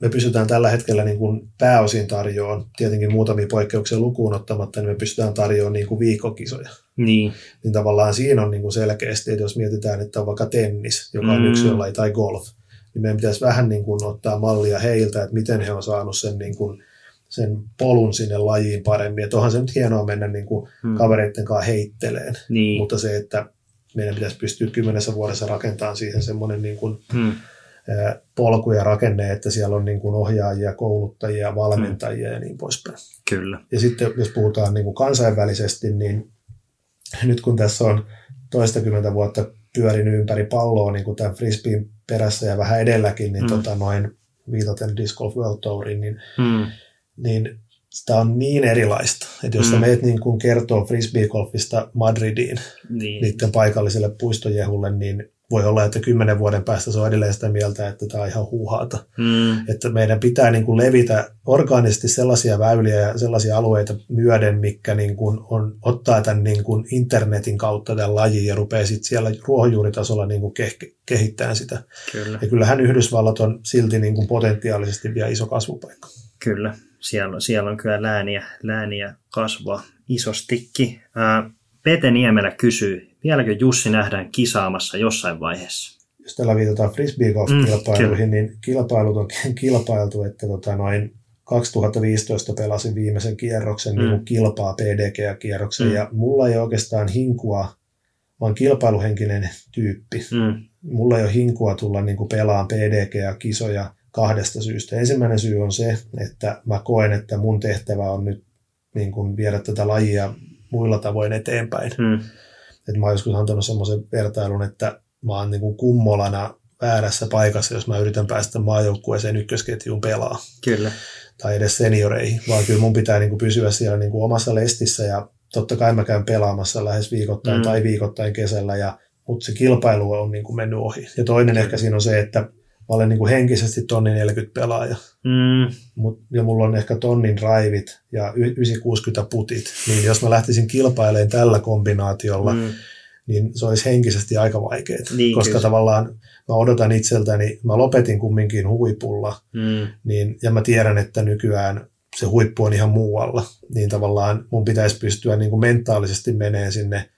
me pystytään tällä hetkellä niin kuin pääosin tarjoamaan, tietenkin muutamia poikkeuksia lukuun ottamatta, niin me pystytään tarjoamaan niin kuin viikkokisoja. Niin, Niin tavallaan siinä on niin kuin selkeästi, että jos mietitään, että on vaikka tennis, joka on Mm. yksi jollain, tai golf, niin meidän pitäisi vähän niin kuin ottaa mallia heiltä, että miten he on saanut sen niin kuin sen polun sinne lajiin paremmin. Että onhan se nyt hienoa mennä niin kuin Hmm. kavereiden kanssa heitteleen, Niin. mutta se, että meidän pitäisi pystyä kymmenessä vuodessa rakentamaan siihen semmoinen niin kuin, Hmm. Ää, polku ja rakenne, että siellä on niin kuin ohjaajia, kouluttajia, valmentajia ja niin poispäin. Kyllä. Ja sitten jos puhutaan niin kuin kansainvälisesti, niin nyt kun tässä on toistakymmentä vuotta pyörinyt ympäri palloa niin kuin tämän frisbeen perässä ja vähän edelläkin, niin Mm. tota noin viitaten Disc Golf World Tourin, niin, Hmm. niin sitä on niin erilaista, että jos mm. sä Mm. meet niin kuin kertoo frisbeegolfista Madridiin Niin. niiden paikalliselle puistojehulle, niin voi olla, että kymmenen vuoden päästä se on edelleen sitä mieltä, että tämä on ihan huuhaata. Hmm. Että meidän pitää niin kuin levitä orgaanisesti sellaisia väyliä ja sellaisia alueita myöden, mikä niin kuin on, ottaa tämän niin kuin internetin kautta tämän lajin ja rupeaa sitten siellä ruohonjuuritasolla niin kuin keh- kehittämään sitä. Kyllä. Ja kyllähän Yhdysvallat on silti niin kuin potentiaalisesti vielä iso kasvupaikka. Kyllä. Siellä, siellä on kyllä lääniä, lääniä kasvaa isostikin. Ää, Pete Niemelä kysyy, vieläkö Jussi nähdään kisaamassa jossain vaiheessa? Jos tällä viitataan Mm, frisbee-golf-kilpailuihin, niin kilpailut on kilpailtu, että tota noin 2015 pelasin viimeisen kierroksen Mm. niin kilpaa PDG-kierroksen, Mm. ja mulla ei oikeastaan hinkua, vaan kilpailuhenkinen tyyppi. Mm. mulla ei ole hinkua tulla niin pelaan PDG-kisoja kahdesta syystä. Ensimmäinen syy on se, että mä koen, että mun tehtävä on nyt niin kuin viedä tätä lajia muilla tavoin eteenpäin. Mm. Et mä oon joskus antanut semmoisen vertailun, että mä oon niin kuin kummolana väärässä paikassa, jos mä yritän päästä maajoukkueeseen ykkösketjuun pelaa Kyllä. tai edes senioreihin, vaan kyllä mun pitää niin kuin pysyä siellä niin kuin omassa lestissä ja totta kai mä käyn pelaamassa lähes viikoittain Mm. tai viikoittain kesällä, ja, mutta se kilpailu on niin kuin mennyt ohi. Ja toinen ehkä siinä on se, että mä olen niin kuin henkisesti tonni 40 pelaaja, Mm. mut, ja mulla on ehkä tonnin raivit ja y- 960 putit, niin jos mä lähtisin kilpailemaan tällä kombinaatiolla, mm niin se olisi henkisesti aika vaikeaa, Niin, koska kyllä. tavallaan mä odotan itseltäni, mä lopetin kumminkin huipulla, Mm. niin, ja mä tiedän, että nykyään se huippu on ihan muualla, niin tavallaan mun pitäisi pystyä niin kuin mentaalisesti menee sinne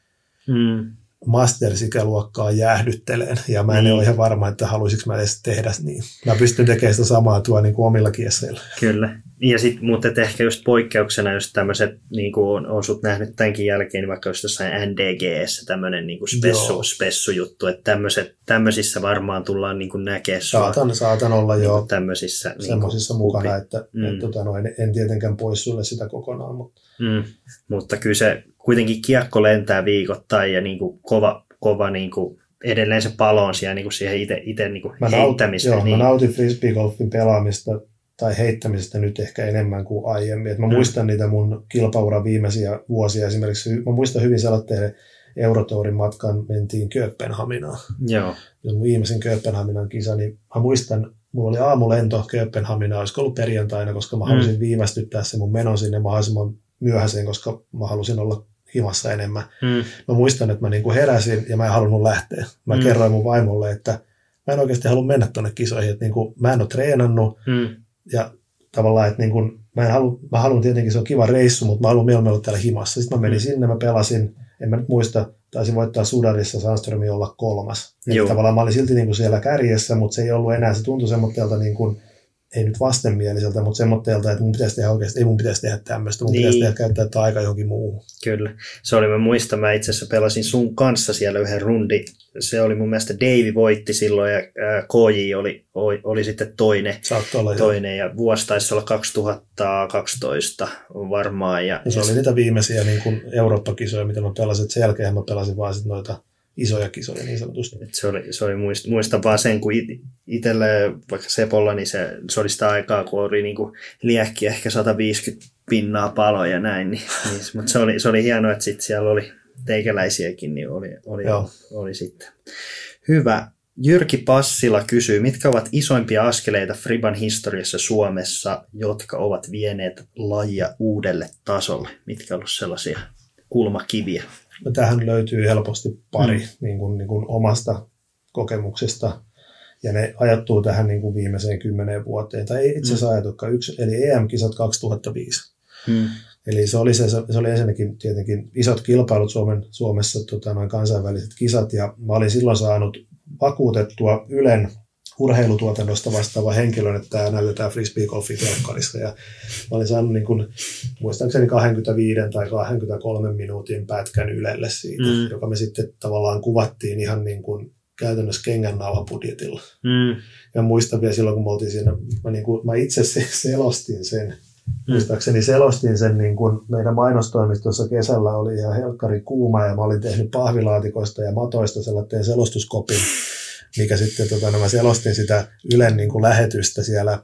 Mm. Mastersikäluokkaan jäähdytteleen, ja mä en Niin. ole ihan varma, että haluaisinko mä edes tehdä niin. Mä pystyn tekemään sitä samaa tuo niin kuin omilla kiesseillä. Kyllä. Ja sit, mutta ehkä just poikkeuksena just tämmöiset, niin kuin on, on sut nähnyt tämänkin jälkeen, niin vaikka just jossain NDGssä tämmöinen niin spessu, Joo. spessujuttu, että tämmöiset, tämmöisissä varmaan tullaan niin kuin näkemään Saatan, saatan olla niin jo kuin tämmöisissä niin semmoisissa kuin mukana, että, Mm. että tota noin, en tietenkään pois sulle sitä kokonaan, mutta Mm. Mutta kyllä se kuitenkin kiekko lentää viikoittain ja niin kuin kova, kova niin kuin edelleen se palo on siellä niin kuin siihen itse, itse niin kuin mä, naut, heittämiseen. joo, niin, mä nautin frisbeegolfin pelaamista tai heittämisestä nyt ehkä enemmän kuin aiemmin. Et mä Mm. muistan niitä mun kilpauran viimeisiä vuosia. Esimerkiksi mä muistan hyvin sellaisen Eurotourin matkan mentiin Kööpenhaminaan. Joo. Ja mun viimeisen Kööpenhaminan kisa, niin mä muistan, mulla oli aamulento Kööpenhaminaan, olisiko ollut perjantaina, koska mä Mm. halusin viivästyttää se mun menon sinne mahdollisimman myöhäiseen, koska mä halusin olla himassa enemmän. Mm. Mä muistan, että mä niinku heräsin ja mä en halunnut lähteä. Mä Mm. kerroin mun vaimolle, että mä en oikeasti halua mennä tuonne kisoihin, että niinku, mä en ole treenannut Mm. ja tavallaan, että niinku, mä, en halu, mä haluan tietenkin, se on kiva reissu, mutta mä haluan mieluummin olla täällä himassa. Sitten mä menin Mm. sinne, mä pelasin, en mä nyt muista, taisin voittaa Sudarissa Sandströmin olla kolmas. Eli tavallaan mä olin silti niinku siellä kärjessä, mutta se ei ollut enää, se tuntui semmoitteelta niin kuin, ei nyt vastenmieliseltä, mutta semmoitteelta, että mun pitäisi tehdä oikeasti, ei mun pitäisi tehdä tämmöistä, mun Niin. pitäisi tehdä, käyttää tätä aika johonkin muuhun. Kyllä. Se oli, mä muistan, mä itse asiassa pelasin sun kanssa siellä yhden rundi. Se oli mun mielestä Davey voitti silloin ja ää, KJ oli, oli, oli sitten toinen. Olla jo. toinen ja vuosi taisi olla 2012 varmaan. Ja, Ja se oli niitä viimeisiä niin kuin Eurooppa-kisoja, mitä mä pelasin. Sen jälkeen mä pelasin vaan sit noita isoja kisoja niin sanotusti. Et se oli, se oli muist, muistan vaan sen, kun it, itselle vaikka Sepolla, niin se, se oli sitä aikaa, kun oli niin kuin liekki ehkä 150 pinnaa paloja ja näin. Niin, niin, mutta se oli, se oli hienoa, että sitten siellä oli teikäläisiäkin, niin oli, oli, Joo. oli sitten. Hyvä. Jyrki Passila kysyy, mitkä ovat isoimpia askeleita Friban historiassa Suomessa, jotka ovat vieneet lajia uudelle tasolle? Mitkä ovat sellaisia kulmakiviä? No, tähän löytyy helposti pari Mm. niin kuin, niin kuin omasta kokemuksesta. Ja ne ajoittuu tähän niin kuin viimeiseen kymmeneen vuoteen. Tai ei itse asiassa Mm. ajatukkaan. Yksi, eli EM-kisat 2005. Hmm. Eli se oli, se, se oli ensinnäkin tietenkin isot kilpailut Suomen, Suomessa, tota, noin kansainväliset kisat, ja mä olin silloin saanut vakuutettua Ylen urheilutuotannosta vastaava henkilö, että tämä näytetään frisbeegolfin telkkarissa. Ja mä olin saanut niin kuin, muistaakseni 25 tai 23 minuutin pätkän Ylelle siitä, mm. joka me sitten tavallaan kuvattiin ihan niin kuin käytännössä kengän nauhapudjetilla. Mm. Ja muistan vielä silloin, kun me oltiin siinä, mä, niin kuin, mä itse selostin sen, mm. muistaakseni selostin sen niin kuin meidän mainostoimistossa kesällä oli ihan helkkari kuuma ja mä olin tehnyt pahvilaatikoista ja matoista sellaisen selostuskopin, mikä sitten, tota, no mä selostin sitä Ylen niin kuin lähetystä siellä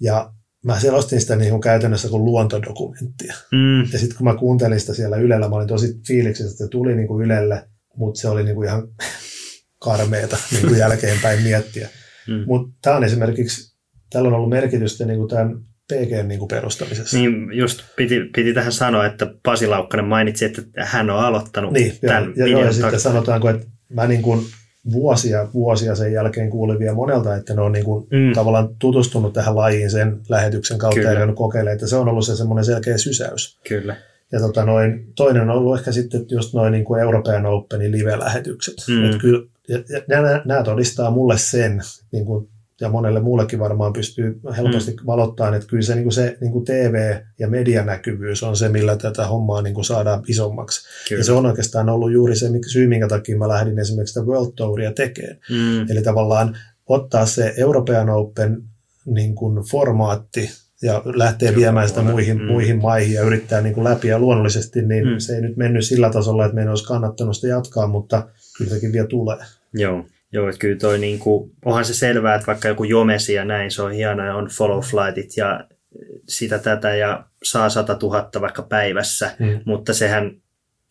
ja mä selostin sitä niin kuin käytännössä kuin luontodokumenttia. Mm. Ja sitten kun mä kuuntelin sitä siellä Ylellä, mä olin tosi fiiliksissä, että se tuli niin kuin Ylelle, mutta se oli niin kuin ihan karmeeta niin kuin jälkeenpäin miettiä. Mm. Mutta tämä on esimerkiksi, tällä on ollut merkitystä niin kuin tämän PGn niin kuin perustamisessa. Niin just piti, piti tähän sanoa, että Pasi Laukkanen mainitsi, että hän on aloittanut Niin, tämän joo, ja, joo, ja sitten sanotaanko, että mä niin kuin vuosia, vuosia sen jälkeen kuulin vielä monelta, että ne on niin kuin Mm. tavallaan tutustunut tähän lajiin sen lähetyksen kautta Kyllä. ja kokeilemaan, että se on ollut se semmoinen selkeä sysäys. Kyllä. Ja tota noin, toinen on ollut ehkä sitten just noin niin kuin European Openin live-lähetykset. Mm. Kyllä, ja, ja nämä, nämä todistaa mulle sen, niin kuin, ja monelle muullekin varmaan pystyy helposti mm. valottaa, että kyllä se, niin kuin se niin kuin TV- ja medianäkyvyys on se, millä tätä hommaa niin kuin saadaan isommaksi. Kyllä. Ja se on oikeastaan ollut juuri se mikä- syy, minkä takia mä lähdin esimerkiksi sitä World Touria tekemään. Mm. Eli tavallaan ottaa se European Open niin kuin formaatti ja lähteä Kyllä, viemään sitä muihin, Mm. muihin maihin ja yrittää niin kuin läpi. Ja luonnollisesti niin Mm. se ei nyt mennyt sillä tasolla, että meidän olisi kannattanut sitä jatkaa, mutta kyllä sekin vielä tulee. Joo. Joo, että kyllä toi niinku, onhan se selvää, että vaikka joku Jomesi ja näin, se on hienoa ja on follow flightit ja sitä tätä ja saa 100 000 vaikka päivässä, Mm. mutta sehän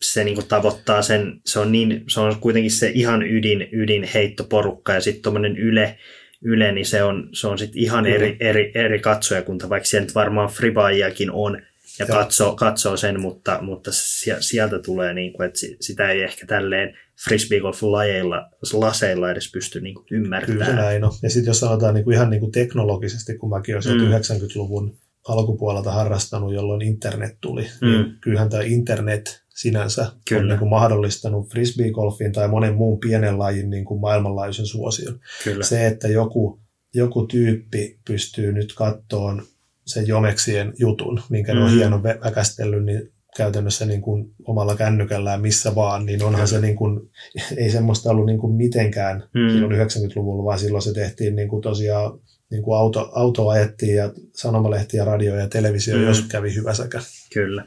se niinku tavoittaa sen, se on, niin, se on kuitenkin se ihan ydin, ydin heittoporukka ja sitten tuommoinen yle, yle, niin se on, se on sitten ihan Kyllä. eri, eri, eri katsojakunta, vaikka siellä nyt varmaan fribaajiakin on ja Joo. katsoo, katsoo sen, mutta, mutta sie- sieltä tulee, niin kuin, että si- sitä ei ehkä tälleen frisbeegolf-lajeilla, laseilla edes pysty niin kuin Kyllä ymmärtämään. näin on. Ja sitten jos sanotaan niin kuin ihan niin kuin teknologisesti, kun mäkin olen Mm. 90-luvun alkupuolelta harrastanut, jolloin internet tuli, Mm. niin kyllähän tämä internet sinänsä Kyllä. on niin kuin mahdollistanut frisbeegolfin tai monen muun pienen lajin niin kuin maailmanlaajuisen suosion. Kyllä. Se, että joku, joku tyyppi pystyy nyt kattoon sen jomeksien jutun, minkä ne on Mm. hieno vä- väkästellyt, niin käytännössä niin kuin omalla kännykällään missä vaan, niin onhan Kyllä. se niin kuin, ei semmoista ollut niin kuin mitenkään Mm. silloin 90-luvulla, vaan silloin se tehtiin niin kuin tosiaan niin kuin auto, auto ajettiin ja sanomalehti ja radio ja televisio, Mm. mm. jos kävi hyvä säkä. Kyllä.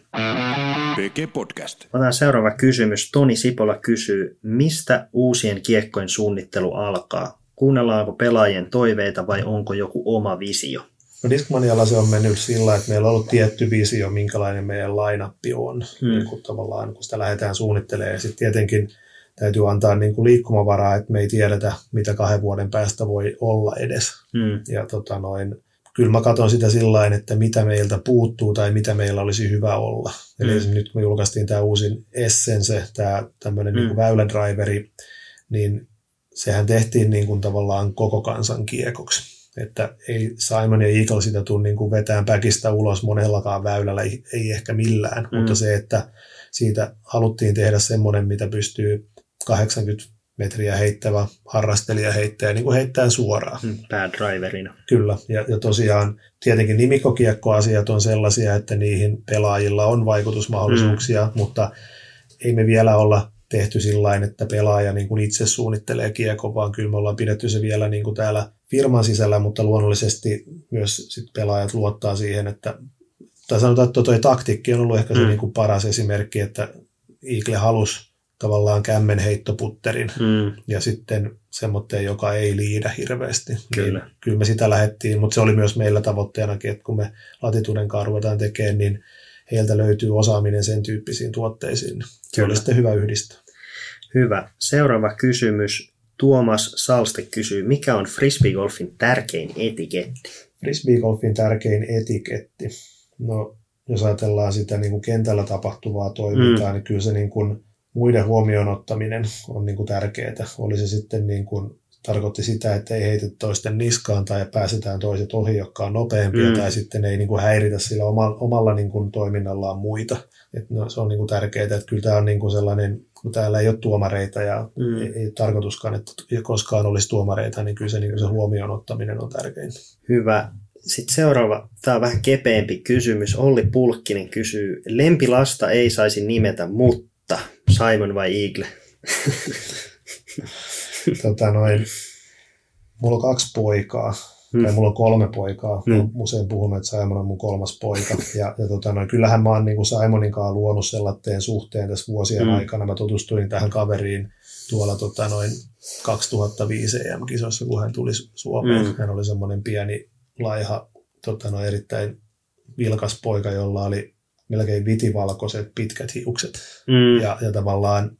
PG Podcast. Otetaan seuraava kysymys. Toni Sipola kysyy, mistä uusien kiekkojen suunnittelu alkaa? Kuunnellaanko pelaajien toiveita vai onko joku oma visio? No Discmanialla se on mennyt sillä, että meillä on ollut tietty visio, minkälainen meidän lainappi on. Hmm. Mm. Niin kuin tavallaan, kun sitä lähdetään suunnittelemaan. Ja sitten tietenkin täytyy antaa niin kuin liikkumavaraa, että me ei tiedetä, mitä kahden vuoden päästä voi olla edes. Hmm. Ja tota noin, kyllä mä katson sitä sillä että mitä meiltä puuttuu tai mitä meillä olisi hyvä olla. Eli Mm. mm. nyt kun me julkaistiin tämä uusin Essence, tämä tämmöinen Mm. mm. niin väylädriveri, niin sehän tehtiin niin kuin tavallaan koko kansan kiekoksi. Että ei Simon ja Eagle sitä tule niin kuin vetään päkistä ulos monellakaan väylällä, ei, ei ehkä millään, Mm. mm. mutta se, että siitä haluttiin tehdä semmoinen, mitä pystyy 80 metriä heittävä harrastelija heittää, niin kuin heittää suoraan. Hmm. Bad driverina. Kyllä, ja, ja tosiaan tietenkin nimikkokiekkoasiat on sellaisia, että niihin pelaajilla on vaikutusmahdollisuuksia, mm. mutta ei me vielä olla tehty sillä että pelaaja niin kuin itse suunnittelee kiekon, vaan kyllä me ollaan pidetty se vielä niin kuin täällä firman sisällä, mutta luonnollisesti myös sit pelaajat luottaa siihen, että tai sanotaan, että toi taktiikki on ollut ehkä se Mm. niin kuin paras esimerkki, että Eagle halusi tavallaan kämmen heittoputterin Hmm. ja sitten semmoinen, joka ei liidä hirveästi. Kyllä. Niin, kyllä me sitä lähdettiin, mutta se oli myös meillä tavoitteenakin, että kun me latituuden kanssa ruvetaan tekemään, niin heiltä löytyy osaaminen sen tyyppisiin tuotteisiin. Se Kyllä. oli sitten hyvä yhdistää. Hyvä. Seuraava kysymys. Tuomas Salste kysyy, mikä on frisbeegolfin tärkein etiketti? Frisbeegolfin tärkein etiketti. No, jos ajatellaan sitä niin kuin kentällä tapahtuvaa toimintaa, mm. niin kyllä se niin kuin muiden huomioon ottaminen on niin kuin tärkeää. Oli se sitten niin kuin, tarkoitti sitä, että ei heitä toisten niskaan tai pääsetään toiset ohi, jotka on nopeampia, Mm. tai sitten ei niin kuin häiritä sillä omalla, omalla niin kuin toiminnallaan muita. Et no, se on niin kuin tärkeää, että kyllä tämä on niin kuin sellainen kun täällä ei ole tuomareita ja Mm. ei, ei tarkoituskaan, että koskaan olisi tuomareita, niin kyllä se, niin se huomioon ottaminen on tärkeintä. Hyvä. Sitten seuraava, tämä on vähän kepeämpi kysymys. Olli Pulkkinen kysyy, lempilasta ei saisi nimetä, mutta Simon vai Eagle? tota noin, mulla on kaksi poikaa, Mm. tai mulla on kolme poikaa. Mm. Mm. Usein puhunut, että Simon on mun kolmas poika. Ja, ja tota noin, kyllähän mä oon niin kuin Simonin kanssa luonut sellaisen suhteen tässä vuosien Mm. aikana. Mä tutustuin tähän kaveriin tuolla tota noin 2005 EM-kisoissa, kun hän tuli Su- Suomeen. Mm. Hän oli semmoinen pieni, laiha, tota noin, erittäin vilkas poika, jolla oli melkein vitivalkoiset pitkät hiukset. Mm. Ja, ja tavallaan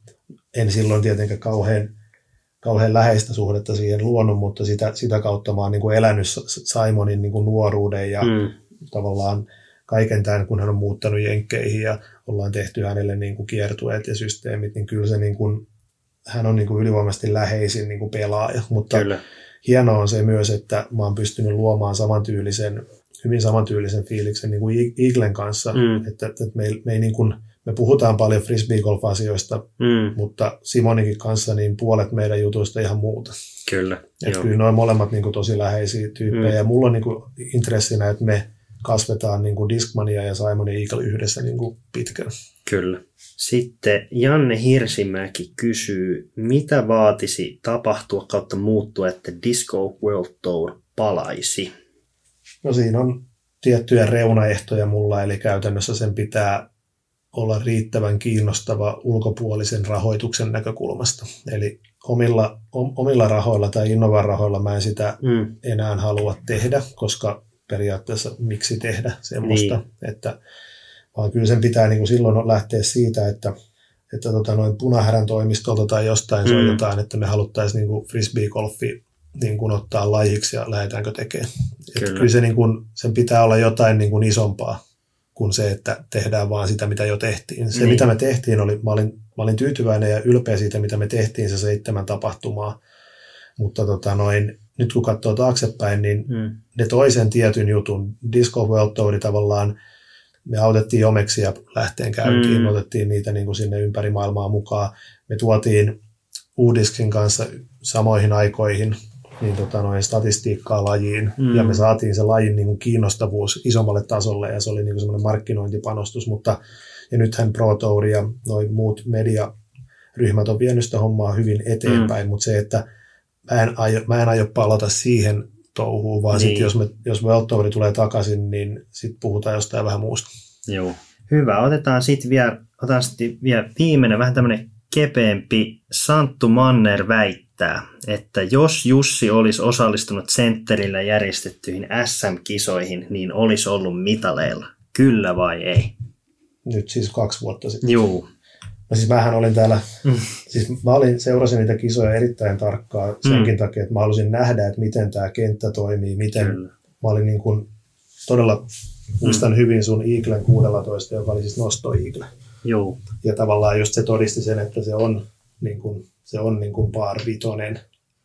en silloin tietenkään kauhean, kauhean läheistä suhdetta siihen luonut, mutta sitä, sitä kautta mä oon niin kuin elänyt Simonin niin kuin nuoruuden ja mm. Tavallaan kaiken tämän, kun hän on muuttanut jenkkeihin ja ollaan tehty hänelle niin kuin kiertueet ja systeemit, niin kyllä se niin kuin, hän on niin kuin ylivoimaisesti läheisin niin kuin pelaaja, mutta Kyllä. hienoa on se myös, että mä oon pystynyt luomaan samantyylisen, hyvin samantyylisen fiiliksen niin kuin Eaglen kanssa, Mm. mm. että, että me, ei, me, ei niin kuin, me puhutaan paljon frisbeegolf-asioista, Mm. mutta Simonikin kanssa niin puolet meidän jutuista ihan muuta. Kyllä. Et Joo. kyllä noin molemmat niin kuin, tosi läheisiä tyyppejä. Mm. Ja mulla on niin kuin, intressinä, että me kasvetaan niin kuin Discmania ja Simon ja Eagle yhdessä niin kuin pitkään. Kyllä. Sitten Janne Hirsimäki kysyy, mitä vaatisi tapahtua kautta muuttua, että Disco World Tour palaisi? No siinä on tiettyjä reunaehtoja mulla, eli käytännössä sen pitää olla riittävän kiinnostava ulkopuolisen rahoituksen näkökulmasta. Eli omilla, om, omilla rahoilla tai innovarahoilla mä en sitä Mm. enää halua tehdä, koska periaatteessa miksi tehdä semmoista, niin. että vaan kyllä sen pitää niin kuin silloin lähteä siitä, että, että tota noin punahärän toimistolta tai jostain Mm. soitetaan, että me haluttaisiin niin kuin frisbee-golfi niin kuin ottaa lajiksi ja lähdetäänkö tekemään. Että Kyllä. kyllä se niin kuin, sen pitää olla jotain niin kuin isompaa kuin se, että tehdään vaan sitä, mitä jo tehtiin. Se, Niin. mitä me tehtiin, oli, mä olin, mä olin tyytyväinen ja ylpeä siitä, mitä me tehtiin, se seitsemän tapahtumaa. Mutta tota noin, nyt kun katsoo taaksepäin, niin Mm. ne toisen tietyn jutun. Disco World Tour tavallaan, me autettiin omeksia lähteen käyntiin, mm. me otettiin niitä niin kuin sinne ympäri maailmaa mukaan. Me tuotiin Uudiskin kanssa samoihin aikoihin niin tota noin statistiikkaa lajiin, Mm. ja me saatiin se lajin niin kuin kiinnostavuus isommalle tasolle, ja se oli niin kuin semmoinen markkinointipanostus, mutta ja nythän Pro Tour ja noin muut mediaryhmät on vienyt sitä hommaa hyvin eteenpäin, mm. mutta se, että mä en, aio, mä en aio palata siihen touhuun, vaan Niin. sitten jos, me, jos World Tour tulee takaisin, niin sitten puhutaan jostain vähän muusta. Joo. Hyvä. Otetaan sitten vielä, otetaan sitten vielä viimeinen, vähän tämmöinen kepeämpi. Santtu Manner väittää, että jos Jussi olisi osallistunut sentterillä järjestettyihin SM-kisoihin, niin olisi ollut mitaleilla. Kyllä vai ei? Nyt siis kaksi vuotta sitten. Juu. No siis mähän olin täällä, Mm. mm. siis mä olin, seurasin niitä kisoja erittäin tarkkaan senkin mm. takia, että mä halusin nähdä, että miten tämä kenttä toimii, miten Kyllä. mä olin niin kuin todella, muistan hyvin sun Eaglen 16, joka oli siis nosto Eagle. Juu. Ja tavallaan just se todisti sen, että se on niin kuin, se on niin kuin par vitonen,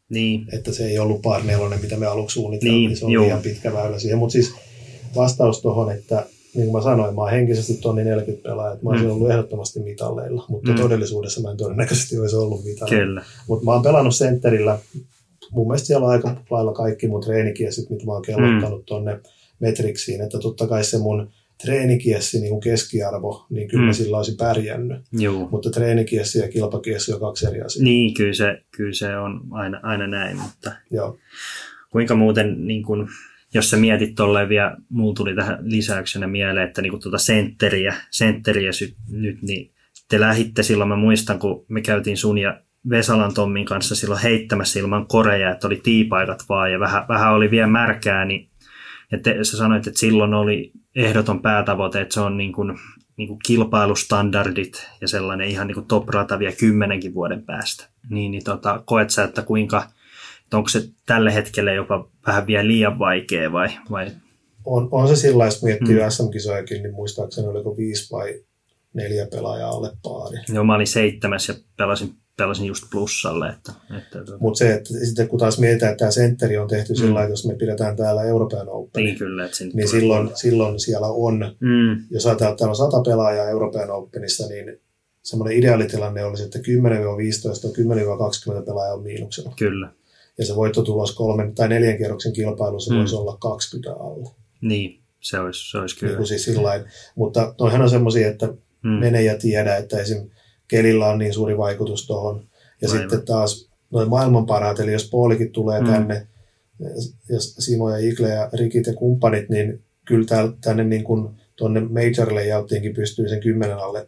Niin. että se ei ollut par nelonen, mitä me aluksi suunniteltiin, Niin, se on juu. liian pitkä väylä siihen. Mutta siis vastaus tuohon, että niin kuin mä sanoin, mä oon henkisesti tonni 40 pelaaja, että mä olisin Mm. ollut ehdottomasti mitalleilla, mutta Mm. mm. todellisuudessa mä en todennäköisesti olisi ollut mitalleilla. Mutta mä oon pelannut sentterillä, mun mielestä siellä on aika lailla kaikki mun treenikiessit, mitä mä oon kellottanut mm. tonne metriksiin, että totta kai se mun treenikiessi niin keskiarvo, niin kyllä Mm. sillä olisi pärjännyt. Juu. Mutta treenikiessi ja kilpakiessi on kaksi eri asiaa. Niin, kyllä se, kyllä se on aina, aina näin, mutta Joo. kuinka muuten, niin kun, jos sä mietit tolleen vielä, mulla tuli tähän lisäyksenä mieleen, että niin tuota sentteriä, sentteriä sy- nyt, niin te lähitte silloin, mä muistan, kun me käytiin sun ja Vesalan Tommin kanssa silloin heittämässä ilman koreja, että oli tiipaikat vaan ja vähän, vähän oli vielä märkää, niin te, sä sanoit, että silloin oli ehdoton päätavoite, että se on niin kuin, niin kuin kilpailustandardit ja sellainen ihan niin kuin top-rata vielä kymmenenkin vuoden päästä. Niin, niin tota, koet sä, että kuinka, että onko se tällä hetkellä jopa vähän vielä liian vaikea vai, vai On, on se sillä jos miettii mm. SM-kisojakin, niin muistaakseni oliko viisi vai neljä pelaajaa alle paari. joo, mä olin seitsemäs ja pelasin, pelasin just plussalle. Että, että, tota, Mutta se, että sitten kun taas mietitään, että tämä sentteri on tehty Mm. sillä että jos me pidetään täällä Euroopan Open, niin kyllä, että niin silloin, silloin siellä on, Mm, jos ajatellaan, että täällä on sata pelaajaa Euroopan Openissa, niin semmoinen ideaalitilanne olisi, että 10-15, 10-20 pelaajaa on miinuksella. Kyllä. Ja se voittotulos kolmen tai neljän kierroksen kilpailussa mm. voisi olla 20 alla. Niin, se olisi, se olisi kyllä. Niin siis sillain. Mutta noihän on semmoisia, että mm. mene ja tiedä, että esim. Kelillä on niin suuri vaikutus tuohon. Ja Aivan. sitten taas noin maailman parhaat, eli jos Poolikin tulee mm. tänne, ja Simo ja Igle ja Rikit ja kumppanit, niin kyllä tänne niin kuin tuonne major layouttiinkin pystyy sen kymmenen alle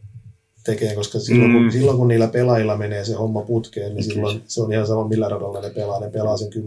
tekemään, koska silloin, mm. kun, silloin kun niillä pelaajilla menee se homma putkeen, niin silloin se on ihan sama millä radalla ne pelaa, ne pelaa sen 10-12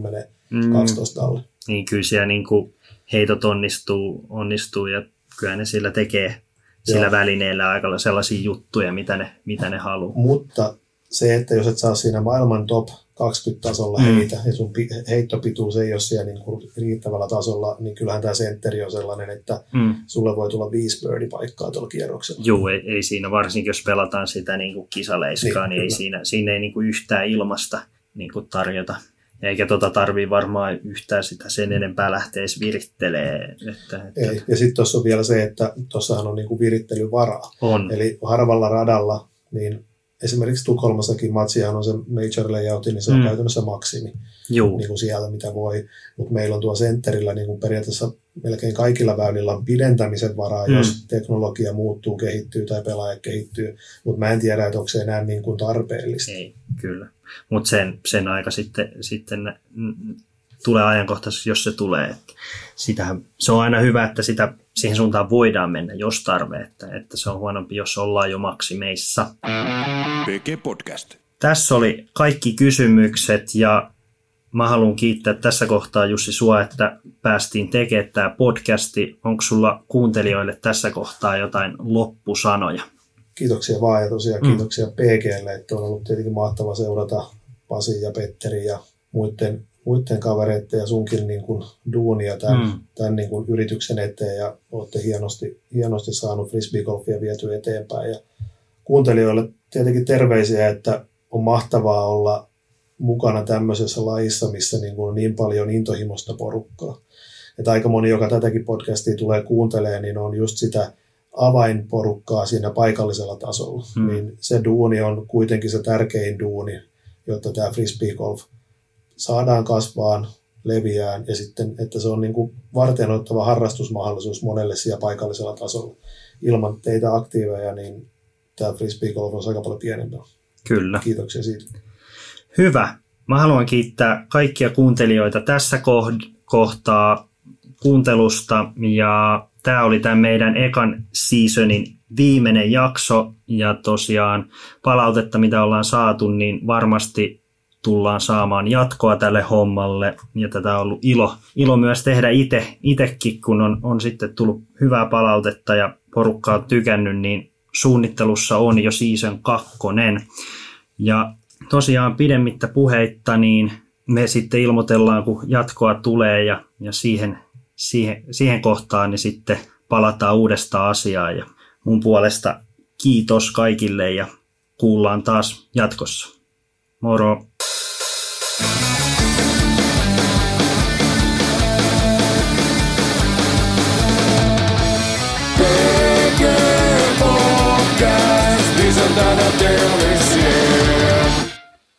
mm. alle. Niin kyllä siellä niin kuin heitot onnistuu, onnistuu ja kyllä ne sillä tekee sillä Joo. välineellä aika sellaisia juttuja, mitä ne, mitä ne haluaa. Mutta se, että jos et saa siinä maailman top 20-tasolla mm. heitä ja sun heittopituus ei ole siellä niin kuin riittävällä tasolla, niin kyllähän tämä sentteri on sellainen, että mm. sulle voi tulla viisi birdie-paikkaa tuolla kierroksella. Joo, ei, ei siinä, varsinkin jos pelataan sitä niin kuin kisaleiskaa, niin, niin ei siinä, siinä ei niin kuin yhtään ilmasta niin kuin tarjota. Eikä tota tarvii varmaan yhtään sitä sen enempää lähteä edes virittelee. Että, että... Ei. Ja sitten tuossa on vielä se, että tuossahan on niin kuin virittelyvaraa. On. Eli harvalla radalla, niin esimerkiksi Tukholmassakin matsihan on se major layout, niin se on mm. käytännössä maksimi Juu. Niin kuin sieltä, mitä voi. Mutta meillä on tuo sentterillä niin kuin periaatteessa melkein kaikilla väylillä on pidentämisen varaa, mm. jos teknologia muuttuu, kehittyy tai pelaaja kehittyy. Mutta mä en tiedä, että onko se enää niin kuin tarpeellista. Ei, kyllä. Mutta sen, sen aika sitten, sitten tulee ajankohtaisesti, jos se tulee. Että sitähän, se on aina hyvä, että sitä, siihen suuntaan voidaan mennä, jos tarve. Että, että se on huonompi, jos ollaan jo maksimeissa. PG Podcast. Tässä oli kaikki kysymykset ja mä haluan kiittää tässä kohtaa Jussi sua, että päästiin tekemään tämä podcasti. Onko sulla kuuntelijoille tässä kohtaa jotain loppusanoja? Kiitoksia vaan ja tosiaan mm. kiitoksia PGlle, että on ollut tietenkin mahtava seurata Pasi ja Petteri ja muiden muiden kavereiden ja sunkin niin kuin duunia tämän, mm. tämän niin kuin yrityksen eteen ja olette hienosti, hienosti saanut frisbeegolfia viety eteenpäin. Ja kuuntelijoille tietenkin terveisiä, että on mahtavaa olla mukana tämmöisessä lajissa, missä niin, kuin on niin paljon intohimosta porukkaa. Että aika moni, joka tätäkin podcastia tulee kuuntelee, niin on just sitä avainporukkaa siinä paikallisella tasolla. Mm. Niin se duuni on kuitenkin se tärkein duuni, jotta tämä frisbeegolf saadaan kasvaan, leviään ja sitten, että se on niin kuin varteenoittava harrastusmahdollisuus monelle siellä paikallisella tasolla. Ilman teitä aktiiveja, niin tämä frisbee golf on aika paljon pienempää. Kyllä. Kiitoksia siitä. Hyvä. Mä haluan kiittää kaikkia kuuntelijoita tässä kohtaa kuuntelusta ja tämä oli tämän meidän ekan seasonin viimeinen jakso ja tosiaan palautetta, mitä ollaan saatu, niin varmasti tullaan saamaan jatkoa tälle hommalle. Ja tätä on ollut ilo, ilo myös tehdä itse, itsekin, kun on, on sitten tullut hyvää palautetta ja porukkaa on tykännyt, niin suunnittelussa on jo season kakkonen. Ja tosiaan pidemmittä puheitta, niin me sitten ilmoitellaan, kun jatkoa tulee ja, ja siihen, siihen, siihen kohtaan, niin sitten palataan uudestaan asiaan. Ja mun puolesta kiitos kaikille ja kuullaan taas jatkossa. Moro! Yeah.